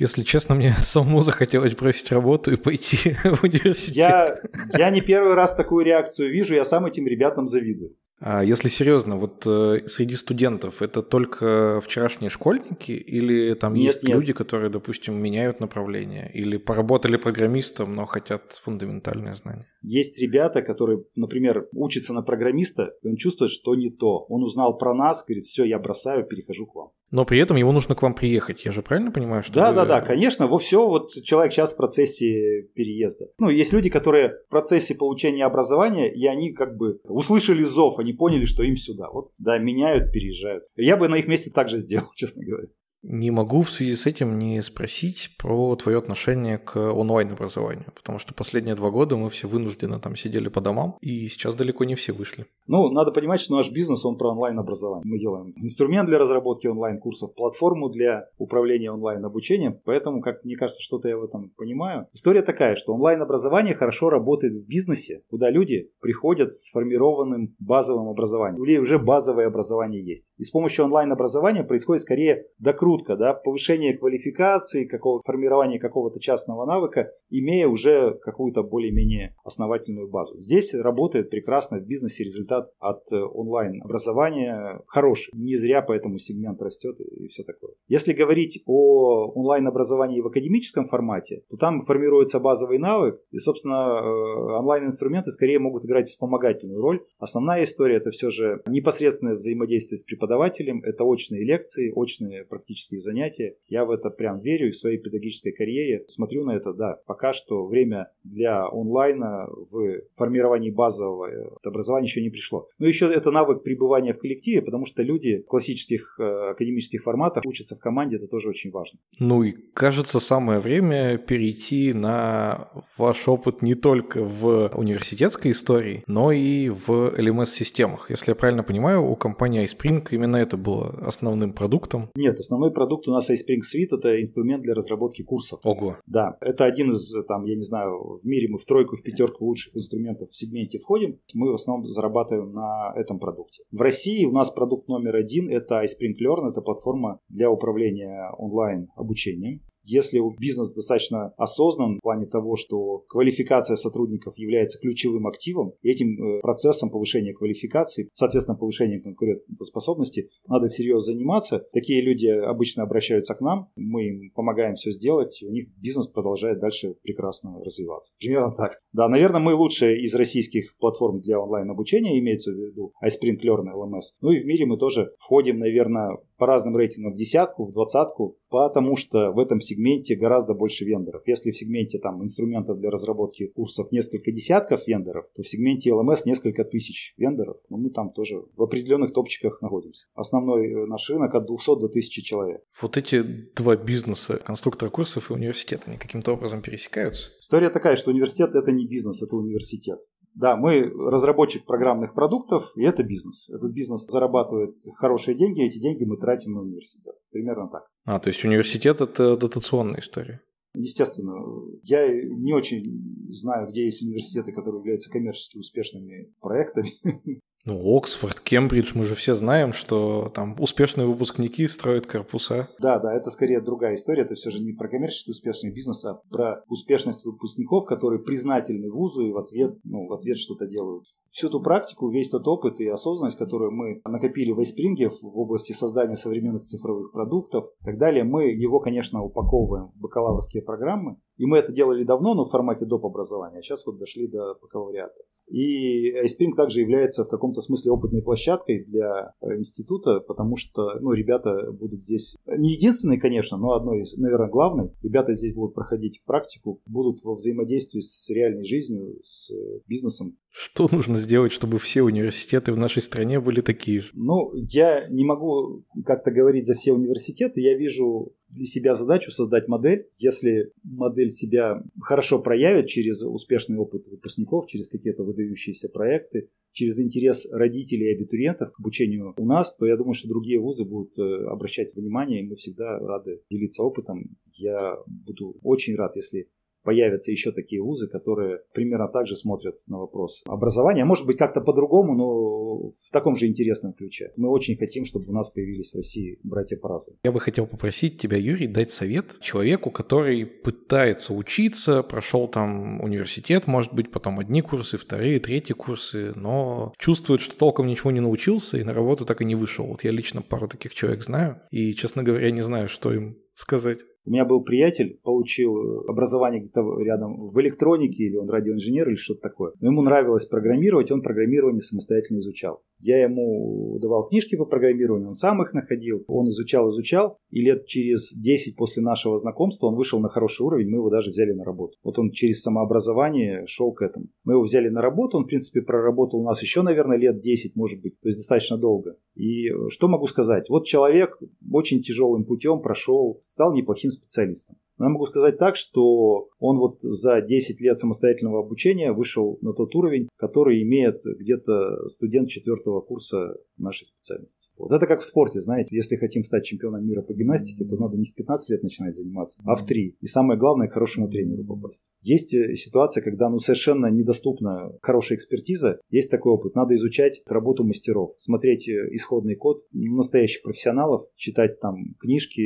Speaker 1: Если честно, мне самому захотелось бросить работу и пойти в университет.
Speaker 5: Я, я не первый раз такую реакцию вижу, я сам этим ребятам завидую.
Speaker 1: А если серьезно, вот э, среди студентов это только вчерашние школьники или там нет, есть нет. люди, которые, допустим, меняют направление или поработали программистом, но хотят фундаментальные знания?
Speaker 5: Есть ребята, которые, например, учатся на программиста, и он чувствует, что не то. Он узнал про нас, говорит, все, я бросаю, перехожу к вам.
Speaker 1: Но при этом ему нужно к вам приехать. Я же правильно понимаю, что
Speaker 5: Да, вы... да, да, конечно. Во все вот человек сейчас в процессе переезда. Ну, есть люди, которые в процессе получения образования, и они как бы услышали зов, они поняли, что им сюда. Вот, да, меняют, переезжают. Я бы на их месте так же сделал, честно говоря.
Speaker 1: Не могу в связи с этим не спросить про твое отношение к онлайн-образованию, потому что последние два года мы все вынужденно там сидели по домам, и сейчас далеко не все вышли.
Speaker 5: Ну, надо понимать, что наш бизнес, он про онлайн-образование. Мы делаем инструмент для разработки онлайн-курсов, платформу для управления онлайн-обучением, поэтому, как мне кажется, что-то я в этом понимаю. История такая, что онлайн-образование хорошо работает в бизнесе, куда люди приходят с сформированным базовым образованием. У людей уже базовое образование есть. И с помощью онлайн-образования происходит скорее докрутка да, повышение квалификации, какого, формирование какого-то частного навыка, имея уже какую-то более-менее основательную базу. Здесь работает прекрасно в бизнесе результат от э, онлайн-образования хороший. Не зря поэтому сегмент растет и все такое. Если говорить о онлайн-образовании в академическом формате, то там формируется базовый навык, и, собственно, э, онлайн-инструменты скорее могут играть вспомогательную роль. Основная история это все же непосредственное взаимодействие с преподавателем, это очные лекции, очные практические практические занятия. Я в это прям верю и в своей педагогической карьере смотрю на это, да, пока что время для онлайна в формировании базового э, образования еще не пришло. Но еще это навык пребывания в коллективе, потому что люди в классических э, академических форматах учатся в команде, это тоже очень важно.
Speaker 1: Ну и кажется, самое время перейти на ваш опыт не только в университетской истории, но и в LMS-системах. Если я правильно понимаю, у компании iSpring именно это было основным продуктом.
Speaker 5: Нет, основной Основной продукт у нас iSpring Suite – это инструмент для разработки курсов.
Speaker 1: Ого.
Speaker 5: Да, это один из, там, я не знаю, в мире мы в тройку, в пятерку лучших инструментов в сегменте входим. Мы в основном зарабатываем на этом продукте. В России у нас продукт номер один – это iSpring Learn, это платформа для управления онлайн обучением. Если бизнес достаточно осознан в плане того, что квалификация сотрудников является ключевым активом, этим э, процессом повышения квалификации, соответственно, повышения конкурентоспособности, надо всерьез заниматься. Такие люди обычно обращаются к нам, мы им помогаем все сделать, у них бизнес продолжает дальше прекрасно развиваться. Примерно так. Да, наверное, мы лучшие из российских платформ для онлайн-обучения, имеется в виду iSprint Learn LMS. Ну и в мире мы тоже входим, наверное, по разным рейтингам в десятку, в двадцатку, потому что в этом сегменте гораздо больше вендоров. Если в сегменте там инструментов для разработки курсов несколько десятков вендоров, то в сегменте LMS несколько тысяч вендоров. Но мы там тоже в определенных топчиках находимся. Основной э, наш рынок от 200 до 1000 человек.
Speaker 1: Вот эти два бизнеса, конструктор курсов и университет, они каким-то образом пересекаются?
Speaker 5: История такая, что университет это не бизнес, это университет. Да, мы разработчик программных продуктов, и это бизнес. Этот бизнес зарабатывает хорошие деньги, и эти деньги мы тратим на университет. Примерно так.
Speaker 1: А, то есть университет – это дотационная история?
Speaker 5: Естественно, я не очень знаю, где есть университеты, которые являются коммерчески успешными проектами.
Speaker 1: Ну, Оксфорд, Кембридж, мы же все знаем, что там успешные выпускники строят корпуса.
Speaker 5: Да, да, это скорее другая история. Это все же не про коммерческий успешный бизнес, а про успешность выпускников, которые признательны вузу и в ответ, ну, в ответ что-то делают. Всю эту практику, весь тот опыт и осознанность, которую мы накопили в Айспринге в области создания современных цифровых продуктов и так далее, мы его, конечно, упаковываем в бакалаврские программы. И мы это делали давно, но в формате доп. образования. А сейчас вот дошли до бакалавриата. И iSpring также является в каком-то смысле опытной площадкой для э, института, потому что ну, ребята будут здесь, не единственные, конечно, но одной из, наверное, главной. Ребята здесь будут проходить практику, будут во взаимодействии с реальной жизнью, с бизнесом.
Speaker 1: Что нужно сделать, чтобы все университеты в нашей стране были такие же?
Speaker 5: Ну, я не могу как-то говорить за все университеты. Я вижу для себя задачу создать модель. Если модель себя хорошо проявит через успешный опыт выпускников, через какие-то выдающиеся проекты, через интерес родителей и абитуриентов к обучению у нас, то я думаю, что другие вузы будут э, обращать внимание, и мы всегда рады делиться опытом. Я буду очень рад, если появятся еще такие вузы, которые примерно так же смотрят на вопрос образования. Может быть, как-то по-другому, но в таком же интересном ключе. Мы очень хотим, чтобы у нас появились в России братья по разу.
Speaker 1: Я бы хотел попросить тебя, Юрий, дать совет человеку, который пытается учиться, прошел там университет, может быть, потом одни курсы, вторые, третьи курсы, но чувствует, что толком ничего не научился и на работу так и не вышел. Вот я лично пару таких человек знаю, и, честно говоря, не знаю, что им сказать.
Speaker 5: У меня был приятель, получил образование где-то рядом в электронике, или он радиоинженер, или что-то такое. Но ему нравилось программировать, он программирование самостоятельно изучал. Я ему давал книжки по программированию, он сам их находил, он изучал, изучал, и лет через 10 после нашего знакомства он вышел на хороший уровень, мы его даже взяли на работу. Вот он через самообразование шел к этому. Мы его взяли на работу, он, в принципе, проработал у нас еще, наверное, лет 10, может быть, то есть достаточно долго. И что могу сказать? Вот человек очень тяжелым путем прошел, стал неплохим специалистом. Но я могу сказать так, что он вот за 10 лет самостоятельного обучения вышел на тот уровень, который имеет где-то студент четвертого курса нашей специальности. Вот это как в спорте, знаете, если хотим стать чемпионом мира по гимнастике, то надо не в 15 лет начинать заниматься, а в 3. И самое главное, к хорошему тренеру попасть. Есть э, ситуация, когда ну, совершенно недоступна хорошая экспертиза, есть такой опыт. Надо изучать работу мастеров, смотреть э, исходный код настоящих профессионалов, читать там книжки,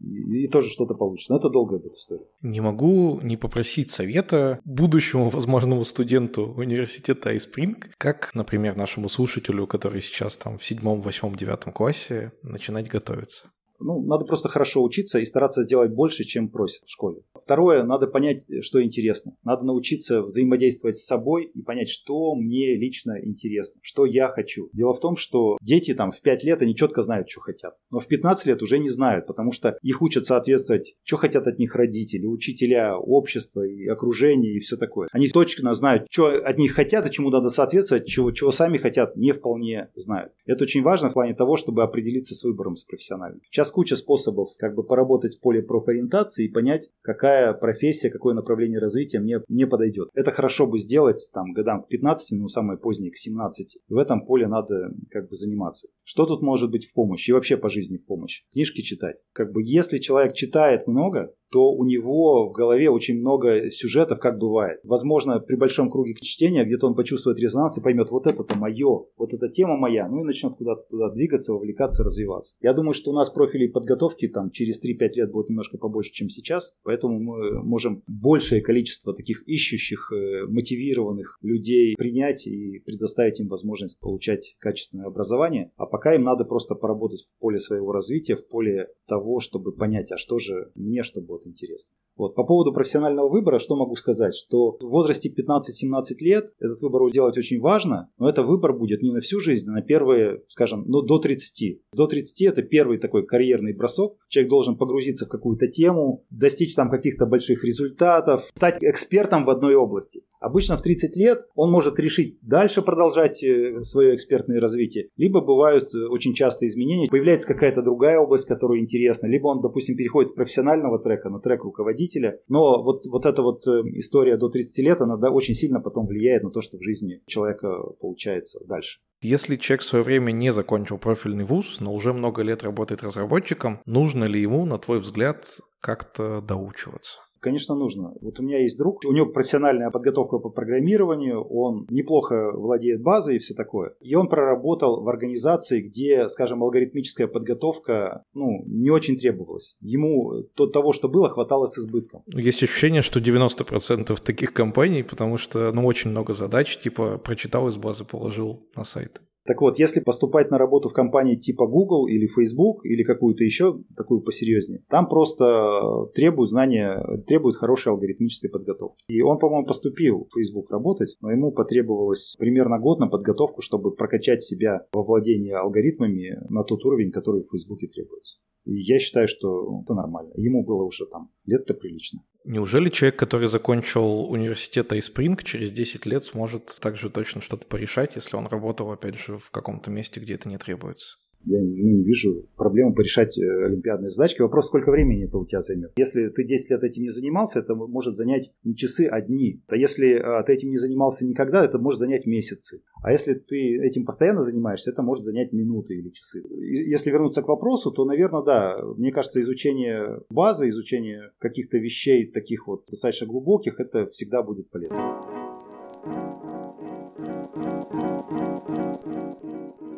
Speaker 5: и, и тоже что-то получится. Но это долгая будет история.
Speaker 1: Не могу не попросить совета будущему возможному студенту университета iSpring, как, например, нашему слушателю, который сейчас там в седьмом, восьмом, девятом классе, начинать готовиться.
Speaker 5: Ну, надо просто хорошо учиться и стараться сделать больше, чем просят в школе. Второе, надо понять, что интересно. Надо научиться взаимодействовать с собой и понять, что мне лично интересно, что я хочу. Дело в том, что дети там в 5 лет, они четко знают, что хотят. Но в 15 лет уже не знают, потому что их учат соответствовать, что хотят от них родители, учителя, общество и окружение и все такое. Они точно знают, что от них хотят и чему надо соответствовать, чего, чего сами хотят, не вполне знают. Это очень важно в плане того, чтобы определиться с выбором с профессиональным. Сейчас куча способов как бы поработать в поле профориентации и понять, какая профессия, какое направление развития мне не подойдет. Это хорошо бы сделать там годам к 15, ну самое позднее к 17. И в этом поле надо как бы заниматься. Что тут может быть в помощь и вообще по жизни в помощь? Книжки читать. Как бы если человек читает много, то у него в голове очень много сюжетов, как бывает. Возможно, при большом круге чтения где-то он почувствует резонанс и поймет, вот это-то мое, вот эта тема моя, ну и начнет куда-то туда двигаться, вовлекаться, развиваться. Я думаю, что у нас профилей подготовки там через 3-5 лет будет немножко побольше, чем сейчас, поэтому мы можем большее количество таких ищущих, э, мотивированных людей принять и предоставить им возможность получать качественное образование. А пока им надо просто поработать в поле своего развития, в поле того, чтобы понять, а что же мне, что интересно. Вот. По поводу профессионального выбора, что могу сказать, что в возрасте 15-17 лет этот выбор делать очень важно, но это выбор будет не на всю жизнь, а на первые, скажем, ну, до 30. До 30 это первый такой карьерный бросок. Человек должен погрузиться в какую-то тему, достичь там каких-то больших результатов, стать экспертом в одной области. Обычно в 30 лет он может решить дальше продолжать э, свое экспертное развитие, либо бывают э, очень часто изменения, появляется какая-то другая область, которая интересна, либо он, допустим, переходит с профессионального трека на трек руководителя. Но вот, вот эта вот э, история до 30 лет, она да, очень сильно потом влияет на то, что в жизни человека получается дальше.
Speaker 1: Если человек в свое время не закончил профильный вуз, но уже много лет работает разработчиком, нужно ли ему, на твой взгляд, как-то доучиваться?
Speaker 5: Конечно, нужно. Вот у меня есть друг, у него профессиональная подготовка по программированию, он неплохо владеет базой и все такое. И он проработал в организации, где, скажем, алгоритмическая подготовка ну, не очень требовалась. Ему то, того, что было, хватало с избытком.
Speaker 1: Есть ощущение, что 90% таких компаний, потому что ну, очень много задач, типа прочитал из базы, положил на сайт.
Speaker 5: Так вот, если поступать на работу в компании типа Google или Facebook или какую-то еще такую посерьезнее, там просто требуют знания, требуют хорошей алгоритмической подготовки. И он, по-моему, поступил в Facebook работать, но ему потребовалось примерно год на подготовку, чтобы прокачать себя во владении алгоритмами на тот уровень, который в Facebook требуется. И я считаю, что это нормально. Ему было уже там лет-то прилично.
Speaker 1: Неужели человек, который закончил университет iSpring, через 10 лет сможет также точно что-то порешать, если он работал, опять же, в каком-то месте, где это не требуется?
Speaker 5: Я ну, не вижу проблемы порешать э, олимпиадные задачки. Вопрос, сколько времени это у тебя займет. Если ты 10 лет этим не занимался, это может занять не часы, а дни. А если а, ты этим не занимался никогда, это может занять месяцы. А если ты этим постоянно занимаешься, это может занять минуты или часы. Если вернуться к вопросу, то, наверное, да, мне кажется, изучение базы, изучение каких-то вещей таких вот достаточно глубоких, это всегда будет полезно.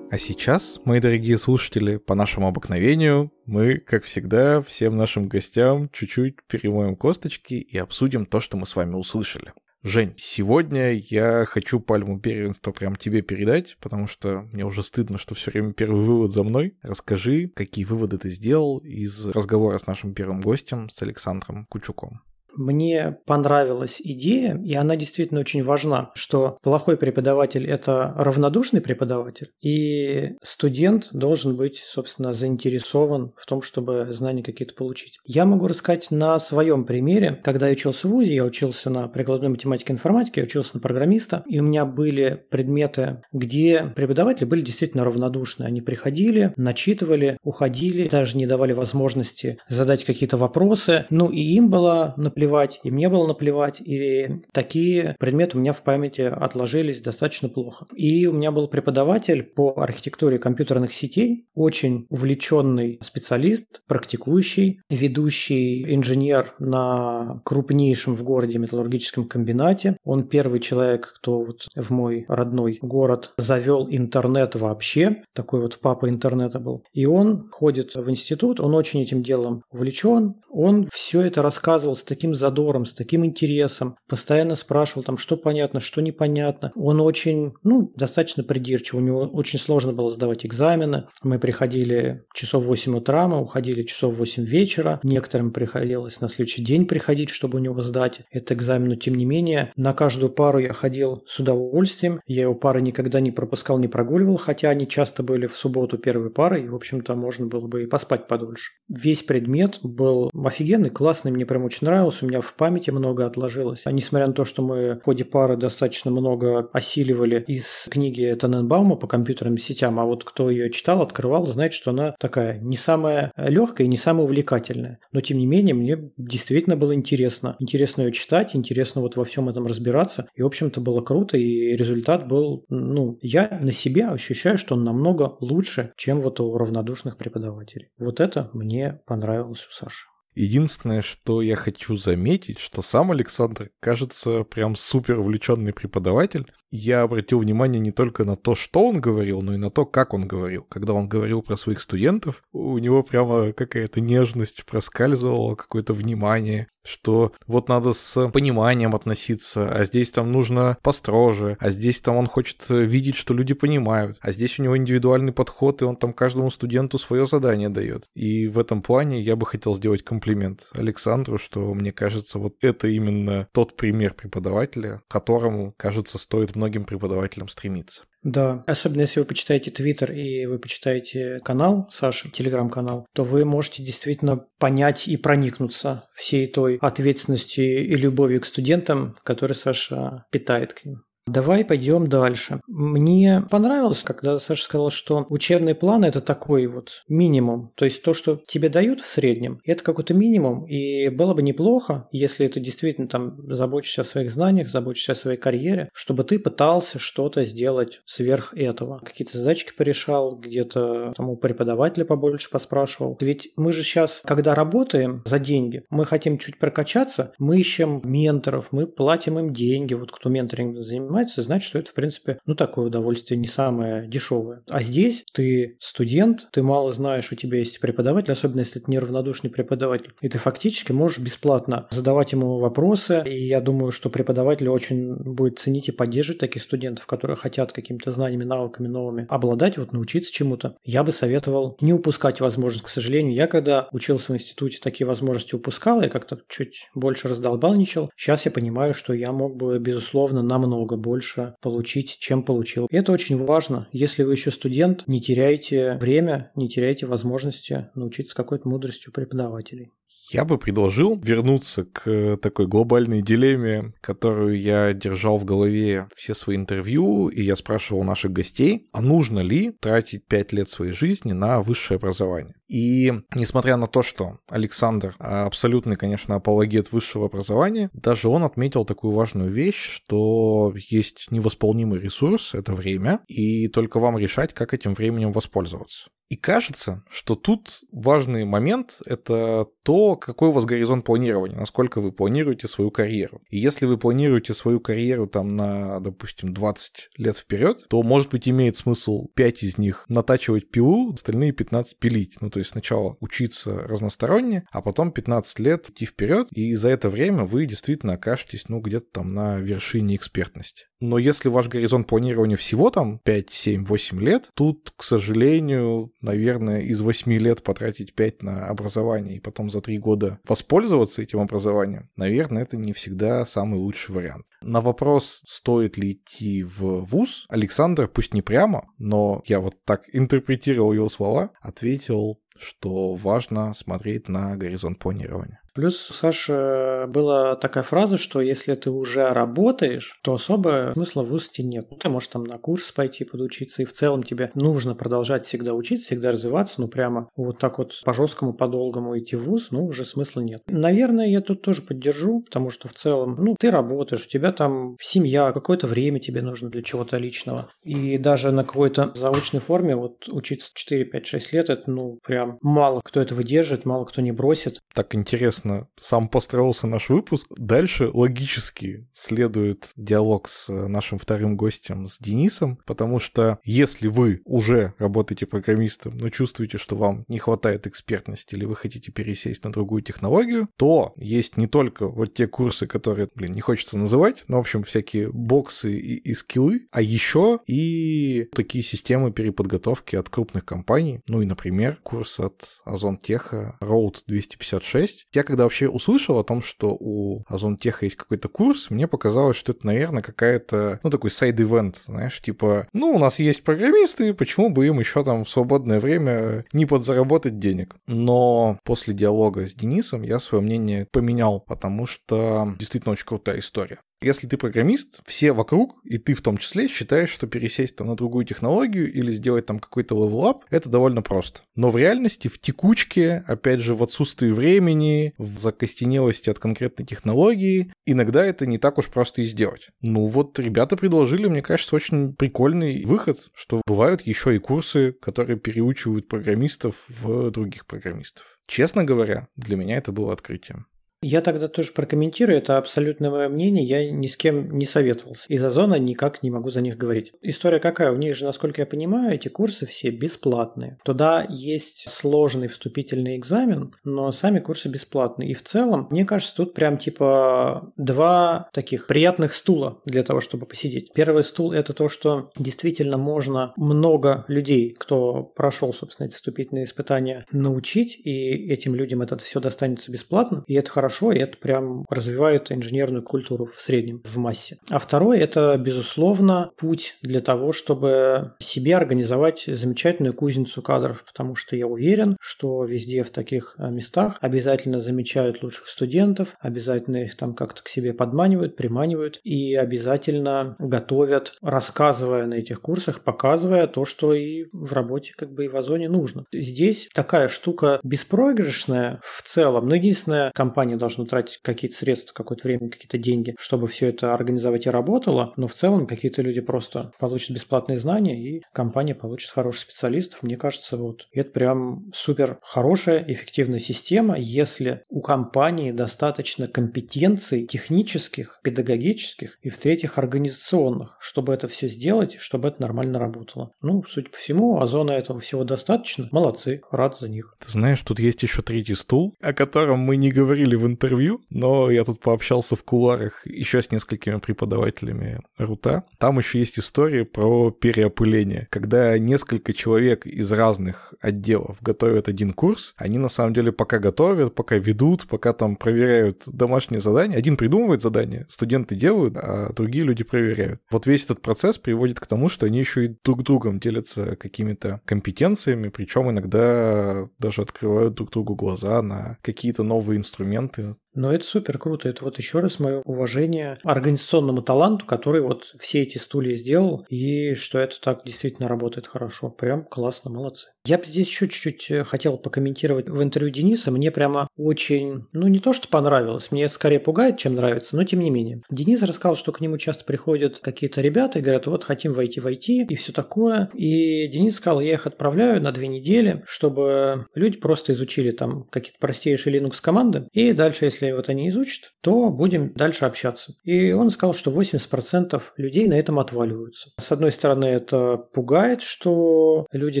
Speaker 1: А сейчас, мои дорогие слушатели, по нашему обыкновению, мы, как всегда, всем нашим гостям чуть-чуть перемоем косточки и обсудим то, что мы с вами услышали. Жень, сегодня я хочу пальму первенства прям тебе передать, потому что мне уже стыдно, что все время первый вывод за мной. Расскажи, какие выводы ты сделал из разговора с нашим первым гостем, с Александром Кучуком.
Speaker 2: Мне понравилась идея, и она действительно очень важна, что плохой преподаватель – это равнодушный преподаватель, и студент должен быть, собственно, заинтересован в том, чтобы знания какие-то получить. Я могу рассказать на своем примере. Когда я учился в ВУЗе, я учился на прикладной математике и информатике, я учился на программиста, и у меня были предметы, где преподаватели были действительно равнодушны. Они приходили, начитывали, уходили, даже не давали возможности задать какие-то вопросы. Ну и им было наплевать наплевать, и мне было наплевать, и такие предметы у меня в памяти отложились достаточно плохо. И у меня был преподаватель по архитектуре компьютерных сетей, очень увлеченный специалист, практикующий, ведущий инженер на крупнейшем в городе металлургическом комбинате. Он первый человек, кто вот в мой родной город завел интернет вообще, такой вот папа интернета был. И он ходит в институт, он очень этим делом увлечен, он все это рассказывал с таким задором, с таким интересом, постоянно спрашивал там, что понятно, что непонятно. Он очень, ну, достаточно придирчив, у него очень сложно было сдавать экзамены. Мы приходили часов 8 утра, мы уходили часов 8 вечера. Некоторым приходилось на следующий день приходить, чтобы у него сдать этот экзамен, но тем не менее на каждую пару я ходил с удовольствием. Я его пары никогда не пропускал, не прогуливал, хотя они часто были в субботу первой пары, и, в общем-то, можно было бы и поспать подольше. Весь предмет был офигенный, классный, мне прям очень нравился меня в памяти много отложилось. А несмотря на то, что мы в ходе пары достаточно много осиливали из книги Таненбаума по компьютерным сетям, а вот кто ее читал, открывал, знает, что она такая не самая легкая и не самая увлекательная. Но тем не менее, мне действительно было интересно. Интересно ее читать, интересно вот во всем этом разбираться. И, в общем-то, было круто, и результат был, ну, я на себе ощущаю, что он намного лучше, чем вот у равнодушных преподавателей. Вот это мне понравилось у Саши.
Speaker 1: Единственное, что я хочу заметить, что сам Александр кажется прям супер увлеченный преподаватель. Я обратил внимание не только на то, что он говорил, но и на то, как он говорил. Когда он говорил про своих студентов, у него прямо какая-то нежность проскальзывала, какое-то внимание что вот надо с пониманием относиться, а здесь там нужно построже, а здесь там он хочет видеть, что люди понимают, а здесь у него индивидуальный подход, и он там каждому студенту свое задание дает. И в этом плане я бы хотел сделать комплимент Александру, что мне кажется, вот это именно тот пример преподавателя, которому, кажется, стоит многим преподавателям стремиться.
Speaker 2: Да, особенно если вы почитаете Твиттер и вы почитаете канал Саши, телеграм-канал, то вы можете действительно понять и проникнуться всей той ответственностью и любовью к студентам, которые Саша питает к ним. Давай пойдем дальше. Мне понравилось, когда Саша сказал, что учебный план – это такой вот минимум. То есть то, что тебе дают в среднем, это какой-то минимум. И было бы неплохо, если ты действительно там заботишься о своих знаниях, заботишься о своей карьере, чтобы ты пытался что-то сделать сверх этого. Какие-то задачки порешал, где-то там у преподавателя побольше поспрашивал. Ведь мы же сейчас, когда работаем за деньги, мы хотим чуть прокачаться, мы ищем менторов, мы платим им деньги, вот кто менторингом занимается, занимается, значит, что это, в принципе, ну, такое удовольствие не самое дешевое. А здесь ты студент, ты мало знаешь, у тебя есть преподаватель, особенно если это неравнодушный преподаватель, и ты фактически можешь бесплатно задавать ему вопросы, и я думаю, что преподаватель очень будет ценить и поддерживать таких студентов, которые хотят какими-то знаниями, навыками новыми обладать, вот научиться чему-то. Я бы советовал не упускать возможность, к сожалению. Я когда учился в институте, такие возможности упускал, я как-то чуть больше раздолбальничал. Сейчас я понимаю, что я мог бы, безусловно, намного больше получить, чем получил. И это очень важно. Если вы еще студент, не теряйте время, не теряйте возможности научиться какой-то мудростью преподавателей.
Speaker 1: Я бы предложил вернуться к такой глобальной дилемме, которую я держал в голове все свои интервью, и я спрашивал наших гостей, а нужно ли тратить 5 лет своей жизни на высшее образование. И несмотря на то, что Александр абсолютный, конечно, апологет высшего образования, даже он отметил такую важную вещь, что есть невосполнимый ресурс, это время, и только вам решать, как этим временем воспользоваться. И кажется, что тут важный момент — это то, какой у вас горизонт планирования, насколько вы планируете свою карьеру. И если вы планируете свою карьеру там на, допустим, 20 лет вперед, то, может быть, имеет смысл 5 из них натачивать пилу, остальные 15 пилить. Ну, то есть сначала учиться разносторонне, а потом 15 лет идти вперед, и за это время вы действительно окажетесь, ну, где-то там на вершине экспертности. Но если ваш горизонт планирования всего там 5, 7, 8 лет, тут, к сожалению, наверное, из 8 лет потратить 5 на образование и потом за 3 года воспользоваться этим образованием, наверное, это не всегда самый лучший вариант. На вопрос, стоит ли идти в ВУЗ, Александр, пусть не прямо, но я вот так интерпретировал его слова, ответил, что важно смотреть на горизонт планирования.
Speaker 2: Плюс, Саша, была такая фраза, что если ты уже работаешь, то особо смысла в ВУЗе нет. Ты можешь там на курс пойти подучиться, и в целом тебе нужно продолжать всегда учиться, всегда развиваться, ну прямо вот так вот по жесткому, по долгому идти в ВУЗ, ну уже смысла нет. Наверное, я тут тоже поддержу, потому что в целом, ну ты работаешь, у тебя там семья, какое-то время тебе нужно для чего-то личного. И даже на какой-то заочной форме вот учиться 4, 5, 6 лет, это ну прям мало кто это выдержит, мало кто не бросит.
Speaker 1: Так интересно интересно сам построился наш выпуск. Дальше логически следует диалог с нашим вторым гостем, с Денисом, потому что если вы уже работаете программистом, но чувствуете, что вам не хватает экспертности или вы хотите пересесть на другую технологию, то есть не только вот те курсы, которые, блин, не хочется называть, но, в общем, всякие боксы и, и скиллы, а еще и такие системы переподготовки от крупных компаний, ну и, например, курс от Озон Теха Road 256. Я когда когда вообще услышал о том, что у Озон Теха есть какой-то курс, мне показалось, что это, наверное, какая-то, ну, такой сайд-ивент, знаешь, типа, ну, у нас есть программисты, почему бы им еще там в свободное время не подзаработать денег? Но после диалога с Денисом я свое мнение поменял, потому что действительно очень крутая история. Если ты программист, все вокруг, и ты в том числе, считаешь, что пересесть там на другую технологию или сделать там какой-то level up, это довольно просто. Но в реальности, в текучке, опять же, в отсутствии времени, в закостенелости от конкретной технологии, иногда это не так уж просто и сделать. Ну вот ребята предложили, мне кажется, очень прикольный выход, что бывают еще и курсы, которые переучивают программистов в других программистов. Честно говоря, для меня это было открытием.
Speaker 2: Я тогда тоже прокомментирую, это абсолютно мое мнение, я ни с кем не советовался. Из Озона никак не могу за них говорить. История какая? У них же, насколько я понимаю, эти курсы все бесплатные. Туда есть сложный вступительный экзамен, но сами курсы бесплатные. И в целом, мне кажется, тут прям типа два таких приятных стула для того, чтобы посидеть. Первый стул – это то, что действительно можно много людей, кто прошел, собственно, эти вступительные испытания, научить, и этим людям это все достанется бесплатно, и это хорошо хорошо, и это прям развивает инженерную культуру в среднем, в массе. А второе – это, безусловно, путь для того, чтобы себе организовать замечательную кузницу кадров, потому что я уверен, что везде в таких э, местах обязательно замечают лучших студентов, обязательно их там как-то к себе подманивают, приманивают и обязательно готовят, рассказывая на этих курсах, показывая то, что и в работе как бы и в Озоне нужно. Здесь такая штука беспроигрышная в целом, но единственная компания должна тратить какие-то средства, какое-то время, какие-то деньги, чтобы все это организовать и работало, но в целом какие-то люди просто получат бесплатные знания, и компания получит хороших специалистов. Мне кажется, вот это прям супер хорошая, эффективная система, если у компании достаточно компетенций технических, педагогических и, в-третьих, организационных, чтобы это все сделать, чтобы это нормально работало. Ну, судя по всему, Озона этого всего достаточно. Молодцы, рад за них.
Speaker 1: Ты знаешь, тут есть еще третий стул, о котором мы не говорили в интервью, но я тут пообщался в куларах еще с несколькими преподавателями РУТа. Там еще есть история про переопыление. Когда несколько человек из разных отделов готовят один курс, они на самом деле пока готовят, пока ведут, пока там проверяют домашние задания. Один придумывает задание, студенты делают, а другие люди проверяют. Вот весь этот процесс приводит к тому, что они еще и друг другом делятся какими-то компетенциями, причем иногда даже открывают друг другу глаза на какие-то новые инструменты, инструменты.
Speaker 2: Но это супер круто. Это вот еще раз мое уважение организационному таланту, который вот все эти стулья сделал, и что это так действительно работает хорошо. Прям классно, молодцы. Я бы здесь еще чуть-чуть э, хотел покомментировать в интервью Дениса. Мне прямо очень, ну не то, что понравилось, мне скорее пугает, чем нравится, но тем не менее. Денис рассказал, что к нему часто приходят какие-то ребята и говорят, вот хотим войти в IT и все такое. И Денис сказал, я их отправляю на две недели, чтобы люди просто изучили там какие-то простейшие Linux команды. И дальше, если вот они изучат, то будем дальше общаться. И он сказал, что 80% людей на этом отваливаются. С одной стороны, это пугает, что люди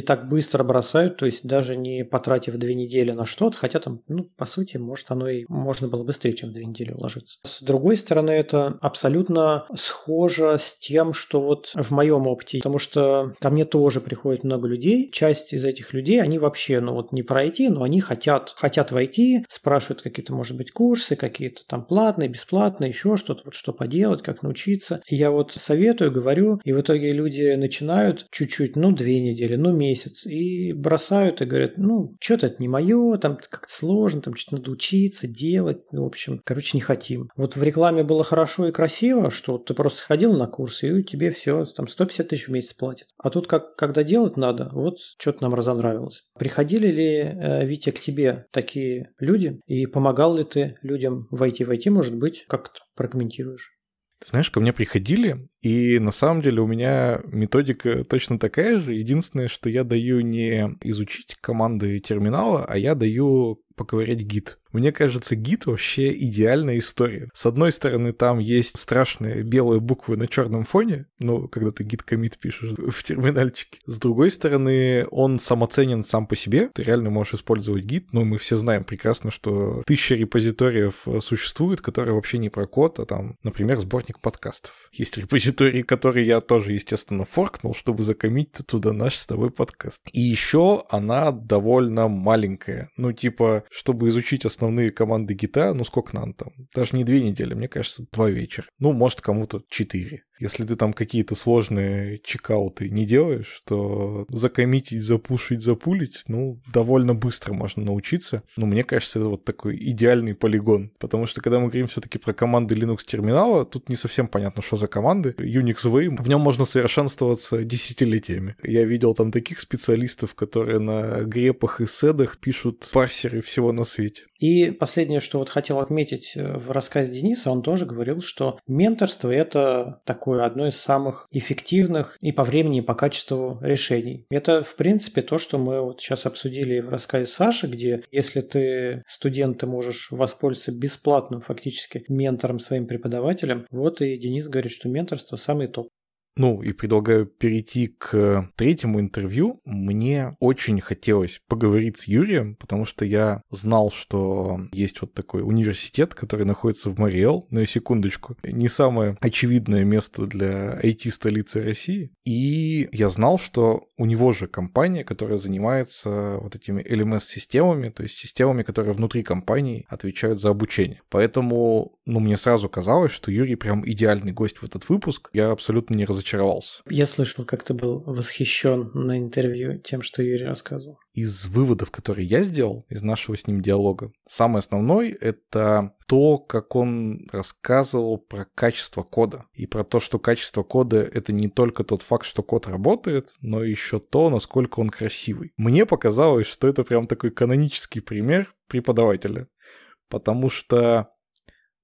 Speaker 2: так быстро бросают, то есть даже не потратив две недели на что-то, хотя там, ну, по сути, может, оно и можно было быстрее, чем две недели уложиться. С другой стороны, это абсолютно схоже с тем, что вот в моем опыте, потому что ко мне тоже приходит много людей, часть из этих людей, они вообще, ну вот не пройти, но они хотят, хотят войти, спрашивают какие-то, может быть, курсы, какие-то там платные, бесплатные, еще что-то, вот что поделать, как научиться. И я вот советую, говорю, и в итоге люди начинают чуть-чуть, ну, две недели, ну, месяц, и бросают и говорят, ну, что-то это не мое, там как-то сложно, там что-то надо учиться, делать, ну, в общем, короче, не хотим. Вот в рекламе было хорошо и красиво, что ты просто ходил на курс, и тебе все, там 150 тысяч в месяц платят. А тут, как, когда делать надо, вот что-то нам разонравилось. Приходили ли, э, Витя, к тебе такие люди, и помогал ли ты людям войти войти, может быть, как прокомментируешь?
Speaker 1: Ты знаешь, ко мне приходили, и на самом деле у меня методика точно такая же. Единственное, что я даю не изучить команды терминала, а я даю поковырять гид. Мне кажется, гид вообще идеальная история. С одной стороны, там есть страшные белые буквы на черном фоне, ну, когда ты гид комит пишешь в терминальчике. С другой стороны, он самоценен сам по себе. Ты реально можешь использовать гид. Ну, мы все знаем прекрасно, что тысяча репозиториев существует, которые вообще не про код, а там, например, сборник подкастов. Есть репозитории, которые я тоже, естественно, форкнул, чтобы закоммитить туда наш с тобой подкаст. И еще она довольно маленькая. Ну, типа, чтобы изучить основные команды гита, ну сколько нам там? Даже не две недели, мне кажется, два вечера. Ну, может, кому-то четыре. Если ты там какие-то сложные чекауты не делаешь, то закоммитить, запушить, запулить, ну, довольно быстро можно научиться. Ну, мне кажется, это вот такой идеальный полигон. Потому что, когда мы говорим все таки про команды Linux терминала, тут не совсем понятно, что за команды. Unix VM, в нем можно совершенствоваться десятилетиями. Я видел там таких специалистов, которые на грепах и седах пишут парсеры всего на свете.
Speaker 2: И последнее, что вот хотел отметить э, в рассказе Дениса, он тоже говорил, что менторство – это такое одно из самых эффективных и по времени, и по качеству решений. Это, в принципе, то, что мы вот сейчас обсудили в рассказе Саши, где если ты студент, ты можешь воспользоваться бесплатным фактически ментором своим преподавателем. Вот и Денис говорит, что менторство – самый топ.
Speaker 1: Ну, и предлагаю перейти к третьему интервью. Мне очень хотелось поговорить с Юрием, потому что я знал, что есть вот такой университет, который находится в Мариэл, на секундочку. Не самое очевидное место для IT-столицы России. И я знал, что у него же компания, которая занимается вот этими LMS-системами, то есть системами, которые внутри компании отвечают за обучение. Поэтому, ну, мне сразу казалось, что Юрий прям идеальный гость в этот выпуск. Я абсолютно не разочарован разочаровался.
Speaker 2: Я слышал, как ты был восхищен на интервью тем, что Юрий рассказывал.
Speaker 1: Из выводов, которые я сделал из нашего с ним диалога, самый основной — это то, как он рассказывал про качество кода. И про то, что качество кода — это не только тот факт, что код работает, но еще то, насколько он красивый. Мне показалось, что это прям такой канонический пример преподавателя. Потому что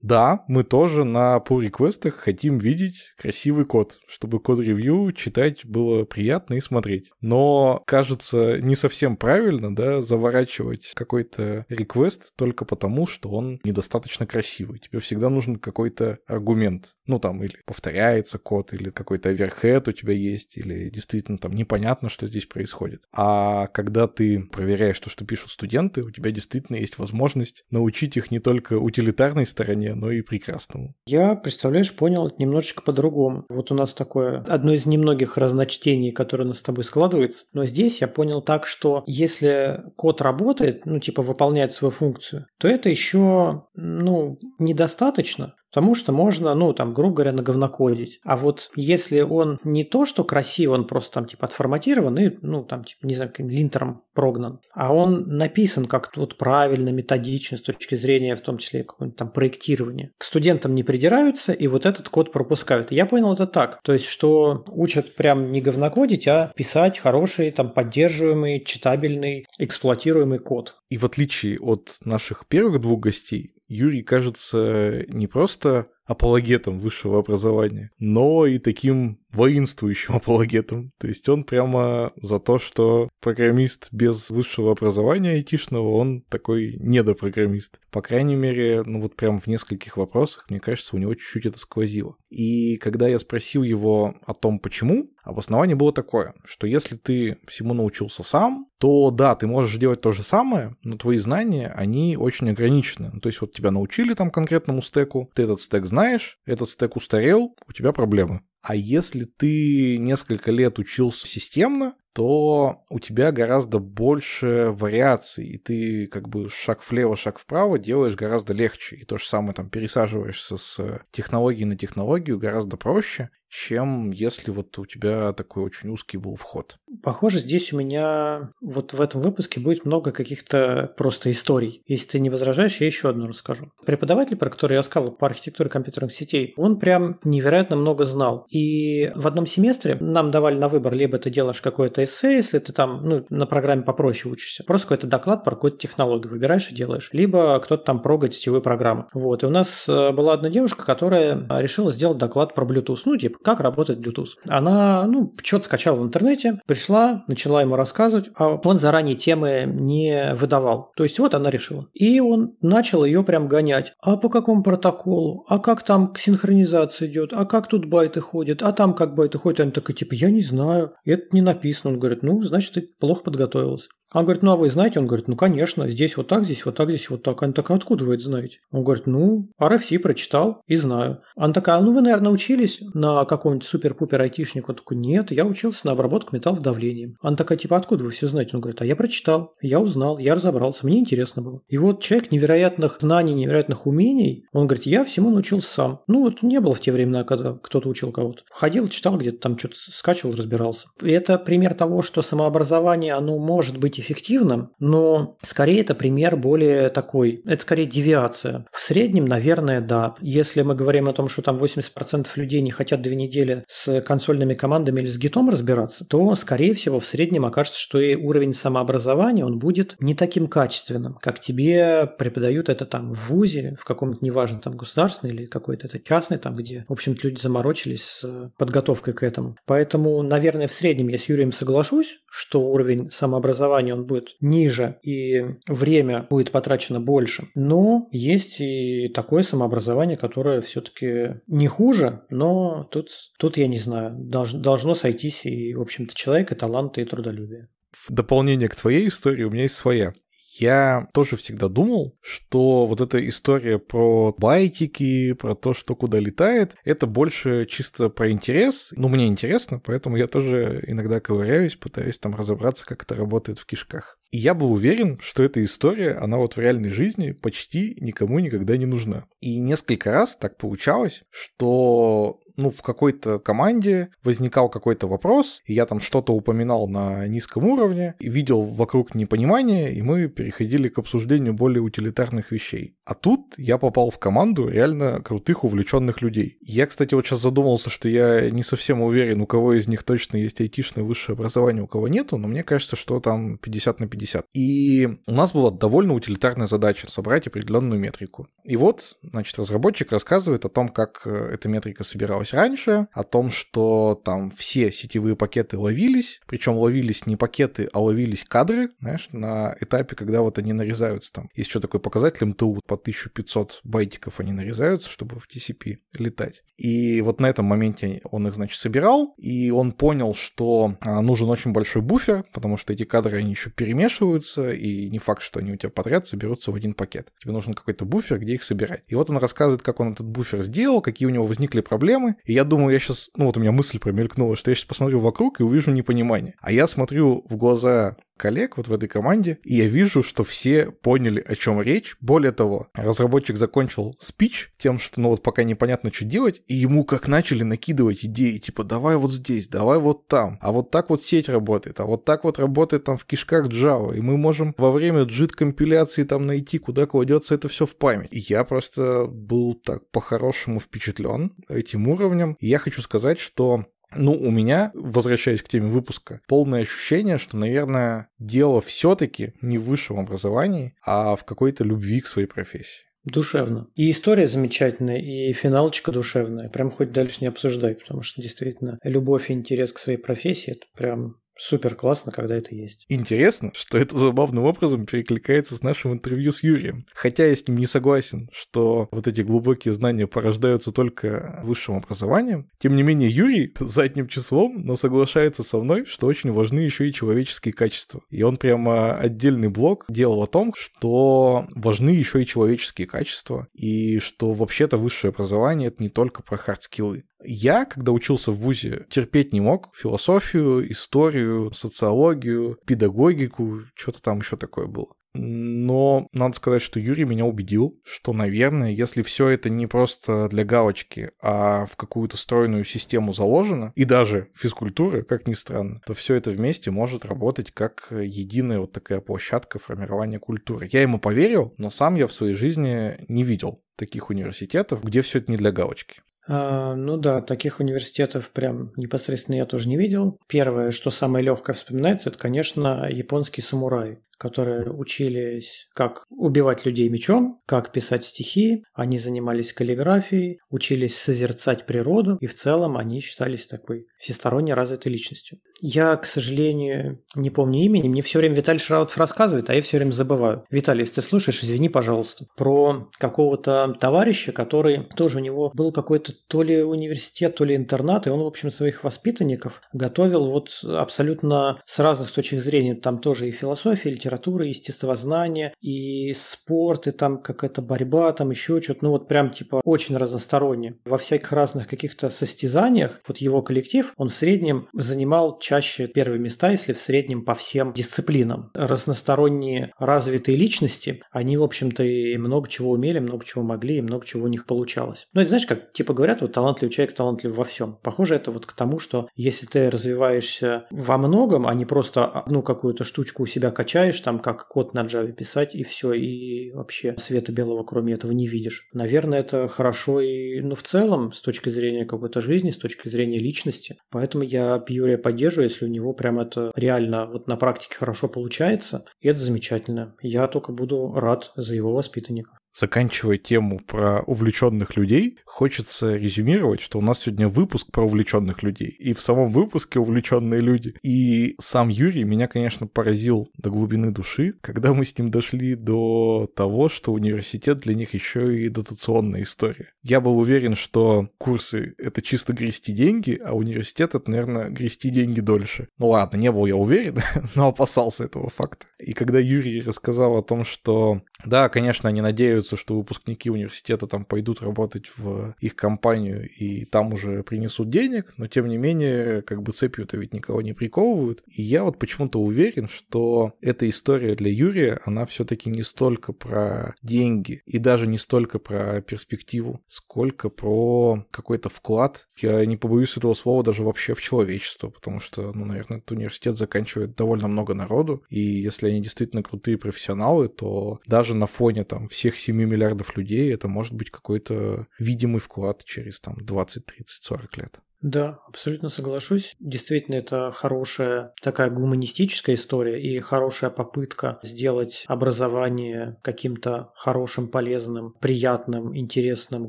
Speaker 1: да, мы тоже на pull-реквестах хотим видеть красивый код, чтобы код-ревью читать было приятно и смотреть. Но кажется не совсем правильно, да, заворачивать какой-то реквест только потому, что он недостаточно красивый. Тебе всегда нужен какой-то аргумент. Ну, там, или повторяется код, или какой-то оверхед у тебя есть, или действительно там непонятно, что здесь происходит. А когда ты проверяешь то, что пишут студенты, у тебя действительно есть возможность научить их не только утилитарной стороне, но и прекрасному.
Speaker 2: Я, представляешь, понял немножечко по-другому. Вот у нас такое одно из немногих разночтений, которое у нас с тобой складывается. Но здесь я понял так, что если код работает, ну, типа выполняет свою функцию, то это еще, ну, недостаточно, Потому что можно, ну, там, грубо говоря, наговнокодить. А вот если он не то, что красиво, он просто там, типа, отформатирован и, ну, там, типа, не знаю, каким линтером прогнан, а он написан как-то вот правильно, методично, с точки зрения, в том числе, какого-нибудь там проектирования. К студентам не придираются, и вот этот код пропускают. Я понял это так. То есть, что учат прям не говнокодить, а писать хороший, там, поддерживаемый, читабельный, эксплуатируемый код.
Speaker 1: И в отличие от наших первых двух гостей, Юрий кажется не просто апологетом высшего образования, но и таким воинствующим апологетом. То есть он прямо за то, что программист без высшего образования айтишного, он такой недопрограммист. По крайней мере, ну вот прям в нескольких вопросах, мне кажется, у него чуть-чуть это сквозило. И когда я спросил его о том, почему, обоснование было такое, что если ты всему научился сам, то да, ты можешь делать то же самое, но твои знания, они очень ограничены. То есть вот тебя научили там конкретному стеку, ты этот стек знаешь, этот стек устарел, у тебя проблемы. А если ты несколько лет учился системно, то у тебя гораздо больше вариаций, и ты как бы шаг влево, шаг вправо делаешь гораздо легче. И то же самое там пересаживаешься с технологии на технологию гораздо проще, чем если вот у тебя такой очень узкий был вход.
Speaker 2: Похоже, здесь у меня вот в этом выпуске будет много каких-то просто историй. Если ты не возражаешь, я еще одну расскажу. Преподаватель, про который я сказал, по архитектуре компьютерных сетей, он прям невероятно много знал. И в одном семестре нам давали на выбор, либо ты делаешь какое-то эссе, если ты там ну, на программе попроще учишься, просто какой-то доклад про какую-то технологию выбираешь и делаешь, либо кто-то там прогает сетевую программу. Вот. И у нас э, была одна девушка, которая решила сделать доклад про Bluetooth. Ну, типа, как работает Bluetooth. Она, ну, что-то скачала в интернете, пришла, начала ему рассказывать, а он заранее темы не выдавал. То есть вот она решила. И он начал ее прям гонять. А по какому протоколу? А как там синхронизация идет? А как тут байты ходят? А там как байты ходят? Она такая, типа, я не знаю. Это не написано. Он говорит, ну, значит, ты плохо подготовилась. Он говорит, ну а вы знаете? Он говорит, ну конечно, здесь вот так, здесь вот так, здесь вот так. Она такая, откуда вы это знаете? Он говорит, ну, RFC прочитал и знаю. Она такая, ну вы, наверное, учились на каком-нибудь супер-пупер айтишнику? Он такой, нет, я учился на обработку металлов давлением. Она такая, типа, откуда вы все знаете? Он говорит, а я прочитал, я узнал, я разобрался, мне интересно было. И вот человек невероятных знаний, невероятных умений, он говорит, я всему научился сам. Ну вот не было в те времена, когда кто-то учил кого-то. Ходил, читал где-то там что-то скачивал, разбирался. И это пример того, что самообразование, оно может быть эффективным, но скорее это пример более такой, это скорее девиация. В среднем, наверное, да. Если мы говорим о том, что там 80% людей не хотят две недели с консольными командами или с гитом разбираться, то, скорее всего, в среднем окажется, что и уровень самообразования, он будет не таким качественным, как тебе преподают это там в ВУЗе, в каком-то, неважно, там государственный или какой-то это частный, там, где, в общем-то, люди заморочились с подготовкой к этому. Поэтому, наверное, в среднем я с Юрием соглашусь, что уровень самообразования он будет ниже и время будет потрачено больше. Но есть и такое самообразование, которое все-таки не хуже, но тут, тут я не знаю, долж, должно сойтись и, в общем-то, человек, и таланты, и трудолюбие.
Speaker 1: В дополнение к твоей истории у меня есть своя. Я тоже всегда думал, что вот эта история про байтики, про то, что куда летает, это больше чисто про интерес. Ну, мне интересно, поэтому я тоже иногда ковыряюсь, пытаюсь там разобраться, как это работает в кишках. И я был уверен, что эта история, она вот в реальной жизни почти никому никогда не нужна. И несколько раз так получалось, что ну, в какой-то команде возникал какой-то вопрос, и я там что-то упоминал на низком уровне, и видел вокруг непонимание, и мы переходили к обсуждению более утилитарных вещей. А тут я попал в команду реально крутых, увлеченных людей. Я, кстати, вот сейчас задумался, что я не совсем уверен, у кого из них точно есть айтишное высшее образование, у кого нету, но мне кажется, что там 50 на 50. И у нас была довольно утилитарная задача собрать определенную метрику. И вот, значит, разработчик рассказывает о том, как э, эта метрика собиралась раньше, о том, что там все сетевые пакеты ловились, причем ловились не пакеты, а ловились кадры, знаешь, на этапе, когда вот они нарезаются там. Есть что такой показатель МТУ, по 1500 байтиков они нарезаются, чтобы в TCP летать. И вот на этом моменте он их, значит, собирал, и он понял, что а, нужен очень большой буфер, потому что эти кадры, они еще перемешиваются, и не факт, что они у тебя подряд соберутся в один пакет. Тебе нужен какой-то буфер, где их собирать. И вот он рассказывает, как он этот буфер сделал, какие у него возникли проблемы. И я думаю, я сейчас, ну вот у меня мысль промелькнула, что я сейчас посмотрю вокруг и увижу непонимание. А я смотрю в глаза коллег вот в этой команде, и я вижу, что все поняли, о чем речь. Более того, разработчик закончил спич тем, что ну вот пока непонятно, что делать, и ему как начали накидывать идеи, типа давай вот здесь, давай вот там, а вот так вот сеть работает, а вот так вот работает там в кишках Java, и мы можем во время JIT компиляции там найти, куда кладется это все в память. И я просто был так по-хорошему впечатлен этим уровнем. И я хочу сказать, что ну, у меня, возвращаясь к теме выпуска, полное ощущение, что, наверное, дело все-таки не в высшем образовании, а в какой-то любви к своей профессии.
Speaker 2: Душевно. И история замечательная, и финалочка душевная. Прям хоть дальше не обсуждай, потому что действительно любовь и интерес к своей профессии – это прям Супер классно, когда это есть.
Speaker 1: Интересно, что это забавным образом перекликается с нашим интервью с Юрием. Хотя я с ним не согласен, что вот эти глубокие знания порождаются только высшим образованием. Тем не менее, Юрий задним числом, но соглашается со мной, что очень важны еще и человеческие качества. И он прямо отдельный блок делал о том, что важны еще и человеческие качества, и что вообще-то высшее образование это не только про хардскиллы. Я, когда учился в ВУЗе, терпеть не мог философию, историю, социологию, педагогику, что-то там еще такое было. Но надо сказать, что Юрий меня убедил, что, наверное, если все это не просто для галочки, а в какую-то стройную систему заложено, и даже физкультура, как ни странно, то все это вместе может работать как единая вот такая площадка формирования культуры. Я ему поверил, но сам я в своей жизни не видел таких университетов, где все это не для галочки.
Speaker 2: А, ну да, таких университетов прям непосредственно я тоже не видел. Первое, что самое легкое вспоминается, это, конечно, японский самурай которые учились, как убивать людей мечом, как писать стихи, они занимались каллиграфией, учились созерцать природу, и в целом они считались такой всесторонне развитой личностью. Я, к сожалению, не помню имени, мне все время Виталий Шраутов рассказывает, а я все время забываю. Виталий, если ты слушаешь, извини, пожалуйста. Про какого-то товарища, который тоже у него был какой-то то ли университет, то ли интернат, и он, в общем, своих воспитанников готовил вот абсолютно с разных точек зрения. Там тоже и философия, и литература, и естествознание, и спорт, и там какая-то борьба, там еще что-то. Ну вот прям типа очень разносторонне. Во всяких разных каких-то состязаниях вот его коллектив, он в среднем занимал чаще первые места, если в среднем по всем дисциплинам. Разносторонние развитые личности, они, в общем-то, и много чего умели, много чего могли, и много чего у них получалось. Ну, это знаешь, как типа говорят, вот талантливый человек талантлив во всем. Похоже это вот к тому, что если ты развиваешься во многом, а не просто одну какую-то штучку у себя качаешь, там как код на Java писать, и все, и вообще света белого кроме этого не видишь. Наверное, это хорошо и, ну, в целом, с точки зрения какой-то жизни, с точки зрения личности. Поэтому я Юрия поддерживаю, если у него прям это реально вот на практике хорошо получается, и это замечательно. Я только буду рад за его воспитанников
Speaker 1: заканчивая тему про увлеченных людей, хочется резюмировать, что у нас сегодня выпуск про увлеченных людей. И в самом выпуске увлеченные люди. И сам Юрий меня, конечно, поразил до глубины души, когда мы с ним дошли до того, что университет для них еще и дотационная история. Я был уверен, что курсы — это чисто грести деньги, а университет — это, наверное, грести деньги дольше. Ну ладно, не был я уверен, но опасался этого факта. И когда Юрий рассказал о том, что да, конечно, они надеются, что выпускники университета там пойдут работать в их компанию и там уже принесут денег, но тем не менее, как бы цепью-то ведь никого не приковывают. И я вот почему-то уверен, что эта история для Юрия, она все-таки не столько про деньги и даже не столько про перспективу, сколько про какой-то вклад. Я не побоюсь этого слова даже вообще в человечество, потому что, ну, наверное, этот университет заканчивает довольно много народу, и если они действительно крутые профессионалы, то даже на фоне там всех 7 миллиардов людей это может быть какой-то видимый вклад через там 20, 30, 40 лет.
Speaker 2: Да, абсолютно соглашусь. Действительно, это хорошая такая гуманистическая история и хорошая попытка сделать образование каким-то хорошим, полезным, приятным, интересным,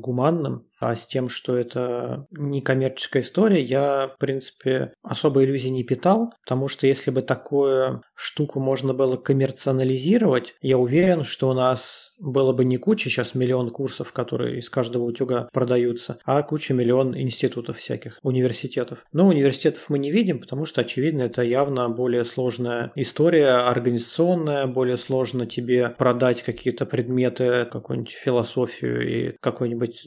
Speaker 2: гуманным. А с тем, что это не коммерческая история, я, в принципе, особо иллюзий не питал, потому что если бы такую штуку можно было коммерциализировать, я уверен, что у нас было бы не куча сейчас миллион курсов, которые из каждого утюга продаются, а куча миллион институтов всяких, университетов. Но университетов мы не видим, потому что, очевидно, это явно более сложная история, организационная, более сложно тебе продать какие-то предметы, какую-нибудь философию и какой-нибудь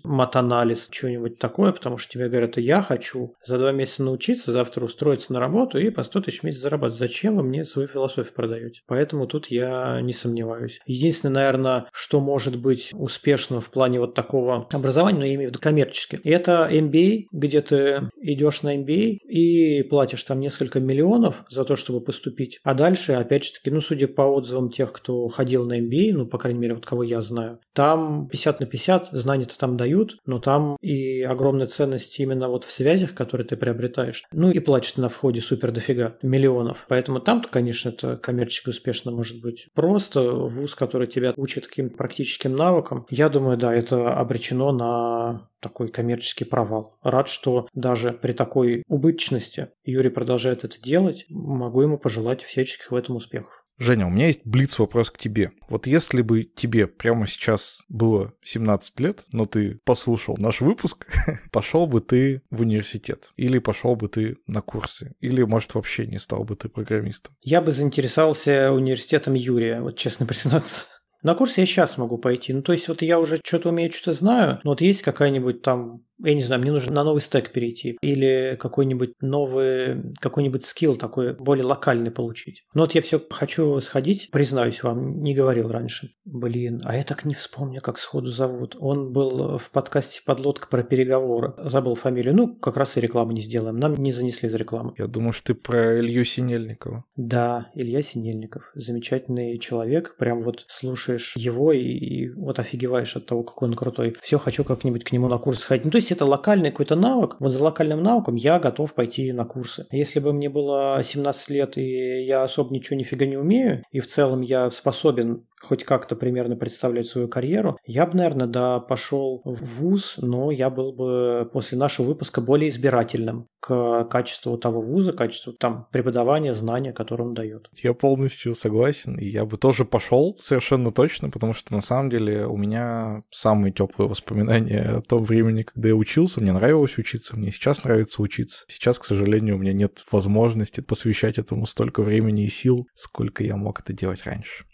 Speaker 2: матанализ, что-нибудь такое, потому что тебе говорят, я хочу за два месяца научиться, завтра устроиться на работу и по 100 тысяч в месяц зарабатывать. Зачем вы мне свою философию продаете? Поэтому тут я не сомневаюсь. Единственное, наверное, что может быть успешно в плане вот такого образования, но я имею в виду коммерчески. Это MBA, где ты идешь на MBA и платишь там несколько миллионов за то, чтобы поступить. А дальше, опять же таки, ну, судя по отзывам тех, кто ходил на MBA, ну, по крайней мере, вот кого я знаю, там 50 на 50, знания-то там дают, но там и огромная ценность именно вот в связях, которые ты приобретаешь. Ну, и платишь на входе супер дофига миллионов. Поэтому там-то, конечно, это коммерчески успешно может быть. Просто вуз, который тебя учит каким каким практическим навыкам, я думаю, да, это обречено на такой коммерческий провал. Рад, что даже при такой убыточности Юрий продолжает это делать. Могу ему пожелать всяческих в этом успехов.
Speaker 1: Женя, у меня есть блиц вопрос к тебе. Вот если бы тебе прямо сейчас было 17 лет, но ты послушал наш выпуск, пошел бы ты в университет? Или пошел бы ты на курсы? Или, может, вообще не стал бы ты программистом?
Speaker 2: Я бы заинтересовался университетом Юрия, вот честно признаться. На курс я сейчас могу пойти. Ну, то есть, вот я уже что-то умею, что-то знаю, но вот есть какая-нибудь там я не знаю, мне нужно на новый стек перейти или какой-нибудь новый, какой-нибудь скилл такой более локальный получить. Но вот я все хочу сходить, признаюсь вам, не говорил раньше. Блин, а я так не вспомню, как сходу зовут. Он был в подкасте «Подлодка» про переговоры. Забыл фамилию. Ну, как раз и рекламу не сделаем. Нам не занесли за рекламу.
Speaker 1: Я думаю, что ты про Илью Синельникова.
Speaker 2: Да, Илья Синельников. Замечательный человек. Прям вот слушаешь его и, и вот офигеваешь от того, какой он крутой. Все, хочу как-нибудь к нему на курс сходить. Ну, то есть есть это локальный какой-то навык, вот за локальным навыком я готов пойти на курсы. Если бы мне было 17 лет и я особо ничего нифига не умею, и в целом я способен хоть как-то примерно представлять свою карьеру, я бы, наверное, да, пошел в ВУЗ, но я был бы после нашего выпуска более избирательным к качеству того вуза, качеству там преподавания, знания, которые он дает.
Speaker 1: Я полностью согласен, и я бы тоже пошел совершенно точно, потому что на самом деле у меня самые теплые воспоминания о том времени, когда я учился. Мне нравилось учиться, мне сейчас нравится учиться. Сейчас, к сожалению, у меня нет возможности посвящать этому столько времени и сил, сколько я мог это делать раньше.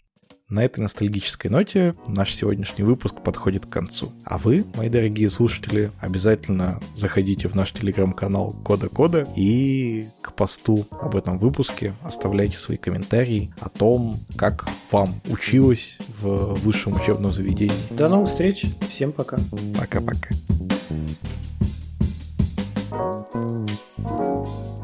Speaker 1: На этой ностальгической ноте наш сегодняшний выпуск подходит к концу. А вы, мои дорогие слушатели, обязательно заходите в наш телеграм-канал Кода Кода и к посту об этом выпуске оставляйте свои комментарии о том, как вам училось в высшем учебном заведении.
Speaker 2: До новых встреч, всем пока.
Speaker 1: Пока-пока. Thank you.